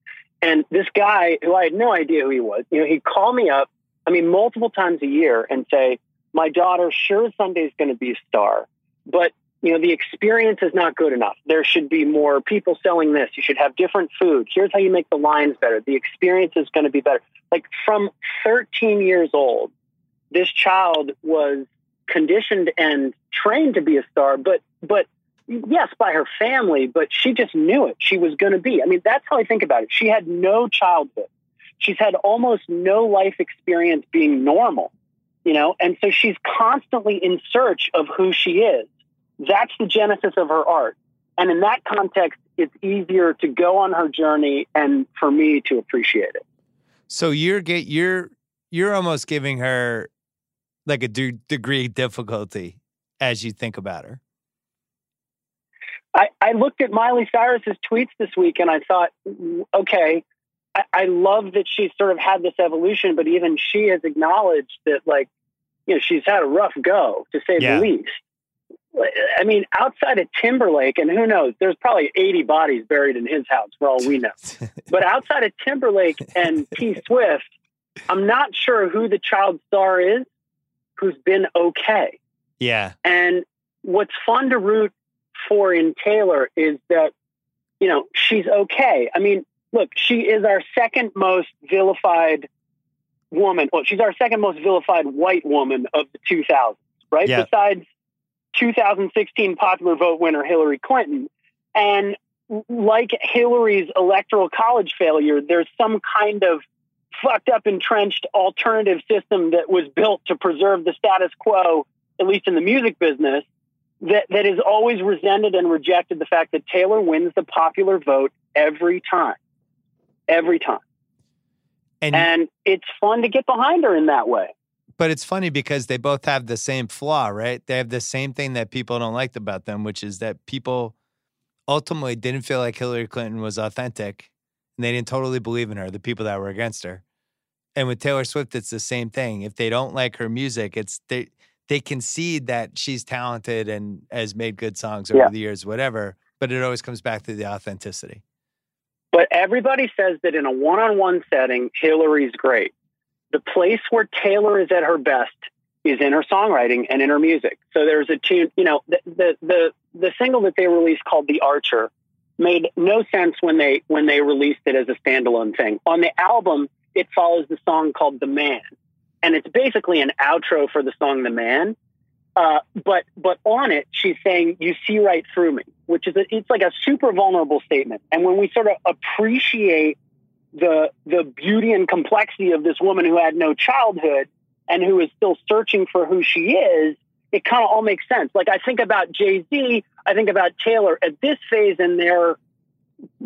And this guy, who I had no idea who he was, you know, he'd call me up, I mean, multiple times a year and say, My daughter sure Sunday's going to be a star, but you know, the experience is not good enough. There should be more people selling this. You should have different food. Here's how you make the lines better. The experience is going to be better. Like from 13 years old, this child was conditioned and trained to be a star, but, but yes, by her family, but she just knew it. She was going to be. I mean, that's how I think about it. She had no childhood. She's had almost no life experience being normal, you know, and so she's constantly in search of who she is that's the genesis of her art. And in that context, it's easier to go on her journey and for me to appreciate it. So you're get you're you're almost giving her like a de- degree difficulty as you think about her. I, I looked at Miley Cyrus's tweets this week and I thought, okay, I, I love that she's sort of had this evolution, but even she has acknowledged that, like, you know, she's had a rough go to say yeah. the least. I mean, outside of Timberlake, and who knows, there's probably 80 bodies buried in his house for all we know. but outside of Timberlake and T Swift, I'm not sure who the child star is who's been okay. Yeah. And what's fun to root for in Taylor is that, you know, she's okay. I mean, look, she is our second most vilified woman. Well, she's our second most vilified white woman of the 2000s, right? Yeah. Besides 2016 popular vote winner Hillary Clinton. And like Hillary's electoral college failure, there's some kind of fucked up, entrenched alternative system that was built to preserve the status quo, at least in the music business, that, that has always resented and rejected the fact that Taylor wins the popular vote every time. Every time. And, and it's fun to get behind her in that way. But it's funny because they both have the same flaw, right? They have the same thing that people don't like about them, which is that people ultimately didn't feel like Hillary Clinton was authentic and they didn't totally believe in her, the people that were against her. And with Taylor Swift, it's the same thing. If they don't like her music, it's they they concede that she's talented and has made good songs over Yeah. the years, whatever. But it always comes back to the authenticity. But everybody says that in a one on one setting, Hillary's great. The place where Taylor is at her best is in her songwriting and in her music. So there's a tune, you know, the, the, the, the single that they released called The Archer made no sense when they, when they released it as a standalone thing. On the album, it follows the song called The Man. And it's basically an outro for the song The Man. Uh, but but on it, she's saying, "You see right through me," which is a, it's like a super vulnerable statement. And when we sort of appreciate the the beauty and complexity of this woman who had no childhood and who is still searching for who she is, it kind of all makes sense. Like I think about Jay Z, I think about Taylor at this phase in their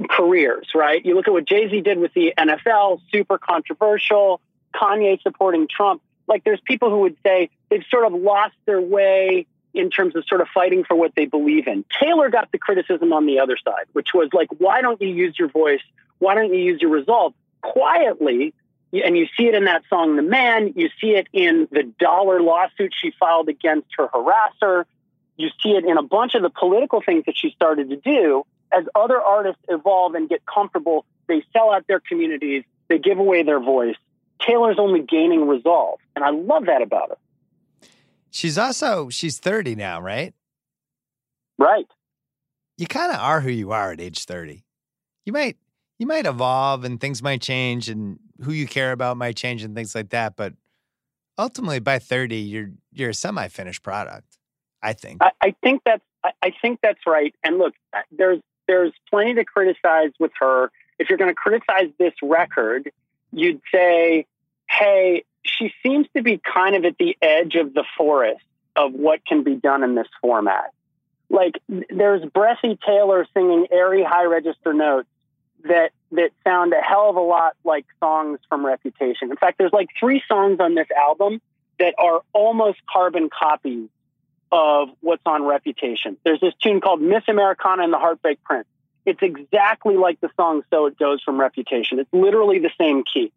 careers. Right? You look at what Jay Z did with the NFL, super controversial. Kanye supporting Trump. Like there's people who would say they've sort of lost their way in terms of sort of fighting for what they believe in. Taylor got the criticism on the other side, which was like, why don't you use your voice? Why don't you use your resolve quietly? And you see it in that song, The Man. You see it in the dollar lawsuit she filed against her harasser. You see it in a bunch of the political things that she started to do. As other artists evolve and get comfortable, they sell out their communities, they give away their voice. Taylor's only gaining resolve. And I love that about her. She's also she's 30 now, right? Right. You kind of are who you are at age 30. You might you might evolve and things might change and who you care about might change and things like that, but ultimately by 30 you're you're a semi-finished product, I think. I, I think that's I, I think that's right. And look, uh, there's there's plenty to criticize with her. If you're going to criticize this record, you'd say, "Hey, she seems to be kind of at the edge of the forest of what can be done in this format." Like there's Breathy Taylor singing airy high register notes that that sound a hell of a lot like songs from Reputation. In fact, there's like three songs on this album that are almost carbon copies of what's on Reputation. There's this tune called Miss Americana and the Heartbreak Prince. It's exactly like the song So It Goes from Reputation. It's literally the same key.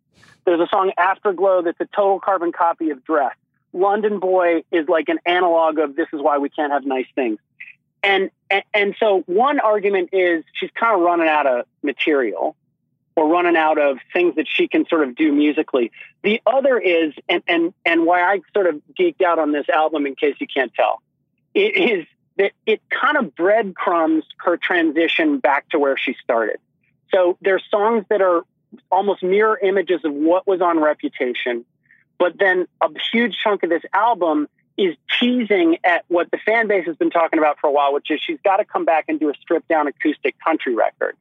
There's a song Afterglow that's a total carbon copy of Dress. London Boy is like an analog of This Is Why We Can't Have Nice Things. And, and, and so one argument is she's kind of running out of material or running out of things that she can sort of do musically. The other is, and, and, and why I sort of geeked out on this album, in case you can't tell, it is that it kind of breadcrumbs her transition back to where she started. So there's songs that are almost mirror images of what was on Reputation, but then a huge chunk of this album is teasing at what the fan base has been talking about for a while, which is she's got to come back and do a stripped down acoustic country record.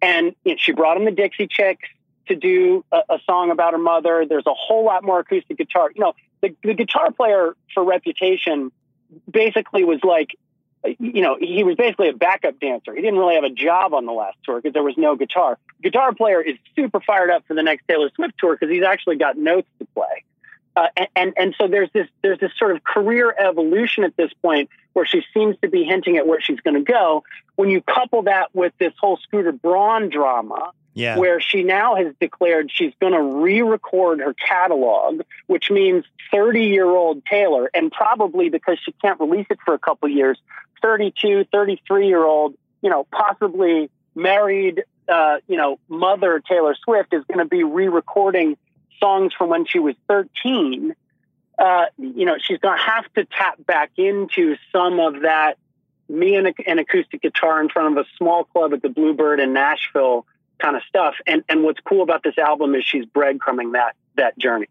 And you know, she brought in the Dixie Chicks to do a, a, song about her mother. There's a whole lot more acoustic guitar. You know, the, the guitar player for Reputation basically was like, you know, he was basically a backup dancer. He didn't really have a job on the last tour because there was no guitar. Guitar player is super fired up for the next Taylor Swift tour because he's actually got notes to play. Uh, and, and and so there's this there's this sort of career evolution at this point where she seems to be hinting at where she's going to go. When you couple that with this whole Scooter Braun drama, yeah. where she now has declared she's going to re-record her catalog, which means 30-year-old Taylor, and probably because she can't release it for a couple years, 32, 33-year-old, you know, possibly married, uh, you know, mother Taylor Swift is going to be re-recording songs from when she was 13. Uh, you know, she's going to have to tap back into some of that me and an acoustic guitar in front of a small club at the Bluebird in Nashville kind of stuff. And and what's cool about this album is she's breadcrumbing that that journey.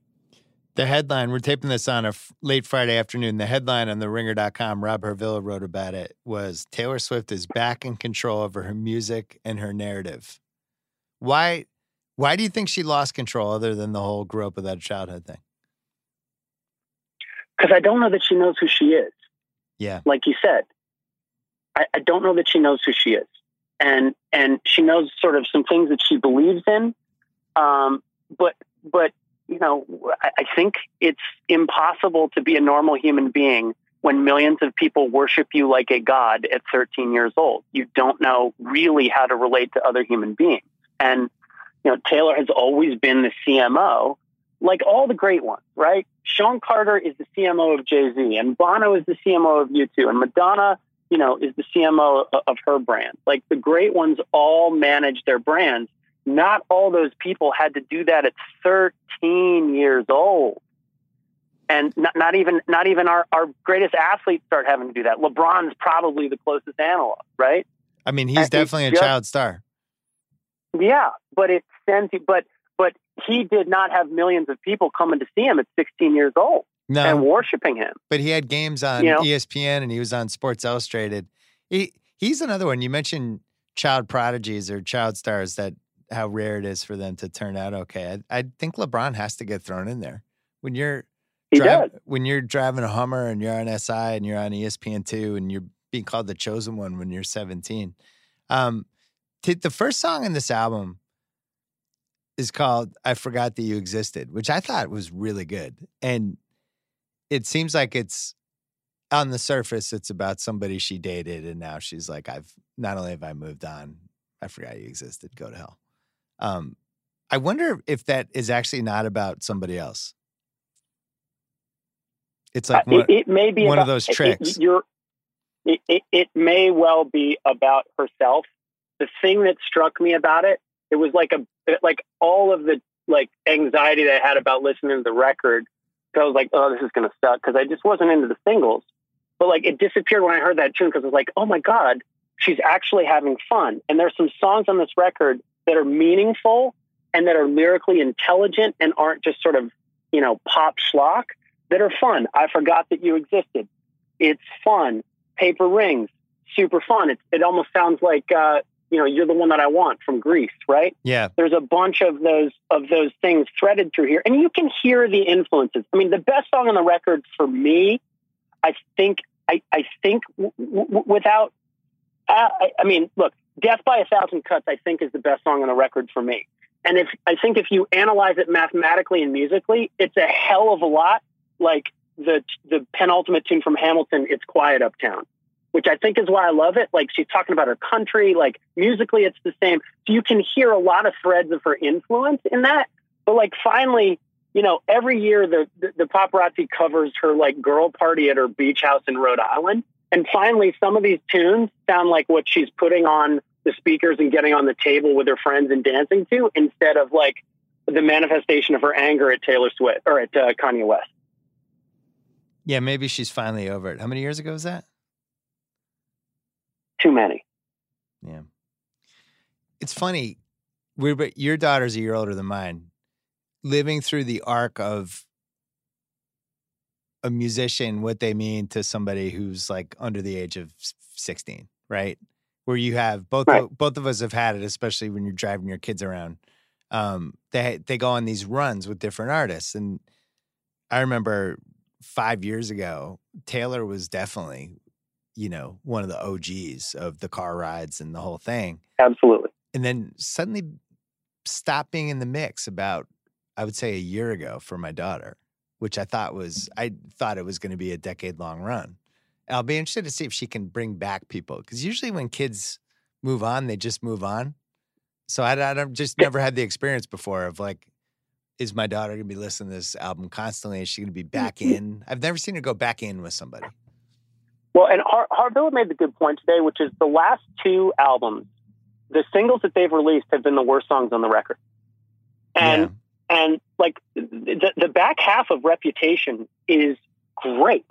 The headline, we're taping this on a f- late Friday afternoon. The headline on the ringer.com, Rob Harvilla wrote about it, was Taylor Swift is back in control over her music and her narrative. Why why do you think she lost control other than the whole grew up without a childhood thing? Because I don't know that she knows who she is. Yeah. Like you said, I, I don't know that she knows who she is. And and she knows sort of some things that she believes in. Um, but but you know, I, I think it's impossible to be a normal human being when millions of people worship you like a god at 13 years old. You don't know really how to relate to other human beings. And you know, Taylor has always been the CMO like all the great ones, right? Sean Carter is the CMO of Jay Z, and Bono is the CMO of U2, and Madonna, you know, is the CMO of her brand. Like the great ones all manage their brands. Not all those people had to do that at 13 years old. And not, not even not even our, our greatest athletes start having to do that. LeBron's probably the closest analog, right? I mean, he's definitely a just, child star. Yeah, but it sends you. But but he did not have millions of people coming to see him at 16 years old No, and worshiping him. but he had games on You know? ESPN and he was on Sports Illustrated. He he's another one. You mentioned child prodigies or child stars that how rare it is for them to turn out okay. I, I think LeBron has to get thrown in there when you're He drive- when you're driving a Hummer and you're on SI and you're on ESPN two and you're being called the chosen one when you're 17. Um, t- the first song in this album is called "I Forgot That You Existed," which I thought was really good, and it seems like it's on the surface it's about somebody she dated and now she's like I've not only have I moved on, I forgot you existed. Go to hell. Um, I wonder if that is actually not about somebody else. It's like Uh, one, it, it may be one of those tricks. It, it, it may well be about herself. The thing that struck me about it, it was like a like all of the like anxiety that I had about listening to the record. I was like, oh, this is gonna suck because I just wasn't into the singles. But like it disappeared when I heard that tune because I was like, oh my god, she's actually having fun. And there's some songs on this record that are meaningful and that are lyrically intelligent and aren't just sort of you know pop schlock that are fun. I forgot that you existed. It's fun. Paper rings, super fun. It, it almost sounds like uh, you know you're the one that I want from Grease, right? yeah, There's a bunch of those of those things threaded through here, and you can hear the influences. I mean, the best song on the record for me, I think, I, I think w- w- without, uh, I, I mean, look, "Death by a Thousand Cuts," I think is the best song on the record for me. And if I think if you analyze it mathematically and musically, it's a hell of a lot like the the penultimate tune from Hamilton, "It's Quiet Uptown," which I think is why I love it. Like she's talking about her country, like musically, it's the same. So you can hear a lot of threads of her influence in that. But like finally, you know, every year the, the the paparazzi covers her like girl party at her beach house in Rhode Island, and finally some of these tunes sound like what she's putting on the speakers and getting on the table with her friends and dancing to, instead of like the manifestation of her anger at Taylor Swift or at uh, Kanye West. yeah. Maybe she's finally over it. How many years ago was that? Too many. Yeah. It's funny. We're but your daughter's a year older than mine. Living through the arc of a musician, what they mean to somebody who's like under the age of sixteen, right? Where you have both Right. of, both of us have had it, especially when you're driving your kids around. Um, they they go on these runs with different artists, and I remember five years ago, Taylor was definitely, you know, one of the OGs of the car rides and the whole thing. Absolutely. and then suddenly stopped being in the mix about i would say a year ago for my daughter which i thought was i thought it was going to be a decade long run. I'll be interested to see if she can bring back people because usually when kids move on they just move on. So i, I don't just never had the experience before of like is my daughter going to be listening to this album constantly? Is she going to be mm, back mm. in? I've never seen her go back in with somebody Well, and Har- Harvilla made the good point today, which is the last two albums, the singles that they've released have been the worst songs on the record. And and like the the back half of Reputation is great,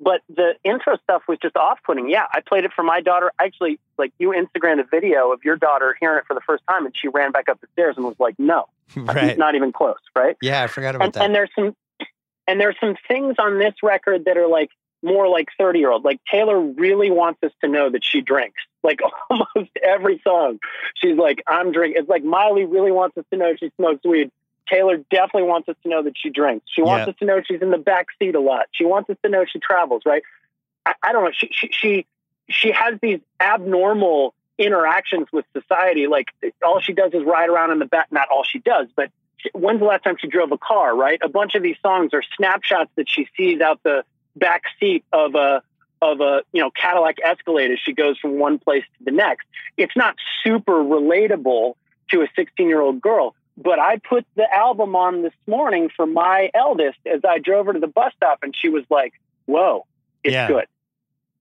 but the intro stuff was just off putting. Yeah, I played it for my daughter. Actually, like you Instagrammed a video of your daughter hearing it for the first time, and she ran back up the stairs and was like, "No, right not even close." Right? yeah i forgot about and, that and there's some and there's some things on this record that are like more like 30 year old like taylor really wants us to know that she drinks like almost every song. She's like i'm drinking it's like miley really wants us to know she smokes weed. Taylor definitely wants us to know that she drinks. She wants Yeah. us to know she's in the back seat a lot. She wants us to know she travels right? I, I don't know. She, she she she has these abnormal interactions with society. Like all she does is ride around in the back not all she does but when's the last time she drove a car, right? A bunch of these songs are snapshots that she sees out the back seat of a of a you know Cadillac Escalade as she goes from one place to the next. It's not super relatable to a 16 year old girl, but I put the album on this morning for my eldest as I drove her to the bus stop, and she was like, "Whoa, it's Yeah. good."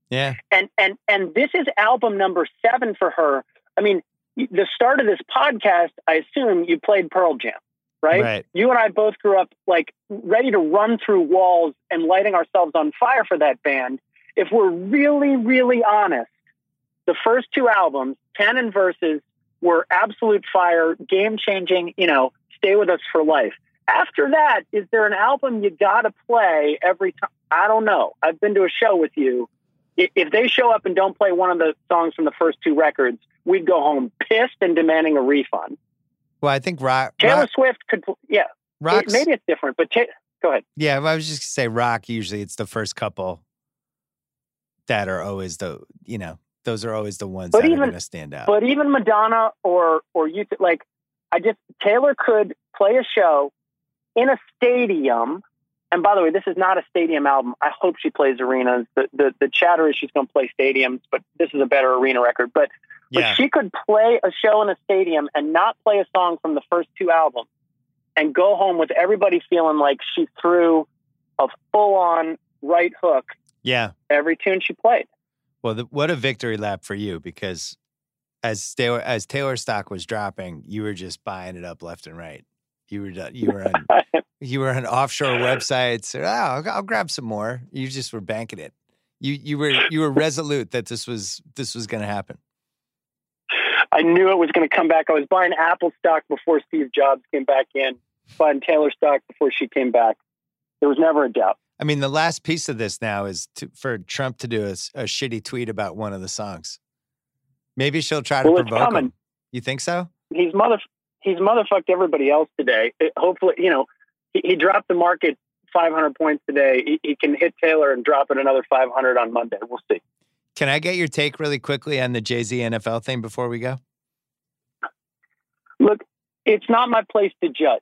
Yeah. and and and this is album number seven for her. I mean, the start of this podcast, I assume you played Pearl Jam, right? Right. You and I both grew up like ready to run through walls and lighting ourselves on fire for that band. If we're really, really honest, the first two albums, and Vs., were absolute fire, game changing. You know, stay with us for life. After that, is there an album you got to play every time? I don't know. I've been to a show with you if they show up and don't play one of the songs from the first two records, we'd go home pissed and demanding a refund. Well, I think rock, Taylor rock, Swift could, yeah, it- maybe it's different, but ta- go ahead. yeah, I was just gonna say rock. Usually, it's the first couple that are always the you know those are always the ones But that are going to stand out. But even Madonna or or you like, I just Taylor could play a show in a stadium. And by the way, this is not a stadium album. I hope she plays arenas. The the, the chatter is she's going to play stadiums, but this is a better arena record. But But yeah, she could play a show in a stadium and not play a song from the first two albums and go home with everybody feeling like she threw a full on right hook yeah. every tune she played. Well, the, what a victory lap for you because as Taylor as Taylor stock was dropping, you were just buying it up left and right. You were done- you were on you were on offshore websites. Oh, I'll, I'll grab some more. You just were banking it. You you were you were resolute that this was this was going to happen. I knew it was going to come back. I was buying Apple stock before Steve Jobs came back in, buying Taylor stock before she came back. There was never a doubt. I mean, the last piece of this now is to, for Trump to do a shitty tweet about one of the songs. Maybe she'll try to Well, it's provoke him. You think so? He's mother he's motherfucked everybody else today. It- hopefully, you know, he, he dropped the market 500 points today. He, he can hit Taylor and drop it another 500 on Monday. We'll see. Can I get your take really quickly on the Jay Z NFL thing before we go? Look, it's not my place to judge,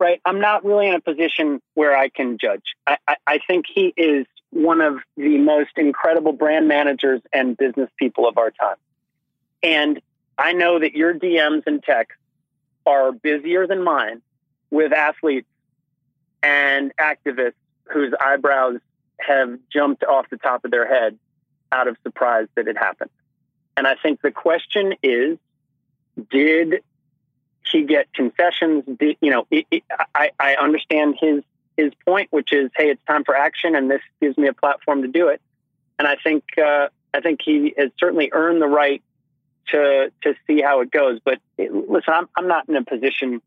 right? I'm not really in a position where I can judge. I, I, I think he is one of the most incredible brand managers and business people of our time. And I know that your DMs and texts are busier than mine with athletes and activists whose eyebrows have jumped off the top of their head out of surprise that it happened. And I think the question is did he get concessions? Did, you know, it, it, I, I understand his his point, which is, hey, it's time for action, and this gives me a platform to do it. And I think uh, I think he has certainly earned the right to to see how it goes. But it, listen, I'm I'm not in a position.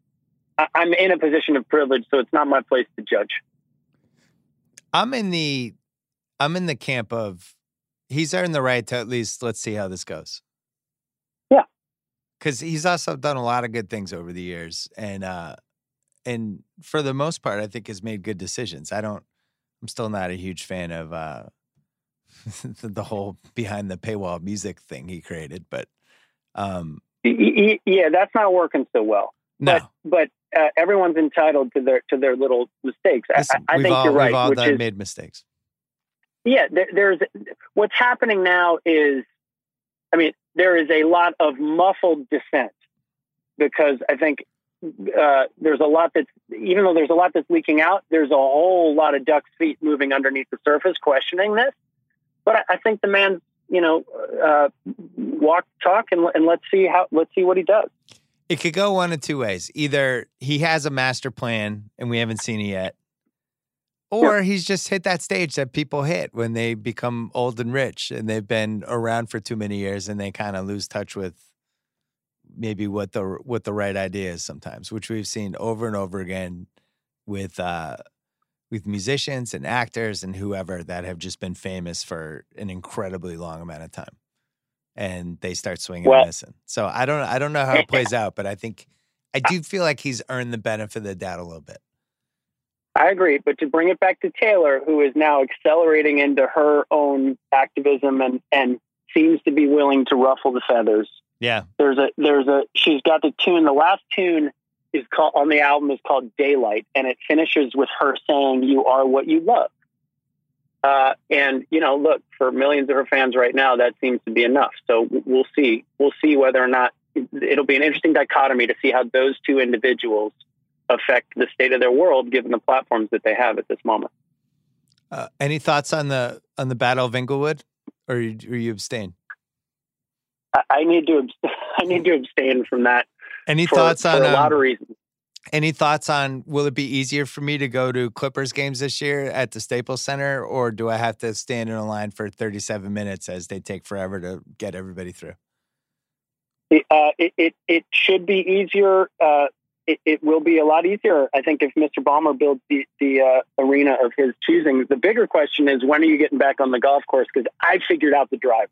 I, I'm in a position of privilege, so it's not my place to judge. I'm in the I'm in the camp of he's earned the right to at least let's see how this goes. Yeah. Cause he's also done a lot of good things over the years. And uh and for the most part, I think has made good decisions. I don't I'm still not a huge fan of uh the whole behind the paywall music thing he created, but um Yeah, that's not working so well. no. But but uh, everyone's entitled to their to their little mistakes. I- Listen, I, I think all you're right. we've all done is, made mistakes. Yeah, there, there's what's happening now is, I mean, there is a lot of muffled dissent because I think uh, there's a lot that's even though there's a lot that's leaking out, there's a whole lot of duck's feet moving underneath the surface questioning this. But I, I think the man, you know, uh, walk, talk, and, and let's see how let's see what he does. It could go one of two ways. Either he has a master plan and we haven't seen it yet, or he's just hit that stage that people hit when they become old and rich and they've been around for too many years and they kind of lose touch with maybe what the what the right idea is sometimes, which we've seen over and over again with uh with musicians and actors and whoever that have just been famous for an incredibly long amount of time and they start swinging Well- and missing. So I don't I don't know how it plays out, but I think I do feel like he's earned the benefit of the doubt a little bit. I agree, but to bring it back to Taylor, who is now accelerating into her own activism and and seems to be willing to ruffle the feathers. Yeah. There's a there's a she's got the tune. The last tune is called on the album is called Daylight, and it finishes with her saying, "You are what you love." Uh, and you know, look for millions of her fans right now, that seems to be enough. So we'll see. We'll see whether or not it'll be an interesting dichotomy to see how those two individuals affect the state of their world, given the platforms that they have at this moment. Uh, any thoughts on the on the Battle of Inglewood, or you, or you abstain? I, I need to I need to abstain from that. Any for, thoughts on for a um, lot of reasons? Any thoughts on will it be easier for me to go to Clippers games this year at the Staples Center, or do I have to stand in a line for 37 minutes as they take forever to get everybody through? It, uh, it, it, it should be easier. Uh, it, it will be a lot easier, I think, if Mr. Ballmer builds the, the uh, arena of his choosing. The bigger question is when are you getting back on the golf course? Because I figured out the driver.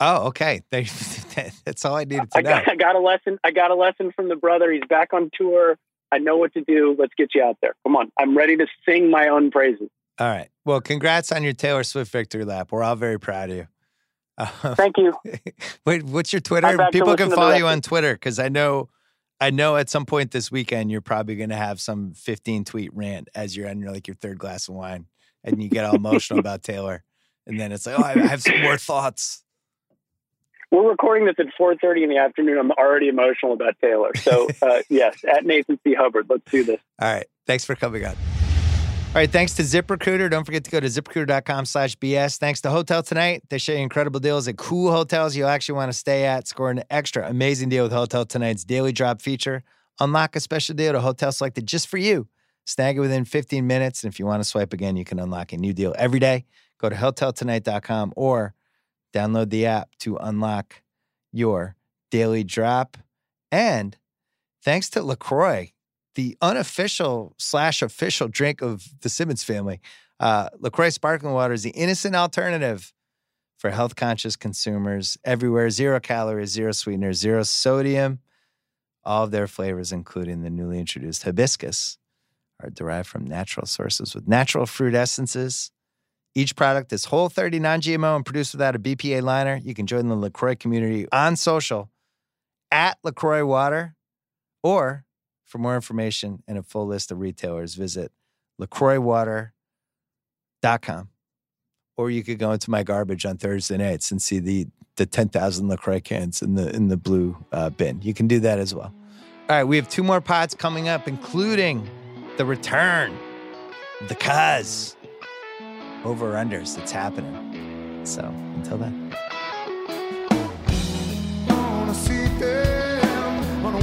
Oh, okay. That's all I needed to I know. got, I got a lesson. I got a lesson from the brother. He's back on tour. I know what to do. Let's get you out there. Come on. I'm ready to sing my own praises. All right. Well, congrats on your Taylor Swift victory lap. We're all very proud of you. Thank you. wait, what's your Twitter? People can listen to the follow you on Twitter because I know, I know at some point this weekend you're probably going to have some 15 tweet rant as you're on your like your third glass of wine and you get all emotional about Taylor, and then it's like, oh, I have some more thoughts. We're recording this at 4:30 in the afternoon. I'm already emotional about Taylor. So uh, yes, at Nathan C. Hubbard. Let's do this. All right. Thanks for coming on. All right. Thanks to ZipRecruiter. Don't forget to go to ziprecruiter.com slash BS. Thanks to Hotel Tonight. They show you incredible deals at cool hotels you'll actually want to stay at. Score an extra amazing deal with Hotel Tonight's daily drop feature. Unlock a special deal to hotel selected just for you. Snag it within 15 minutes. And if you want to swipe again, you can unlock a new deal every day. Go to hoteltonight.com or download the app to unlock your daily drop. And thanks to LaCroix, the unofficial slash official drink of the Simmons family. Uh, LaCroix sparkling water is the innocent alternative for health conscious consumers everywhere. Zero calories, zero sweeteners, zero sodium. All of their flavors, including the newly introduced hibiscus, are derived from natural sources with natural fruit essences. Each product is whole 30 non GMO and produced without a BPA liner. You can join the LaCroix community on social at LaCroix Water or for more information and a full list of retailers, visit LaCroixwater.com. Or you could go into my garbage on Thursday nights and see the, the 10,000 LaCroix cans in the, in the blue uh, bin. You can do that as well. All right, we have two more pods coming up, including the return, the cuz, over unders that's happening. So until then. I wanna see them on